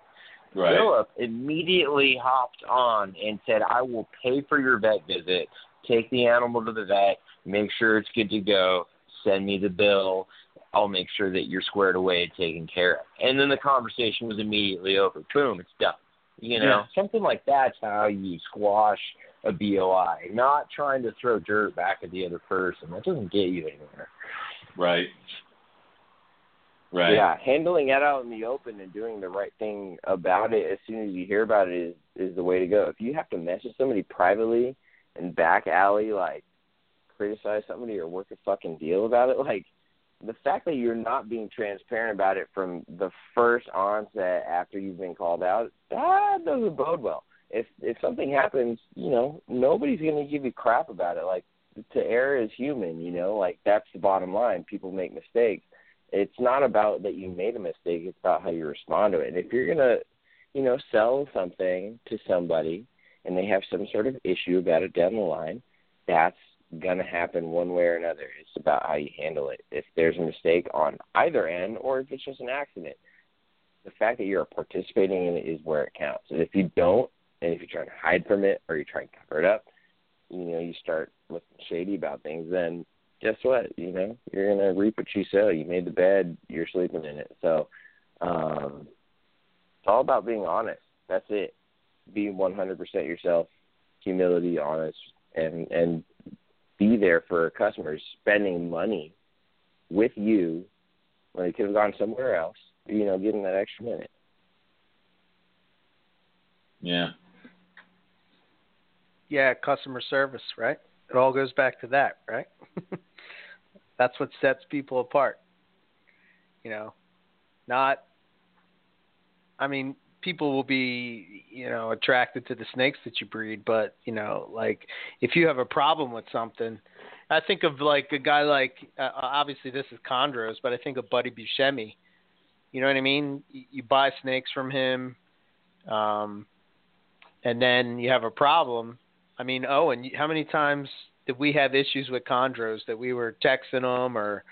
Right. Philip immediately hopped on and said, "I will pay for your vet visit. Take the animal to the vet. Make sure it's good to go. Send me the bill. I'll make sure that you're squared away and taken care of." And then the conversation was immediately over. Boom, it's done. You know, Yeah. something like that's how you squash a BOI. Not trying to throw dirt back at the other person. That doesn't get you anywhere. Right. Right. Yeah, handling it out in the open and doing the right thing about it as soon as you hear about it is is the way to go. If you have to message somebody privately and back alley like criticize somebody or work a fucking deal about it, like the fact that you're not being transparent about it from the first onset after you've been called out, that doesn't bode well. If if something happens, you know, nobody's gonna give you crap about it. Like to err is human, you know, like that's the bottom line. People make mistakes it's not about that you made a mistake it's about how you respond to it and if you're to you know sell something to somebody and they have some sort of issue about it down the line that's to happen one way or another it's about how you handle it if there's a mistake on either end or if it's just an accident the fact that you're participating in it is where it counts and if you don't and if you're trying to hide from it or you're trying to cover it up you know you start looking shady about things then guess what? You know, you're gonna reap what you sow. You made the bed, you're sleeping in it. So, um, it's all about being honest. That's it. Be 100% yourself, humility, honest, and and be there for customers spending money with you when they could have gone somewhere else. You know, getting that extra minute. Yeah. Yeah, customer service, right? It all goes back to that, right? <laughs> That's what sets people apart. You know, not. I mean, people will be, you know, attracted to the snakes that you breed, but you know, like if you have a problem with something, I think of like a guy like, uh, obviously this is Chondros, but I think of Buddy Buscemi. You know what I mean? You, you buy snakes from him, um, and then you have a problem. I mean, oh, and how many times did we have issues with Chondros that we were texting them or,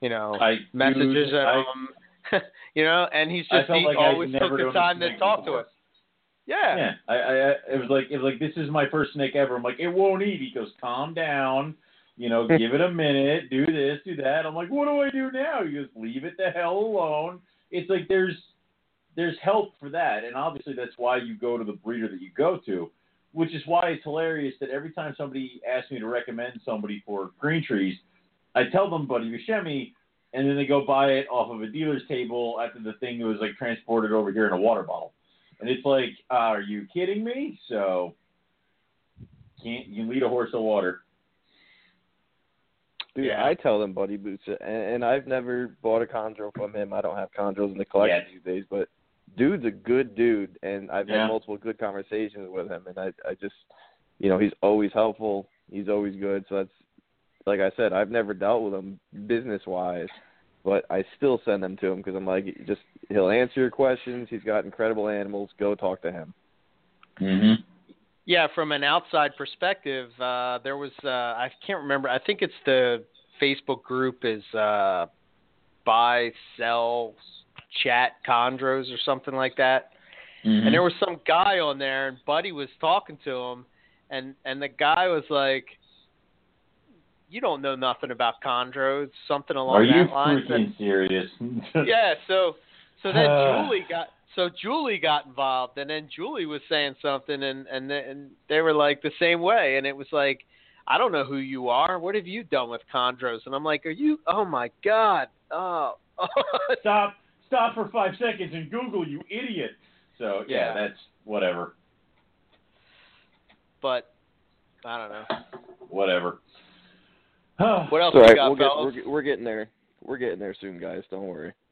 you know, I messages dude, at I, him, <laughs> you know, and he's just he like always took the time to talk to us. Yeah. Yeah, I, I, it was like, it was like, this is my first snake ever. I'm like, it won't eat. He goes, calm down, you know, give it a minute, do this, do that. I'm like, what do I do now? He goes, leave it the hell alone. It's like there's, there's help for that, and obviously that's why you go to the breeder that you go to, which is why it's hilarious that every time somebody asks me to recommend somebody for green trees, I tell them Buddy Buscemi, and then they go buy it off of a dealer's table after the thing was like transported over here in a water bottle. And it's like, uh, are you kidding me? So can't you lead a horse to water? Dude, Yeah. I tell them Buddy Boots, and, and I've never bought a chondro from him. I don't have chondros in the collection Yet. these days, but dude's a good dude, and I've Yeah. had multiple good conversations with him, and I, I just, you know, he's always helpful. He's always good. So that's, like I said, I've never dealt with him business wise, but I still send them to him because I'm like, just he'll answer your questions. He's got incredible animals. Go talk to him. Mm-hmm. Yeah, from an outside perspective, uh, there was uh, I can't remember. I think it's the Facebook group is uh, buy, sell, chat chondros or something like that. Mhm. And there was some guy on there, and Buddy was talking to him, and and the guy was like, "You don't know nothing about chondros," something along Are you that line. freaking serious? <laughs> yeah, so so then Uh. <sighs> Julie got so Julie got involved, and then Julie was saying something, and and then- and they were like the same way, and it was like, I don't know who you are. What have you done with chondros? And I'm like, are you? Oh my god! Oh, <laughs> Stop. Stop for five seconds and Google, you idiot. So yeah, Yeah. that's whatever. but I don't know. Whatever. <sighs> What else It's we right. got, We'll get, fellas? we're, we're getting there. We're getting there soon, guys. Don't worry. <laughs>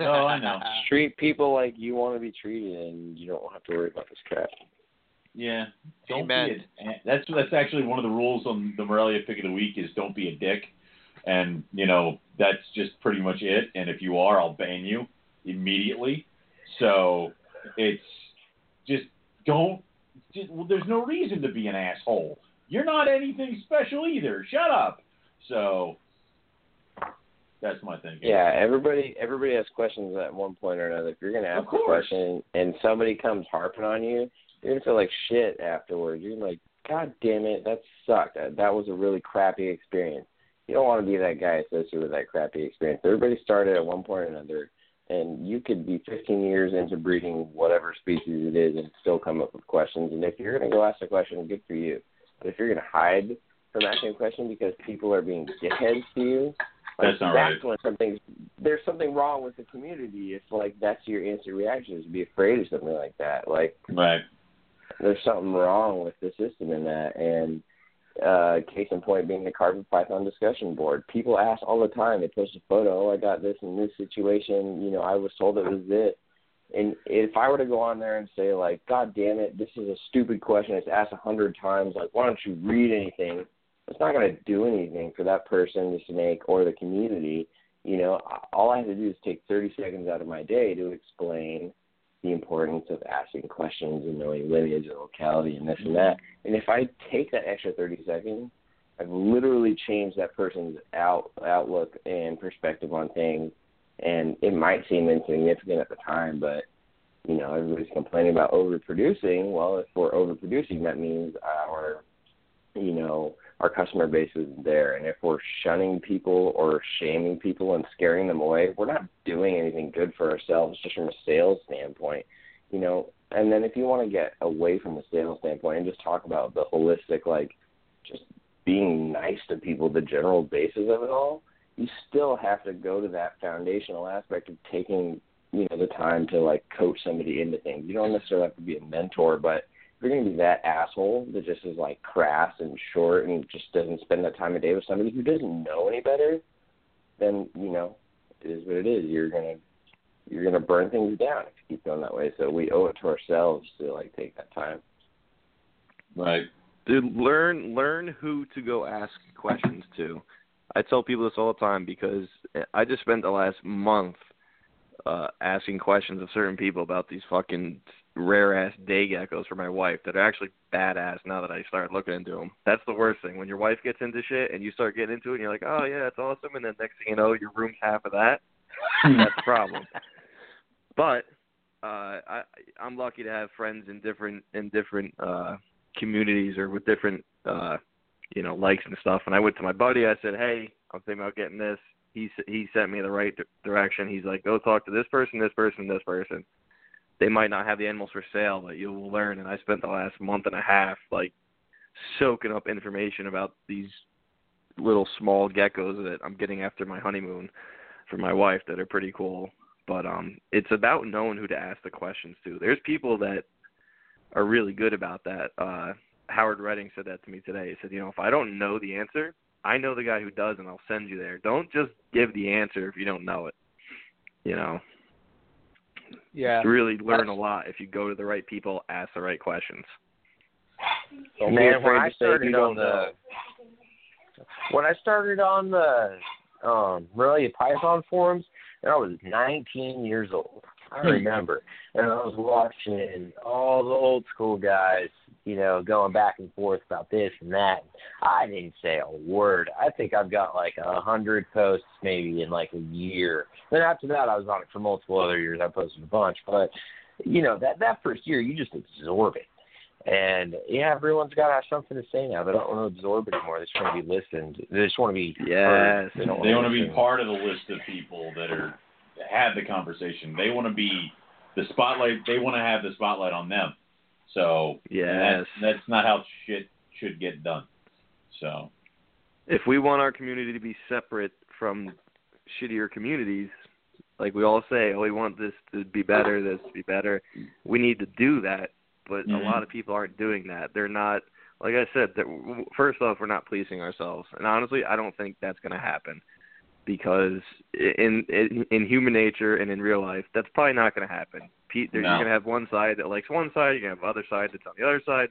Oh, I know. <laughs> Treat people like you want to be treated, and you don't have to worry about this crap. Yeah. Don't Amen. be a, that's that's actually one of the rules on the Morelia pick of the week is don't be a dick, and you know that's just pretty much it. And if you are, I'll ban you immediately. So it's just don't. Just, well, there's no reason to be an asshole. You're not anything special either. Shut up. So that's my thing. Yeah, everybody everybody has questions at one point or another. If you're gonna ask a question and somebody comes harping on you, you're gonna feel like shit afterwards. You're like, God damn it, that sucked. That, that was a really crappy experience. You don't want to be that guy associated with that crappy experience. Everybody started at one point or another, and you could be 15 years into breeding whatever species it is and still come up with questions. And if you're gonna go ask a question, good for you. But if you're gonna hide from asking a question because people are being dickheads to you, like, That's not that's right. when something there's something wrong with the community if like that's your instant reaction is to be afraid of something like that. Like Right. there's something wrong with the system in that and uh case in point being the carpet python discussion board. People ask all the time, they post a photo, oh I got this in this situation, you know, I was told it was this and if I were to go on there and say like, God damn it, this is a stupid question, it's asked a hundred times, like why don't you read anything? It's not going to do anything for that person, the snake, or the community. You know, all I have to do is take 30 seconds out of my day to explain the importance of asking questions and knowing lineage and locality and this and that. And if I take that extra 30 seconds, I've literally changed that person's out outlook and perspective on things. And it might seem insignificant at the time, but you know, everybody's complaining about overproducing. Well, if we're overproducing, that means our, you know, our customer base isn't there. And if we're shunning people or shaming people and scaring them away, we're not doing anything good for ourselves just from a sales standpoint. You know, and then if you want to get away from the sales standpoint and just talk about the holistic, like just being nice to people, the general basis of it all, you still have to go to that foundational aspect of taking, you know, the time to like coach somebody into things. You don't necessarily have to be a mentor, but you're gonna be that asshole that just is like crass and short and just doesn't spend that time of day with somebody who doesn't know any better, then you know it is what it is. You're gonna you're gonna burn things down if you keep going that way. So we owe it to ourselves to like take that time. Right. Dude, learn learn who to go ask questions to. I tell people this all the time because I just spent the last month uh asking questions of certain people about these fucking rare ass day geckos for my wife that are actually badass now that I started looking into them. That's the worst thing when your wife gets into shit and you start getting into it and you're like, "Oh yeah, it's awesome," and then next thing you know, your room's half of that. <laughs> That's the problem. But uh I I'm lucky to have friends in different in different uh communities or with different uh you know likes and stuff and I went to my buddy I said hey I'm thinking about getting this he he sent me the right di- direction he's like go talk to this person this person this person they might not have the animals for sale but you will learn and I spent the last month and a half like soaking up information about these little small geckos that I'm getting after my honeymoon for my wife that are pretty cool but um it's about knowing who to ask the questions to there's people that are really good about that. Uh Howard Redding said that to me today. He said, you know, if I don't know the answer, I know the guy who does and I'll send you there. Don't just give the answer if you don't know it. You know. Yeah. You really learn a lot if you go to the right people, ask the right questions. Don't Man, when I to say if you started on the know. when I started on the um Morelia Python forums, and I was 19 years old. I remember, and I was watching all the old school guys, you know, going back and forth about this and that. I didn't say a word. I think I've got like a hundred posts maybe in like a year. Then after that, I was on it for multiple other years. I posted a bunch, but you know that that first year, you just absorb it. And yeah, everyone's got to have something to say now. They don't want to absorb it anymore. They just want to be listened. They just want to be heard. Yes. They, don't They want to be part of the list of people that are had the conversation. They want to be the spotlight. They want to have the spotlight on them. So Yes. that's, that's not how shit should get done. So if we want our community to be separate from shittier communities, like we all say, oh, we want this to be better, this to be better, we need to do that. But Mhm. a lot of people aren't doing that. They're not, like I said, that first off, we're not policing ourselves, and honestly, I don't think that's going to happen because in, in in human nature and in real life, that's probably not going to happen. Pete, there- No. you're going to have one side that likes one side, you're going to have other side that's on the other side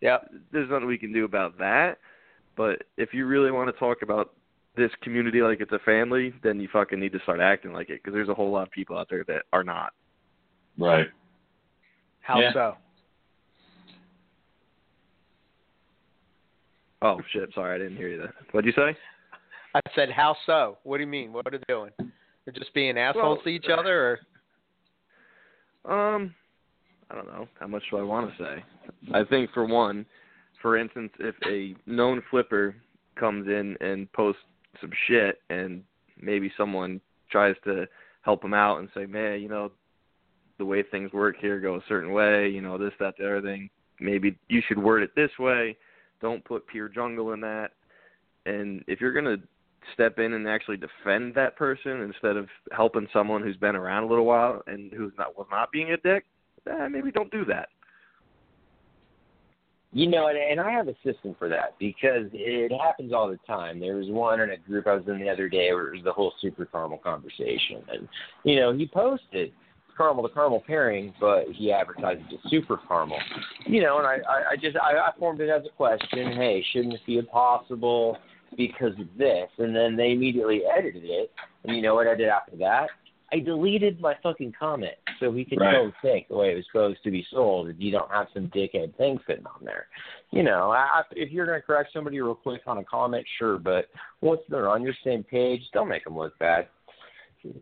Yeah, there's nothing we can do about that. But if you really want to talk about this community like it's a family, then you fucking need to start acting like it because there's a whole lot of people out there that are not. right. How Yeah. so? Oh shit! Sorry, I didn't hear you. There. What'd you say? I said, how so? What do you mean? What are they doing? They're just being assholes Well, to each other, or Um, I don't know. How much do I want to say? I think for one, for instance, if a known flipper comes in and posts some shit, and maybe someone tries to help him out and say, "Man, you know, the way things work here go a certain way. You know, this, that, the other thing. Maybe you should word it this way. Don't put pure jungle in that." And if you're gonna step in and actually defend that person instead of helping someone who's been around a little while and who's not was not being a dick, eh, maybe don't do that. You know, and, and I have a system for that because it happens all the time. There was one in a group I was in the other day where it was the whole super caramel conversation, and you know, he posted caramel to caramel pairing, but he advertised it super caramel. You know, and I, I, I just I, I formed it as a question. Hey, shouldn't it be impossible because of this? And then they immediately edited it. And you know what I did after that? I deleted my fucking comment so he could Right. go think the way it was supposed to be sold. If you don't have some dickhead thing fitting on there, you know, I, if you're gonna correct somebody real quick on a comment, sure, but once they're on your same page, don't make them look bad.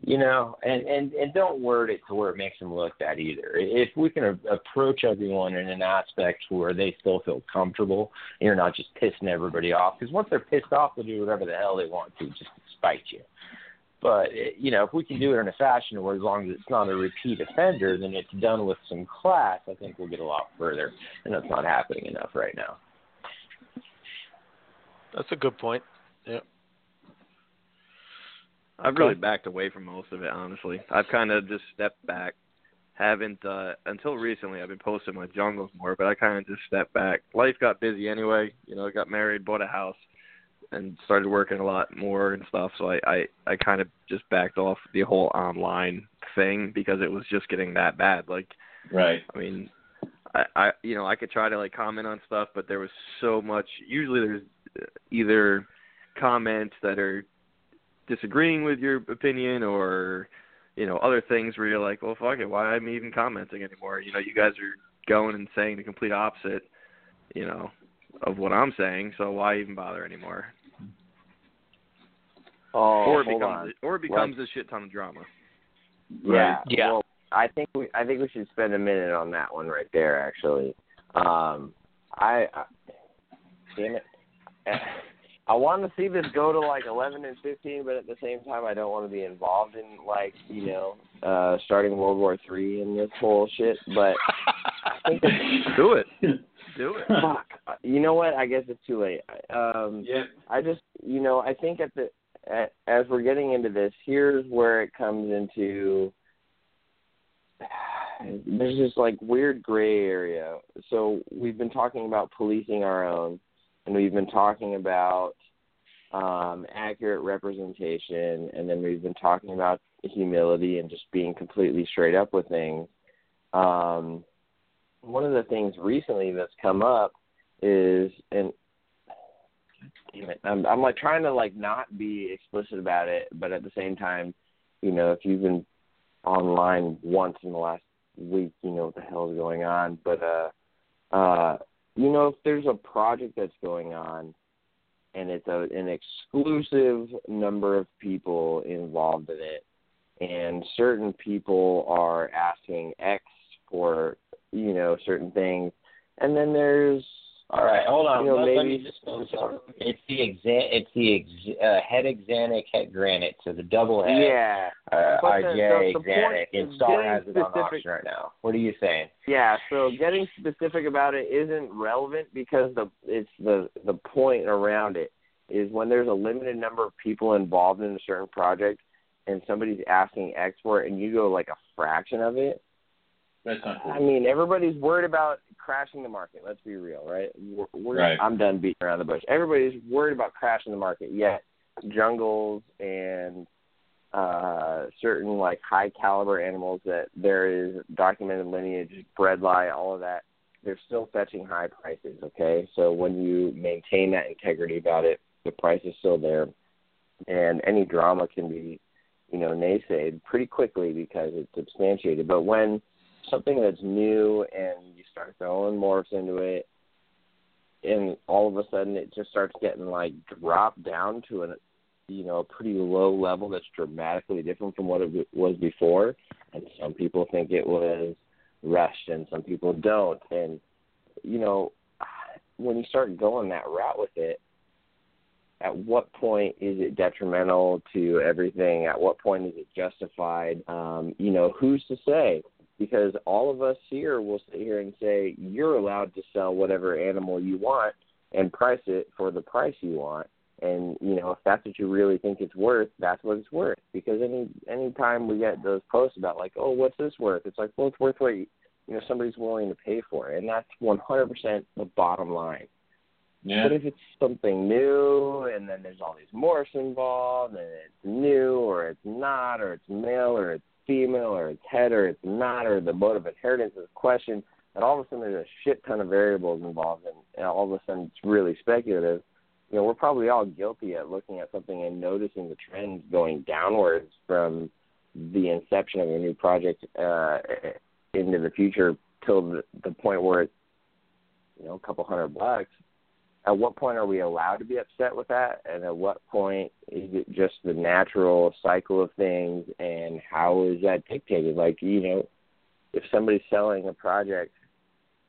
You know, and and and don't word it to where it makes them look bad either. If we can a- approach everyone in an aspect where they still feel comfortable, and you're not just pissing everybody off, because once they're pissed off, they'll do whatever the hell they want to just to spite you. But eh, you know, if we can do it in a fashion where, as long as it's not a repeat offender, then it's done with some class. I think we'll get a lot further, and that's not happening enough right now. that's a good point. I've really backed away from most of it, honestly. I've kind of just stepped back. Haven't uh until recently. I've been posting my jungles more, but I kind of just stepped back. Life got busy anyway. You know, I got married, bought a house, and started working a lot more and stuff. So I I I kind of just backed off the whole online thing because it was just getting that bad. Like Right. I mean, I, I you know I could try to like comment on stuff, but there was so much. Usually, there's uh, either comments that are disagreeing with your opinion, or you know other things where you're like, well, fuck it, why am I even commenting anymore? You know, you guys are going and saying the complete opposite, you know, of what I'm saying. So why even bother anymore? Oh, or it hold becomes on. or it becomes a shit ton of drama. Yeah. Yeah. Well, I think we I think we should spend a minute on that one right there. Actually, um, I, I damn it, I want to see this go to like eleven and fifteen, but at the same time, I don't want to be involved in like you know uh starting World War Three and this whole shit. But I think it's, Do it, do it. fuck. You know what? I guess it's too late. Um, Yeah. I just, you know, I think at the a- as we're getting into this, here's where it comes into <sighs> there's this like weird gray area. So we've been talking about policing our own, and we've been talking about um, accurate representation, and then we've been talking about humility and just being completely straight up with things. Um, one of the things recently that's come up is, and damn it, I'm, I'm like trying to like not be explicit about it, but at the same time, you know, if you've been online once in the last week. You know what the hell is going on, but uh, uh, you know if there's a project that's going on and it's a, an exclusive number of people involved in it, and certain people are asking X for you know certain things, and then there's All right, hold on. You know, let, let me just. It's the exa- It's the ex- uh, het axanthic het granite, so the double het. yeah Uh, But the- IGA the- the axanthic. point And is Star getting has it on auction right now. What are you saying? Yeah, so getting specific about it isn't relevant because the it's the the point around it is when there's a limited number of people involved in a certain project and somebody's asking X for it and you go like a fraction of it. That's not cool. I mean, everybody's worried about crashing the market. Let's be real, right? We're, we're, Right. I'm done beating around the bush. Everybody's worried about crashing the market. Yet jungles and uh certain like high caliber animals that there is documented lineage, bredli, all of that, they're still fetching high prices, okay? So when you maintain that integrity about it, the price is still there and any drama can be, you know, naysayed pretty quickly because it's substantiated. But when something that's new and you start throwing morphs into it and all of a sudden it just starts getting like dropped down to a you know a pretty low level that's dramatically different from what it was before. And some people think it was rushed and some people don't. And you know when you start going that route with it at what point is it detrimental to everything? At what point is it justified? Um you know who's to say because all of us here will sit here and say you're allowed to sell whatever animal you want and price it for the price you want. And you know if that's what you really think it's worth that's what it's worth. Because any any time we get those posts about like oh what's this worth? It's like well it's worth what you you know somebody's willing to pay for it. And that's 100% the bottom line. Yeah. but if it's something new and then there's all these morphs involved and it's new or it's not or it's male or it's female or it's het or it's not or the mode of inheritance is questioned and all of a sudden there's a shit ton of variables involved and, and all of a sudden it's really speculative, you know, we're probably all guilty at looking at something and noticing the trends going downwards from the inception of a new project uh, into the future till the, the point where it's, you know, a couple hundred bucks at what point are we allowed to be upset with that? And at what point is it just the natural cycle of things? And how is that dictated? Like you know if somebody's selling a project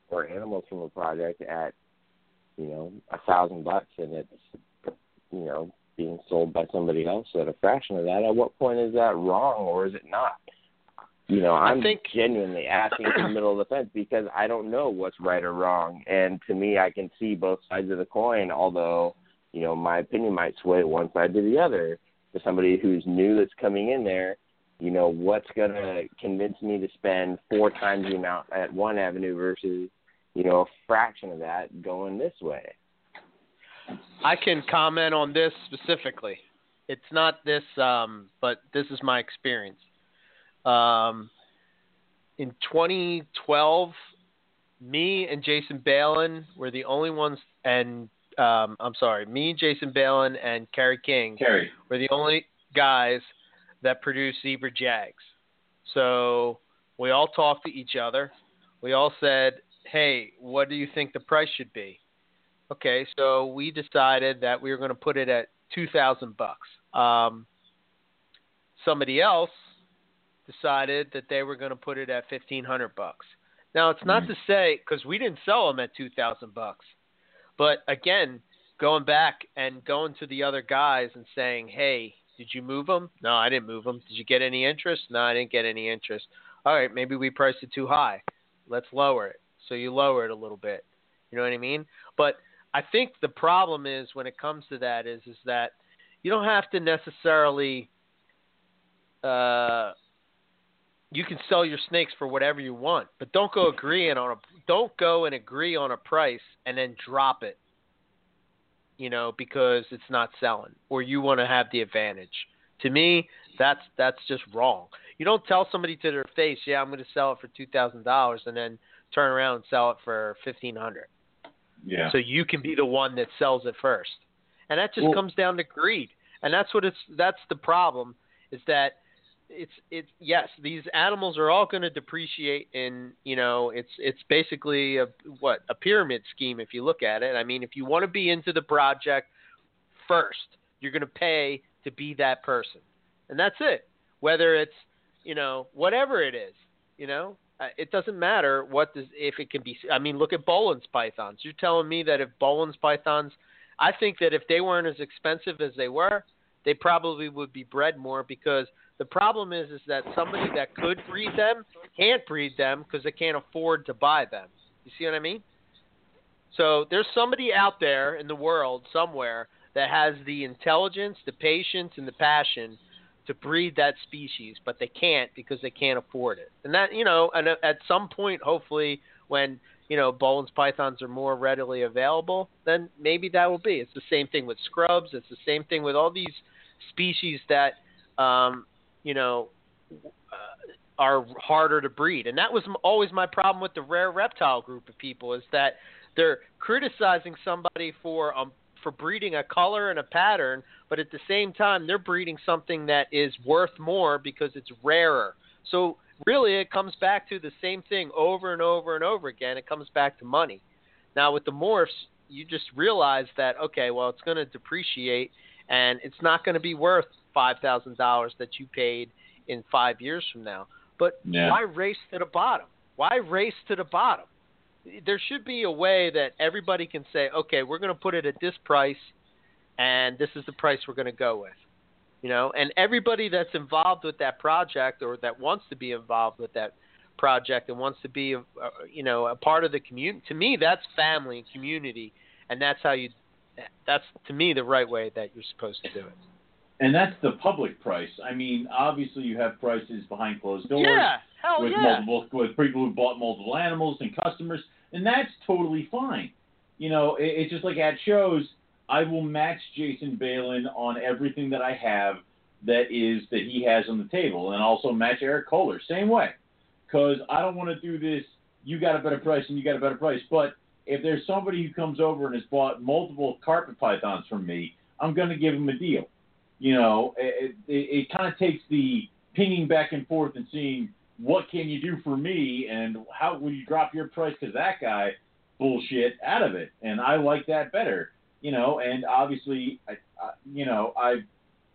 or animals from a project at you know a thousand bucks and it's you know being sold by somebody else at a fraction of that at what point is that wrong or is it not you know, I'm think- <clears throat> genuinely asking in the middle of the fence because I don't know what's right or wrong. And to me, I can see both sides of the coin, although, you know, my opinion might sway one side to the other. To somebody who's new that's coming in there, you know, what's going to convince me to spend four times the amount at one avenue versus, you know, a fraction of that going this way? I can comment on this specifically. It's not this, um, but this is my experience. Um, in 2012, me and Jason Balin were the only ones, and um, I'm sorry, me, Jason Balin, and Kerry King Carrie. were the only guys that produced zebra jags. So we all talked to each other. We all said, "Hey, what do you think the price should be?" Okay, so we decided that we were going to put it at two thousand bucks. Um, somebody else decided that they were going to put it at fifteen hundred bucks. Now it's not to say because we didn't sell them at two thousand bucks, but again, going back and going to the other guys and saying, "Hey, did you move them? No, I didn't move them. Did you get any interest? No, I didn't get any interest. All right, maybe we priced it too high. Let's lower it. So you lower it a little bit. You know what I mean? But I think the problem is when it comes to that is is that you don't have to necessarily uh you can sell your snakes for whatever you want, but don't go agreeing on a don't go and agree on a price and then drop it. You know, because it's not selling or you want to have the advantage. To me, that's that's just wrong. You don't tell somebody to their face, "Yeah, I'm going to sell it for $2,000" and then turn around and sell it for 1500 Yeah. so you can be the one that sells it first. And that just Well- comes down to greed. And that's what it's that's the problem is that it's it's yes, these animals are all going to depreciate, and you know it's it's basically a what a pyramid scheme if you look at it. I mean, if you want to be into the project first, you're going to pay to be that person, and that's it. Whether it's you know whatever it is, you know, uh, it doesn't matter what does if it can be. I mean, look at Boelen's pythons. You're telling me that if Boelen's pythons, I think that if they weren't as expensive as they were, they probably would be bred more because the problem is is that somebody that could breed them can't breed them because they can't afford to buy them. You see what I mean? So there's somebody out there in the world somewhere that has the intelligence, the patience, and the passion to breed that species, but they can't because they can't afford it. And that you know, and at some point, hopefully, when you know Boelen's pythons are more readily available, then maybe that will be. It's the same thing with scrubs. It's the same thing with all these species that um, you know uh, are harder to breed. And that was always my problem with the rare reptile group of people is that they're criticizing somebody for um for breeding a color and a pattern, but at the same time they're breeding something that is worth more because it's rarer. So really it comes back to the same thing over and over and over again. It comes back to money. Now with the morphs, you just realize that okay, well it's going to depreciate and it's not going to be worth five thousand dollars that you paid in five years from now. But Yeah. why race to the bottom? Why race to the bottom? There should be a way that everybody can say, okay, we're going to put it at this price, and this is the price we're going to go with. You know, and everybody that's involved with that project or that wants to be involved with that project and wants to be, a, a, you know, a part of the community. To me, that's family and community, and that's how you. That's to me the right way that you're supposed to do it. And that's the public price. I mean, obviously you have prices behind closed doors Yeah, hell with yeah. multiple with people who bought multiple animals and customers, and that's totally fine. You know, it, it's just like at shows, I will match Jason Balin on everything that I have that is that he has on the table, and also match Eric Kohler same way, because I don't want to do this. You got a better price and you got a better price, but if there's somebody who comes over and has bought multiple carpet pythons from me, I'm going to give him a deal. You know, it, it, it kind of takes the pinging back and forth and seeing what can you do for me and how will you drop your price because that guy bullshit out of it. And I like that better. You know, and obviously, I, I, you know, I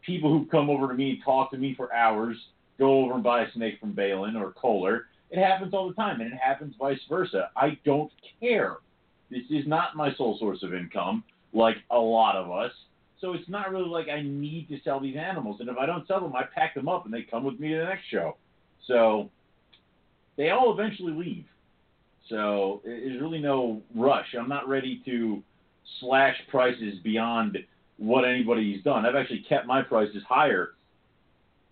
people who come over to me and talk to me for hours go over and buy a snake from Balin or Kohler. It happens all the time, and it happens vice versa. I don't care. This is not my sole source of income, like a lot of us. So it's not really like I need to sell these animals. And if I don't sell them, I pack them up and they come with me to the next show. So they all eventually leave. So there's really no rush. I'm not ready to slash prices beyond what anybody's done. I've actually kept my prices higher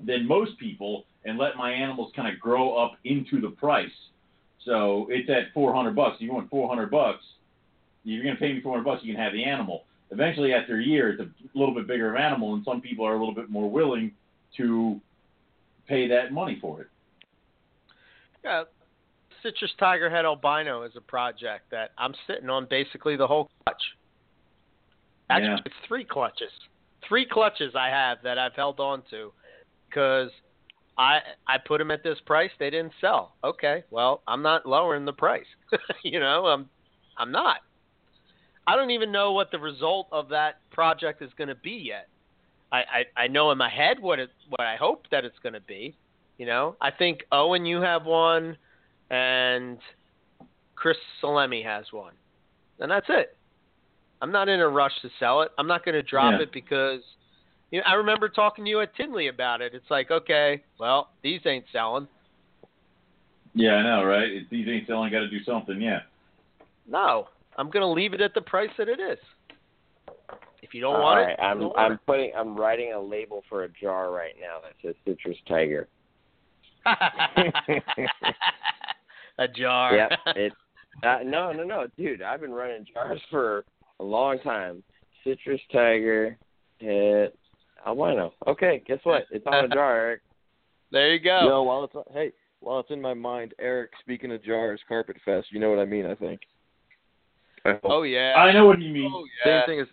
than most people and let my animals kind of grow up into the price. So it's at 400 bucks. You want 400 bucks, you're going to pay me 400 bucks, you can have the animal. Eventually, after a year, it's a little bit bigger of animal, and some people are a little bit more willing to pay that money for it. Yeah, Citrus Tiger het Albino is a project that I'm sitting on basically the whole clutch. Actually, Yeah. it's three clutches. Three clutches I have that I've held on to because I I put them at this price. They didn't sell. Okay, well I'm not lowering the price. <laughs> you know, I'm I'm not. I don't even know what the result of that project is going to be yet. I, I I know in my head what it what I hope that it's going to be. You know, I think Owen, you have one, and Chris Salemi has one, and that's it. I'm not in a rush to sell it. I'm not going to drop Yeah. it because you know, I remember talking to you at Tinley about it. It's like, okay, well, these ain't selling. Yeah, I know, right? If these ain't selling, got to do something. Yeah. No, I'm going to leave it at the price that it is. If you don't All want right, it, I'm want I'm putting I'm writing a label for a jar right now that says Citrus Tiger. <laughs> <laughs> a jar. Yep. It. Uh, no, no, no, dude. I've been running jars <laughs> for a long time. Citrus Tiger, het albino. Okay, guess what? It's on a jar, Eric. there you go. Yo, while it's hey, while it's in my mind, Eric. Speaking of jars, Carpet Fest. You know what I mean? I think. I hope. Oh yeah. I know what you mean. Oh yeah. Same thing as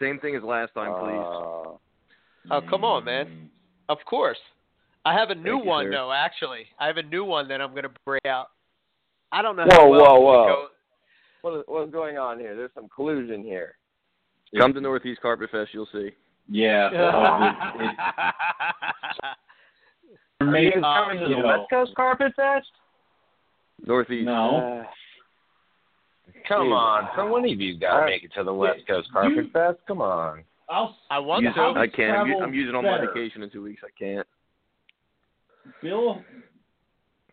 same thing as last time, please. Uh, Oh, come on, man. Mm. Of course. I have a new you, one sir. though. Actually, I have a new one that I'm going to bring out. I don't know. Whoa, how well whoa, whoa. goes- What is, what's going on here? There's some collusion here. Come to Northeast Carpet Fest, you'll see. Yeah. well, it, it, Are you coming to the. West Coast Carpet Fest? Northeast. no. Uh, Come Dude. on, come one of you got to make it to the West Coast Carpet You- Fest. Come on. I'll I want Use- to. I can't. I'm, u- travel I'm using all my vacation in two weeks. I can't. Bill.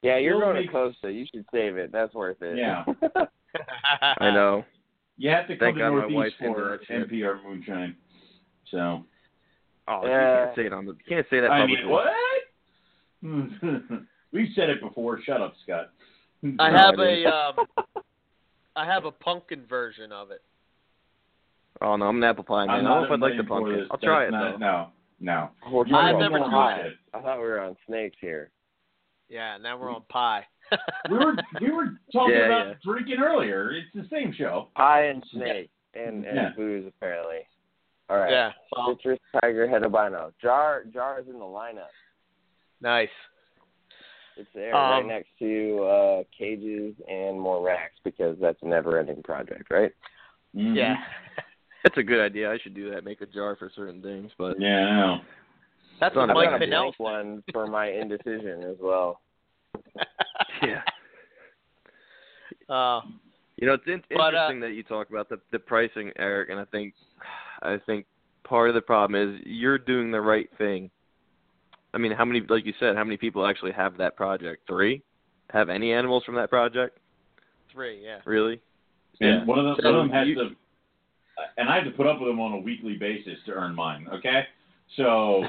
yeah, you're Bill going to makes- Costa. You should save it. That's worth it. Yeah. <laughs> <laughs> I know. You have to come Thank to God my Northeast for. MPR moonshine. So. Oh, you Uh, can't say it on the. You can't say that I mean, what? <laughs> We've said it before. Shut up, Scott. I have a um, I have a pumpkin version of it. Oh no, I'm an apple pie man. I I'm don't know if I'd like the inviting pumpkin. this. I'll try it not- though. No, no. We're I've never tried it. I thought we were on snakes here. Yeah, now we're on pie. <laughs> We were we were talking Yeah, about yeah. drinking earlier. It's the same show. Pie and snake and, and Yeah. booze, apparently. All right. yeah. Well, Citrus Tiger het albino. Jar Jar is in the lineup. nice. It's there right Um, next to uh cages and more racks because that's a never ending project, right? Mhm. Yeah. <laughs> That's a good idea. I should do that. Make a jar for certain things, but Yeah, I know. That's Son a Mike I've got a Pinnell blank one for my <laughs> indecision as well. <laughs> yeah. Uh, You know, it's in- But, uh, interesting that you talk about the the pricing, Eric, and I think I think part of the problem is you're doing the right thing. I mean, how many, like you said, how many people actually have that project? Three? Have any animals from that project? three. Yeah. Really? And Yeah. one of them, So one of them has you- to, and I have to put up with them on a weekly basis to earn mine. Okay, so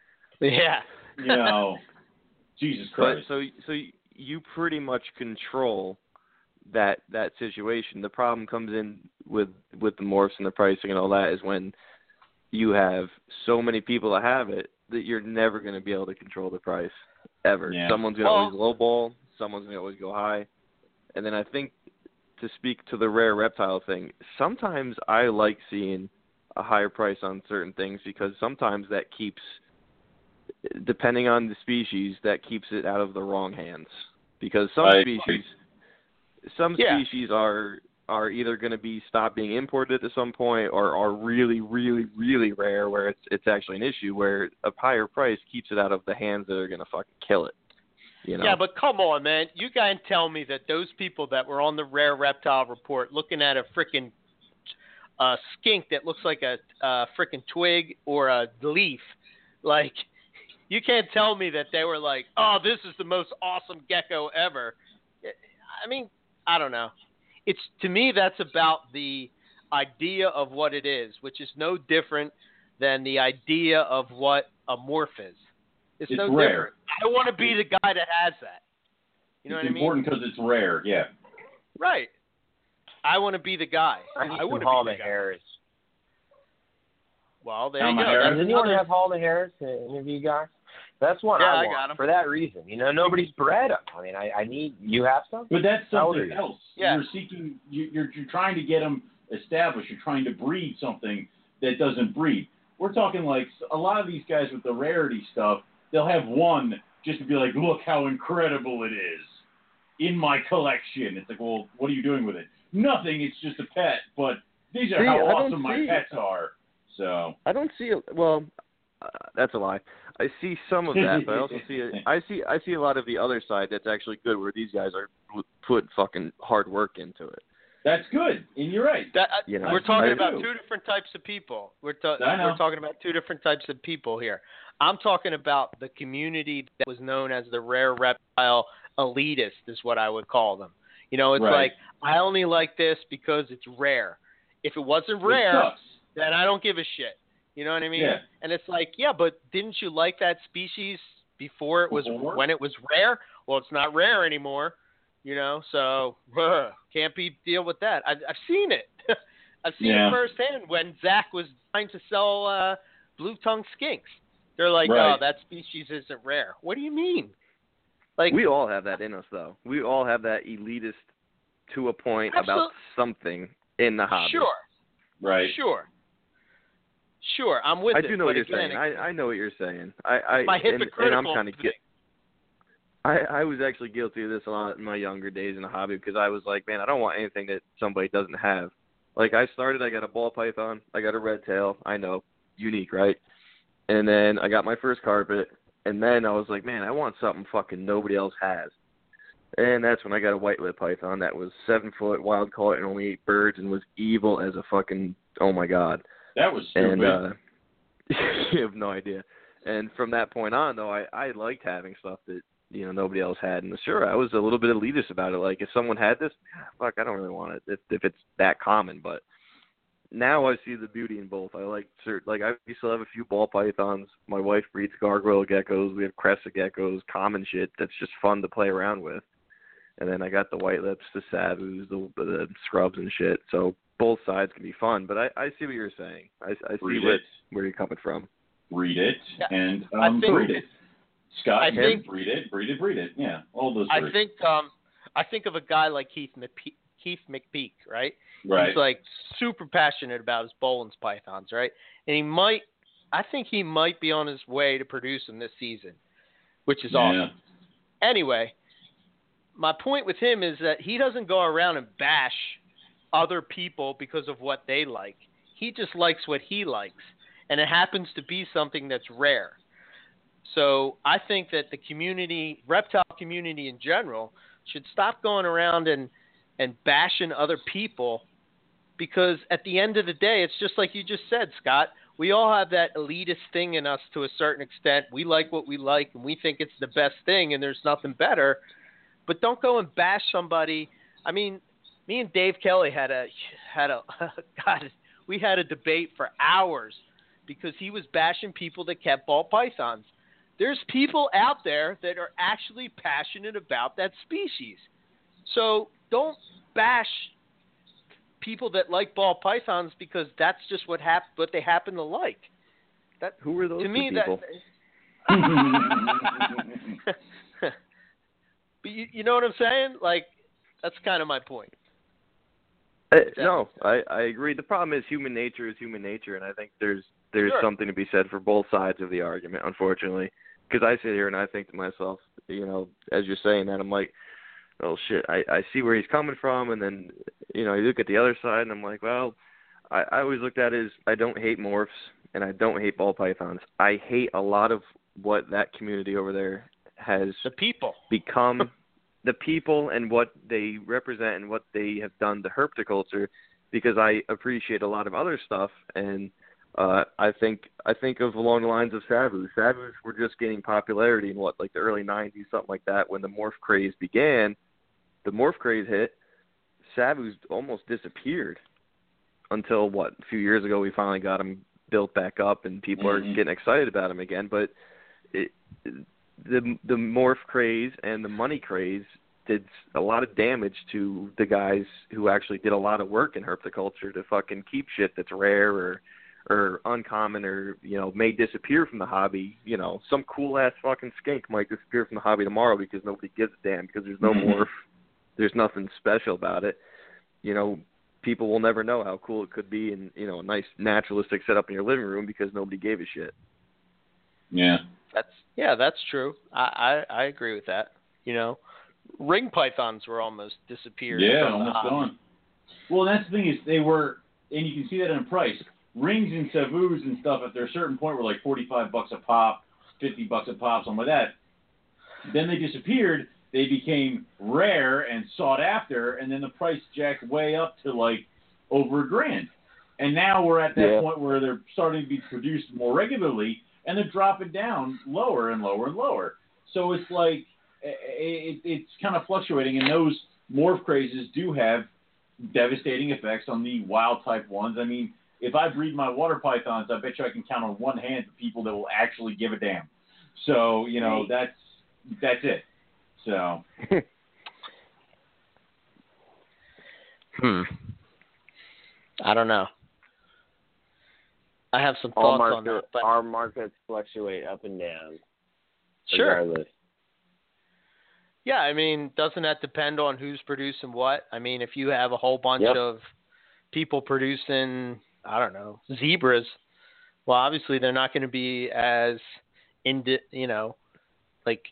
<laughs> Yeah. you know, Jesus Christ. But Christ. so so you pretty much control that that situation. The problem comes in with with the morphs and the pricing and all that is when you have so many people that have it that you're never going to be able to control the price ever. Yeah. Someone's going to Well- always lowball. Someone's going to always go high. And then I think to speak to the rare reptile thing, sometimes I like seeing a higher price on certain things because sometimes that keeps depending on the species that keeps it out of the wrong hands because some I agree. species some Yeah. species are are either going to be stopped being imported at some point or are really really really rare where it's it's actually an issue where a higher price keeps it out of the hands that are going to fucking kill it you know Yeah, but come on, man. You can't tell me that those people that were on the rare reptile report looking at a freaking uh, skink that looks like a uh, freaking twig or a leaf, like, you can't tell me that they were like, oh, this is the most awesome gecko ever. I mean, I don't know. It's to me that's about the idea of what it is, which is no different than the idea of what a morph is. It's, It's no rare. different. I want to be the guy that has that. You know it's what I mean? important because it's rare. Yeah. Right. I want to be the guy. I need I some want to Hall be and the guy. Harris. Well, there Alma you go. Harris? That's Doesn't anyone have Hall and Harris to interview guys? That's one Yeah, I I want got 'em. for that reason. You know, nobody's bred them. I mean, I, I need. You have some? But that's How old are something else. Yeah. You're seeking. You, you're you're trying to get them established. You're trying to breed something that doesn't breed. We're talking like a lot of these guys with the rarity stuff. They'll have one just to be like, look how incredible it is in my collection. It's like, well, what are you doing with it? Nothing. It's just a pet. But these are See, how I don't awesome my see- pets are. So I don't see a, well uh, that's a lie. I see some of that, but I also see a, I see I see a lot of the other side that's actually good where these guys are put fucking hard work into it. that's good. And you're right. That, uh, You know, we're talking I about do. two different types of people. We're ta- we're talking about two different types of people here. I'm talking about the community that was known as the rare reptile elitist, is what I would call them. You know, it's Right. like I only like this because it's rare. If it wasn't rare, sucks. then I don't give a shit. You know what I mean? Yeah. And it's like, yeah, but didn't you like that species before it was Before? when it was rare? Well, it's not rare anymore. You know, so ugh, can't be deal with that. I've, I've seen it. <laughs> I've seen Yeah. it firsthand when Zach was trying to sell uh, blue tongue skinks. They're like, Right. oh, that species isn't rare. What do you mean? Like, we all have that in us though. We all have that elitist to a point about something in the hobby. sure, Right. sure, Sure, I'm with I it. do know what you're again, saying. I I know what you're saying. I I my and, and I'm kind of. I I was actually guilty of this a lot in my younger days in the hobby because I was like, man, I don't want anything that somebody doesn't have. Like I started, I got a ball python, I got a red tail. I know, unique, right? And then I got my first carpet, and then I was like, man, I want something fucking nobody else has. And that's when I got a white lip python that was seven foot, wild caught, and only ate birds, and was evil as a fucking oh my god. That was stupid. And uh <laughs> you have no idea. And from that point on, though, I I liked having stuff that you know nobody else had. And sure, I was a little bit elitist about it. Like if someone had this, fuck, I don't really want it if if it's that common. But now I see the beauty in both. I like cert- like I still have a few ball pythons. My wife breeds gargoyle geckos. We have crested geckos, common shit that's just fun to play around with. And then I got the white lips, the savus, the, the scrubs and shit. So both sides can be fun. But I I see what you're saying. I I see Read what it. where you're coming from. Read it Yeah, and I um, think- breed it. Scott, I think- breed it, breed it, breed it. Yeah, all those I three. think um I think of a guy like Keith McPe- Keith McPeak, right? right. He's like super passionate about his Boelen's pythons, right? And he might, I think he might be on his way to produce them this season, which is yeah. awesome. Anyway, my point with him is that he doesn't go around and bash other people because of what they like. He just likes what he likes, and it happens to be something that's rare. So I think that the community, reptile community in general, should stop going around and and bashing other people because at the end of the day, it's just like you just said, Scott. We all have that elitist thing in us to a certain extent. We like what we like, and we think it's the best thing, and there's nothing better. But don't go and bash somebody. I mean, me and Dave Kelly had a had a <laughs> God. We had a debate for hours because he was bashing people that kept ball pythons. There's people out there that are actually passionate about that species. So don't bash people that like ball pythons because that's just what hap- what they happen to like. That Who were those to me people? that <laughs> But you, you know what I'm saying? Like that's kind of my point. Uh, no, I I agree. The problem is human nature is human nature, and I think there's there's Sure. something to be said for both sides of the argument. Unfortunately, because I sit here and I think to myself, you know, as you're saying that, I'm like, oh shit, I I see where he's coming from, and then you know, you look at the other side, and I'm like, well, I I always looked at it as I don't hate morphs and I don't hate ball pythons. I hate a lot of what that community over there has The people. become the people and what they represent and what they have done to herpetoculture because I appreciate a lot of other stuff and uh I think I think of along the lines of Savus. Savus were just gaining popularity in what, like the early nineties, something like that, when the morph craze began. The morph craze hit, Savus almost disappeared until what, a few years ago we finally got them built back up and people are Mhm. getting excited about them again. But it, the the morph craze and the money craze did a lot of damage to the guys who actually did a lot of work in herpetoculture to fucking keep shit that's rare or or uncommon or you know may disappear from the hobby. You know, some cool ass fucking skink might disappear from the hobby tomorrow because nobody gives a damn because there's no Mhm. morph, there's nothing special about it. You know, people will never know how cool it could be in you know a nice naturalistic setup in your living room because nobody gave a shit. yeah. That's yeah, that's true. I, I I agree with that. You know, ring pythons were almost disappeared. Yeah, almost gone. Well, that's the thing is they were, and you can see that in price. Rings and savus and stuff at their certain point were like forty-five bucks a pop, fifty bucks a pop, something like that. Then they disappeared. They became rare and sought after, and then the price jacked way up to like over a grand. And now we're at that Yeah. point where they're starting to be produced more regularly, and they're dropping down lower and lower and lower. So it's like it, it's kind of fluctuating, and those morph crazes do have devastating effects on the wild type ones. I mean, if I breed my water pythons, I bet you I can count on one hand the people that will actually give a damn. So you know that's that's it. So <laughs> Hmm. I don't know. I have some thoughts on that, but our markets fluctuate up and down. sure. Regardless. Yeah, I mean, doesn't that depend on who's producing what? I mean, if you have a whole bunch Yep. of people producing, I don't know, zebras, Well, obviously they're not going to be as in you know, like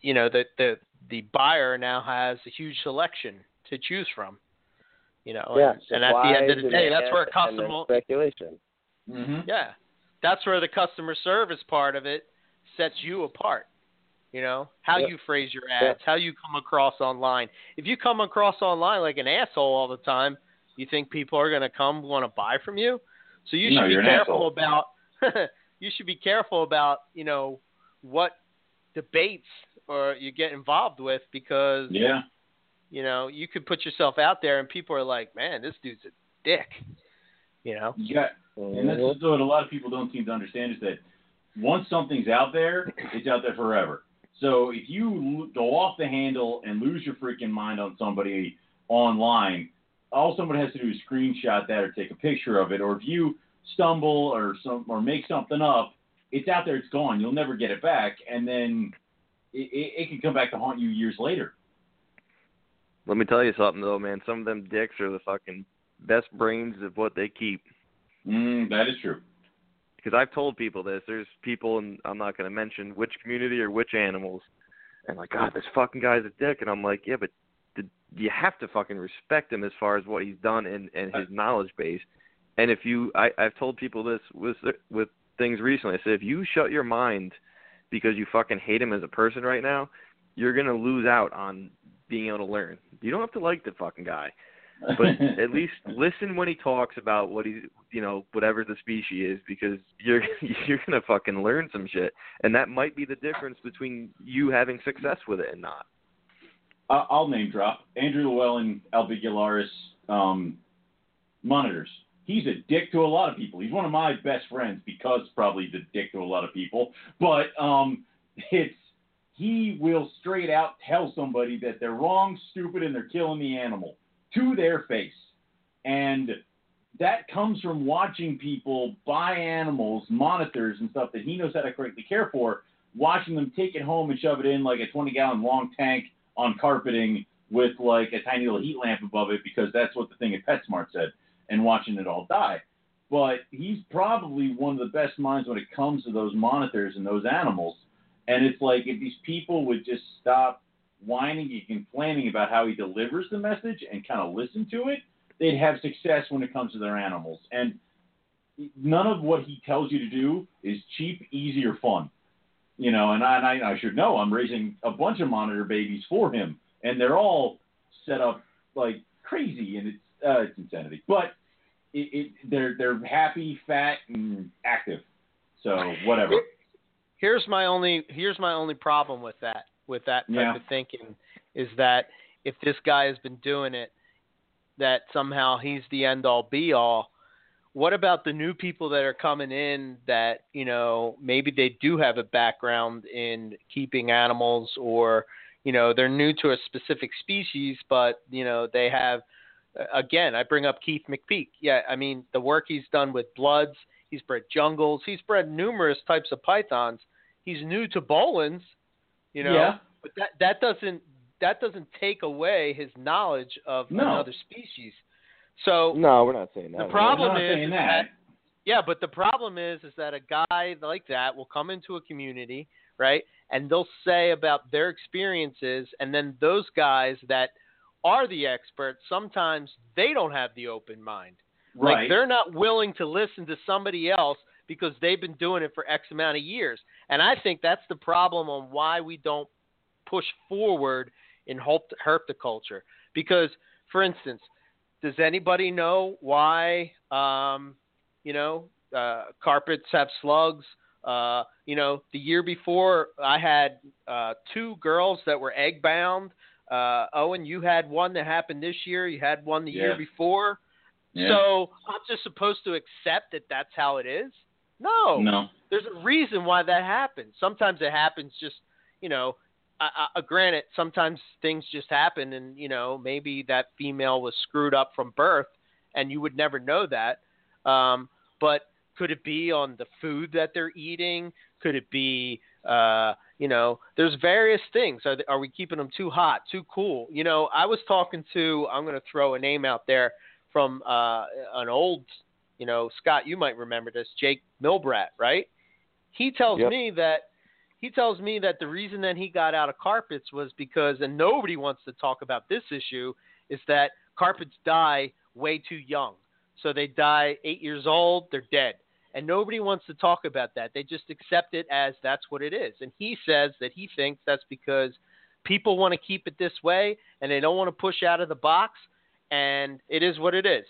you know the the the buyer now has a huge selection to choose from. You know, Yeah, and, and at the end of the day, that's where supply, demand, and customer speculation. Mm-hmm. yeah, that's where the customer service part of it sets you apart. You know how Yep. you phrase your ads, how you come across online. If you come across online like an asshole all the time, you think people are going to come want to buy from you. So you No, should be careful about. <laughs> you should be careful about you know what debates or you get involved with because Yeah. you know you could put yourself out there and people are like, man, this dude's a dick. You know. Yeah. And that's Mhm. what a lot of people don't seem to understand is that once something's out there, it's out there forever. So if you go off the handle and lose your freaking mind on somebody online, all someone has to do is screenshot that or take a picture of it. Or if you stumble or some or make something up, it's out there, it's gone. You'll never get it back, and then it, it, it can come back to haunt you years later. Let me tell you something though, man. Some of them dicks are the fucking best brains of what they keep. Mm, that is true. Because I've told people this. There's people, and I'm not going to mention which community or which animals, and like, God, this fucking guy's a dick. And I'm like, yeah, but did, you have to fucking respect him as far as what he's done and and his knowledge base. And if you, I, I've told people this with with things recently. I said, if you shut your mind because you fucking hate him as a person right now, you're gonna lose out on being able to learn. You don't have to like the fucking guy, but <laughs> at least listen when he talks about what he's, you know, whatever the species is, because you're <laughs> you're gonna fucking learn some shit, and that might be the difference between you having success with it and not. I- I'll name drop Andrew Llewellyn albigularis um, monitors. He's a dick to a lot of people. He's one of my best friends because probably the dick to a lot of people. But um, it's he will straight out tell somebody that they're wrong, stupid, and they're killing the animal to their face. And that comes from watching people buy animals, monitors, and stuff that he knows how to correctly care for, watching them take it home and shove it in like a 20 gallon long tank on carpeting with like a tiny little heat lamp above it because that's what the thing at PetSmart said, and watching it all die. But he's probably one of the best minds when it comes to those monitors and those animals. And it's like if these people would just stop whining and complaining about how he delivers the message and kind of listen to it, they'd have success when it comes to their animals. And none of what he tells you to do is cheap, easy, or fun. You know, and I, and I, I should know I'm raising a bunch of monitor babies for him, and they're all set up like crazy, and it's uh, it's insanity. But it, it they're they're happy, fat, and active. So whatever. Here's my only here's my only problem with that with that type Yeah. of thinking is that if this guy has been doing it, that somehow he's the end all be all. What about the new people that are coming in that you know maybe they do have a background in keeping animals or you know they're new to a specific species, but you know they have again, I bring up Keith McPeak. Yeah, I mean the work he's done with bloods. He's bred jungles. He's bred numerous types of pythons. He's new to Boelen's, you know, Yeah. but that that doesn't that doesn't take away his knowledge of No. another species. So No, we're not saying that. the We're problem not is, saying is that. yeah, but the problem is is that a guy like that will come into a community, right? And they'll say about their experiences and then those guys that are the experts, sometimes they don't have the open mind. Right. Like they're not willing to listen to somebody else because they've been doing it for X amount of years. And I think that's the problem on why we don't push forward in herpetoculture. Because, for instance, does anybody know why, um, you know, uh, carpets have slugs? Uh, you know, the year before, I had uh, two girls that were egg bound. Uh, Owen, you had one that happened this year. You had one the year before. Yeah. So I'm just supposed to accept that that's how it is? No. no. There's a reason why that happens. Sometimes it happens just, you know, I, I, granted, sometimes things just happen, and you know, maybe that female was screwed up from birth, and you would never know that. Um, but could it be on the food that they're eating? Could it be, uh, you know, there's various things. Are, they, are we keeping them too hot, too cool? You know, I was talking to, I'm going to throw a name out there from uh, an old you know, Scott, you might remember this, Jake Milbrat, right? He tells Yep. me that he tells me that the reason that he got out of carpets was because, and nobody wants to talk about this issue, is that carpets die way too young. So they die eight years old, they're dead. And nobody wants to talk about that. They just accept it as that's what it is. And he says that he thinks that's because people want to keep it this way and they don't want to push out of the box. And it is what it is.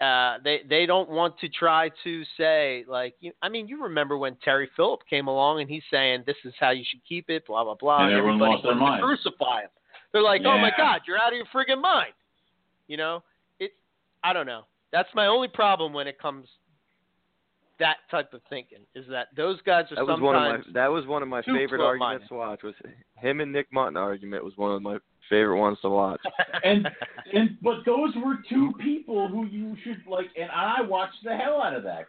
Uh, they they don't want to try to say like you, I mean you remember when Terry Phillip came along and he's saying this is how you should keep it blah blah blah. And everyone everybody lost their mind. crucify him. They're like oh my god you're out of your friggin' mind. You know? It I don't know. That's my only problem when it comes that type of thinking is that those guys are That was one of my sometimes that was one of my favorite arguments to watch. Was him and Nick Mutton argument was one of my favorite ones to watch. <laughs> and and but those were two people who you should like, and I watched the hell out of that.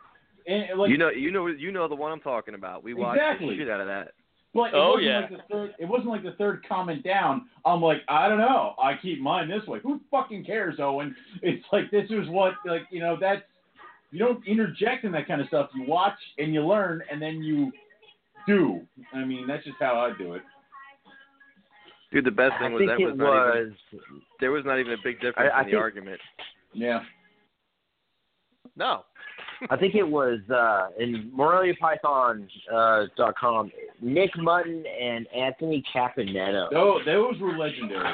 And like, you know, you know, you know the one I'm talking about. We watched Exactly. the shit out of that. but it Oh, wasn't yeah. like the third. It wasn't like the third comment down. I'm like, I don't know. I keep mine this way. Who fucking cares, Owen? <laughs> It's like this is what like you know that's you don't interject in that kind of stuff. You watch and you learn, and then you do. I mean, that's just how I do it. Dude, the best I thing was think that it was not even was. there was not even a big difference I in the think- argument. Yeah. no I think it was uh, in MoreliaPython uh, dot com. Nick Mutton and Anthony Caponetto. Those, those were legendary.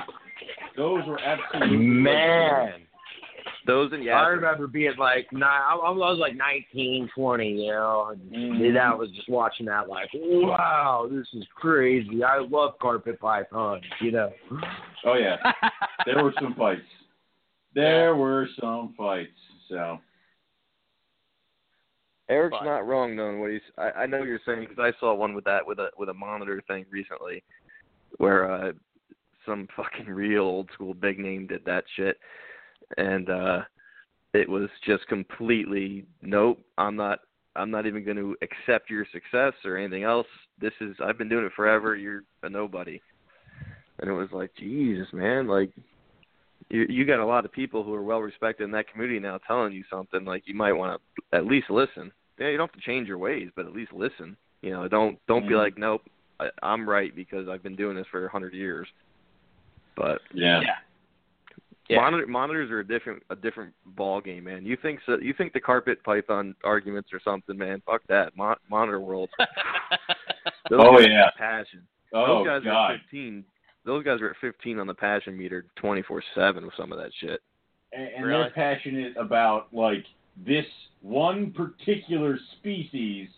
Those were absolutely Man, Those and I remember being like nine. I, I was like nineteen, twenty. You know, and Mhm. that was just watching that. Like, wow, this is crazy. I love carpet pythons. You know. Oh yeah, there were some fights. There were some fights. So Eric's But- not wrong though in what he's. I, I know what you're saying because I saw one with that with a with a monitor thing recently, where uh some fucking real old school big name did that shit, and uh it was just completely nope. I'm not. I'm not even going to accept your success or anything else. This is. I've been doing it forever. You're a nobody. And it was like, Jesus, man, like you you got a lot of people who are well respected in that community now telling you something like you might want to at least listen. Yeah, you don't have to change your ways, but at least listen. You know, don't don't be Mhm. like, nope, I, I'm right because I've been doing this for a hundred years. But yeah, Yeah. Monitor, monitors are a different a different ball game, man. You think so? You think the carpet python arguments or something, man? Fuck that. Mon- monitor world. <laughs> Those Oh, guys yeah. are passion. Oh those guys are God. at 15. Those guys are at 15 on the passion meter 24/7 with some of that shit. and, and Really? they're passionate about like this one particular species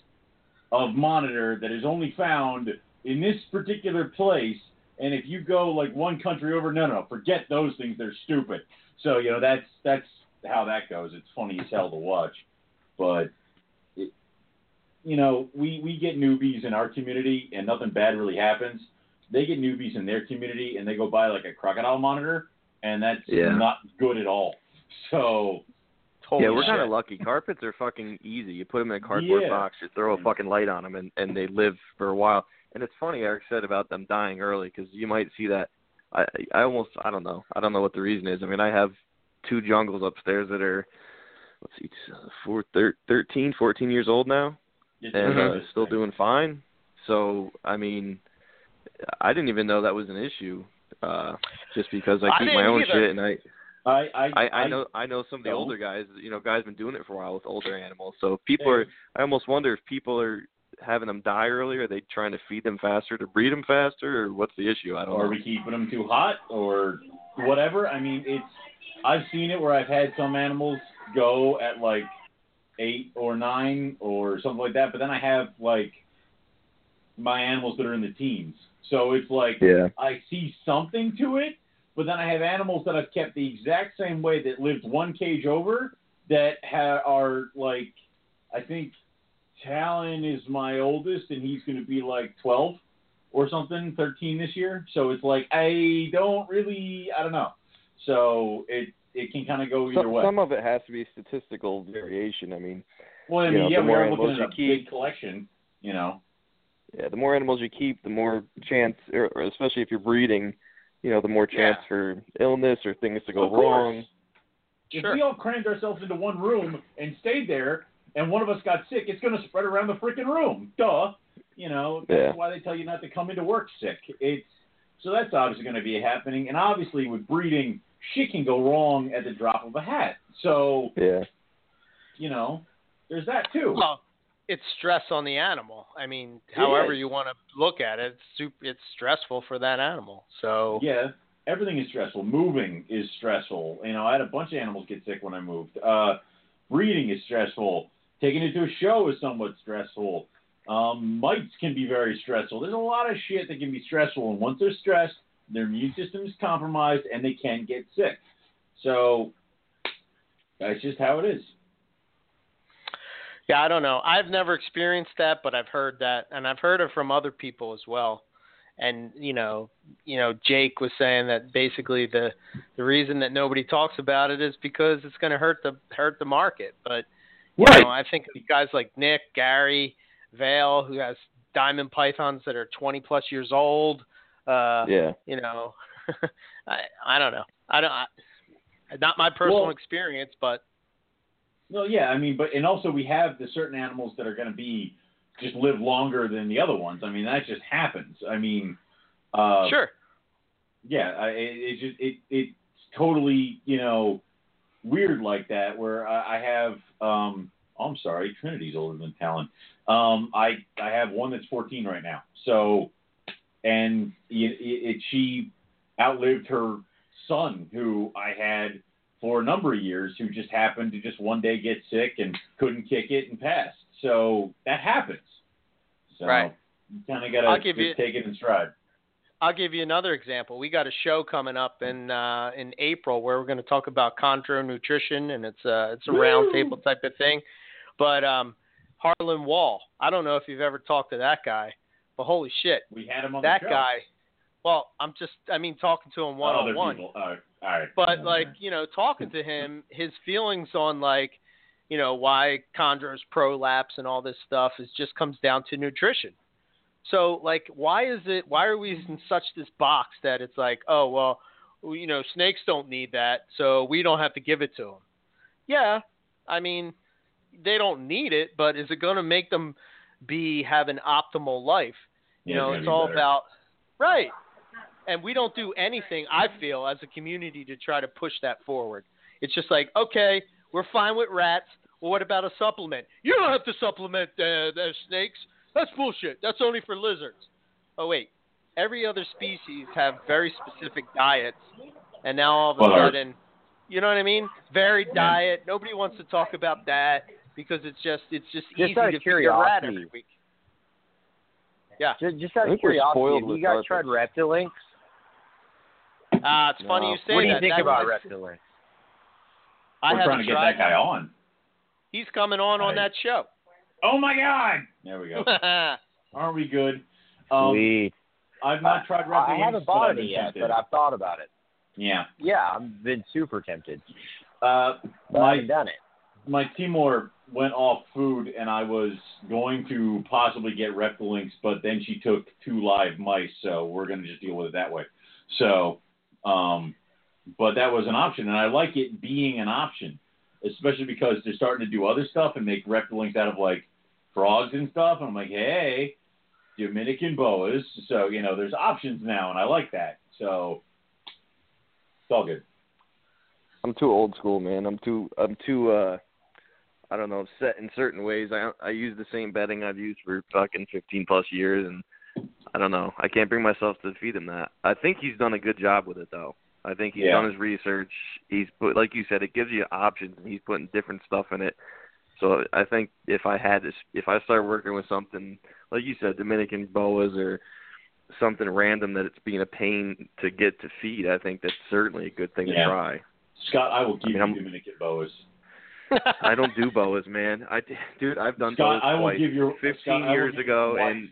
of monitor that is only found in this particular place. And if you go like one country over, no, no, forget those things. They're stupid. So you know that's that's how that goes. It's funny as hell to watch, but it, you know we we get newbies in our community and nothing bad really happens. They get newbies in their community and they go buy like a crocodile monitor and that's Yeah. not good at all. So yeah, we're kind of lucky. Carpets are fucking easy. You put them in a cardboard Yeah. box, you throw a fucking light on them, and and they live for a while. And it's funny Eric said about them dying early because you might see that. I I almost I don't know I don't know what the reason is. I mean I have two jungles upstairs that are let's see four, thir- 13, 14 years old now, and uh, still doing fine. So I mean, I didn't even know that was an issue. Uh, just because I I keep my own either. shit and I I I, I, I know I know some of the older guys. You know, guys been doing it for a while with older animals. So people are. I almost wonder if people are having them die early. Are they trying to feed them faster to breed them faster, or what's the issue? I don't Or are know. we keeping them too hot or whatever? I mean, it's I've seen it where I've had some animals go at like eight or nine or something like that, but then I have like my animals that are in the teens. So it's like Yeah. I see something to it, but then I have animals that I've kept the exact same way that lived one cage over that ha- are like, I think Talon is my oldest, and he's going to be like 12 or something, 13 this year. So it's like I don't really, I don't know. So it it can kind of go either Some, way. some of it has to be statistical variation. I mean, well, I you mean, know, yeah, the we more are looking animals at a you keep- big collection, you know. yeah, the more animals you keep, the more chance, or, or especially if you're breeding, you know, the more chance Yeah. for illness or things to go Of course. wrong. If Sure. we all crammed ourselves into one room and stayed there, and one of us got sick, it's going to spread around the freaking room. Duh. You know, that's Yeah. why they tell you not to come into work sick. It's so that's obviously going to be happening, and obviously with breeding, shit can go wrong at the drop of a hat. So Yeah. you know, there's that too. Well, it's stress on the animal. I mean, however you want to look at it, it's, super, it's stressful for that animal. So Yeah, everything is stressful. Moving is stressful. You know, I had a bunch of animals get sick when I moved. Uh, breeding is stressful. Taking it to a show is somewhat stressful. Um, mites can be very stressful. There's a lot of shit that can be stressful, and once they're stressed, their immune system is compromised, and they can get sick. So that's just how it is. Yeah, I don't know. I've never experienced that, but I've heard that, and I've heard it from other people as well. And you know, you know, Jake was saying that basically the the reason that nobody talks about it is because it's going to hurt the hurt the market. But you Right. know, I think of guys like Nick, Gary, Vale, who has diamond pythons that are 20 plus years old. Uh, Yeah. You know, <laughs> I I don't know. I don't. I, not my personal Well- experience, but No, yeah, I mean, but and also we have the certain animals that are going to be just live longer than the other ones. I mean, that just happens. I mean, uh, sure. yeah, I, it, it just it it's totally you know weird like that. Where I, I have um, oh, I'm sorry, Trinity's older than Talon. Um, I I have one that's 14 right now. So, and it, it, she outlived her son, who I had for a number of years, who just happened to just one day get sick and couldn't kick it and passed. So that happens. So Right. you kind of got to take it in stride. I'll give you another example. We got a show coming up in uh, in April where we're going to talk about chondro nutrition, and it's a it's a Woo! round table type of thing. But um, Harlan Wall, I don't know if you've ever talked to that guy, but holy shit, We had him on that the show. guy. Well, I'm just I mean talking to him one on one. people. All right. All right. But like, you know, talking to him, his feelings on like, you know, why chondros prolapse and all this stuff is just comes down to nutrition. So like, why is it? Why are we in such this box that it's like, oh well, you know, snakes don't need that, so we don't have to give it to them. Yeah, I mean, they don't need it, but is it going to make them be have an optimal life? You Yeah, know, it's it's gonna be all better. about right. And we don't do anything, I feel, as a community to try to push that forward. It's just like, okay, we're fine with rats. Well, what about a supplement? You don't have to supplement uh, the snakes. That's bullshit. That's only for lizards. Oh wait, every other species have very specific diets, and now all of a Well, sudden, you know what I mean? Varied diet. Nobody wants to talk about that because it's just it's just, Just easy to of feed a rat every week. Yeah. Just, just out of curiosity, have you guys tried Reptilinks? Uh, it's funny No. you say that. What do you that. think That about was- Reptilinks? I We're trying to get tried that guy on. He's coming on on that show. Oh my God! There we go. <laughs> Aren't we good? Um, Sweet. I've not tried I Reptilinks, haven't I've bought it yet, tempted. but I've thought about it. Yeah. Yeah, I've been super tempted, Uh, but I haven't done it. my Timor went off food, and I was going to possibly get Reptilinks, but then she took two live mice, so we're going to just deal with it that way. So, um, but that was an option, and I like it being an option, especially because they're starting to do other stuff and make Reptilinks out of like frogs and stuff. And I'm like, hey, Dominican boas. So you know, there's options now, and I like that. So it's all good. I'm too old school, man. I'm too I'm too uh I don't know, set in certain ways. I I use the same bedding I've used for fucking 15 plus years and I don't know. I can't bring myself to feed him that. I think he's done a good job with it though. I think he's Yeah. done his research. He's put like you said it gives you options and he's putting different stuff in it. So I think if I had to if I start working with something like you said Dominican boas or something random that it's being a pain to get to feed, I think that's certainly a good thing Yeah. to try. Scott, I will give mean, I'm- you Dominican boas. I don't do boas, man. I dude, I've done Scott, boas I will twice. give you 15 Scott, years give ago, and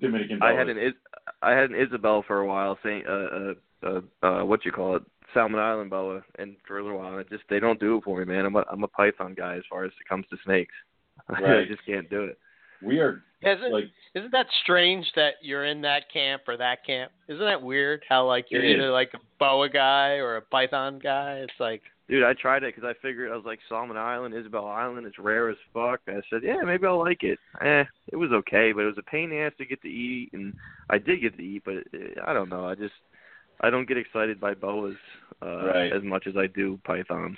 Dominican boas. I had an I had an Isabel for a while, saying uh uh uh, uh what you call it, Solomon Island boa, and for a little while, it just they don't do it for me, man. I'm a I'm a python guy as far as it comes to snakes. <laughs> I just can't do it. We are Isn't like isn't that strange that you're in that camp or that camp? Isn't that weird? How like you're It is. either like a boa guy or a python guy? It's like Dude, I tried it because I figured I was like Solomon Island, Isabel Island. It's rare as fuck. I said, yeah, maybe I'll like it. Eh, it was okay, but it was a pain in the ass to get to eat, and I did get to eat, but it, I don't know. I just I don't get excited by boas uh, Right. as much as I do pythons.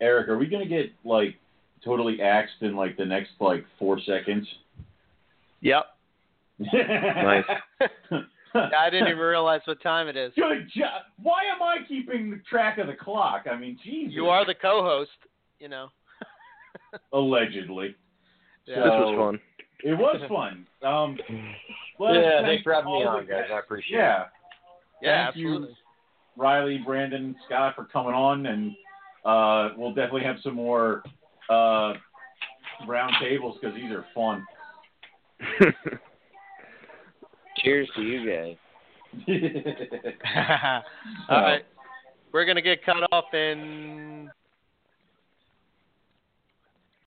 Eric, are we gonna get like totally axed in like the next like four seconds? Yep. <laughs> Nice. <laughs> I didn't even realize what time it is. Good job. Why am I keeping track of the clock? I mean, Jesus. You are the co-host. You know. <laughs> allegedly. Yeah. This was fun. It was fun. Um, yeah, thanks for having me on, guys. I appreciate Yeah. Yeah, Thank you. Riley, Brandon, Scott for coming on, and uh, we'll definitely have some more uh, round tables because these are fun. <laughs> Cheers to you guys. <laughs> <laughs> All right. We're gonna get cut off in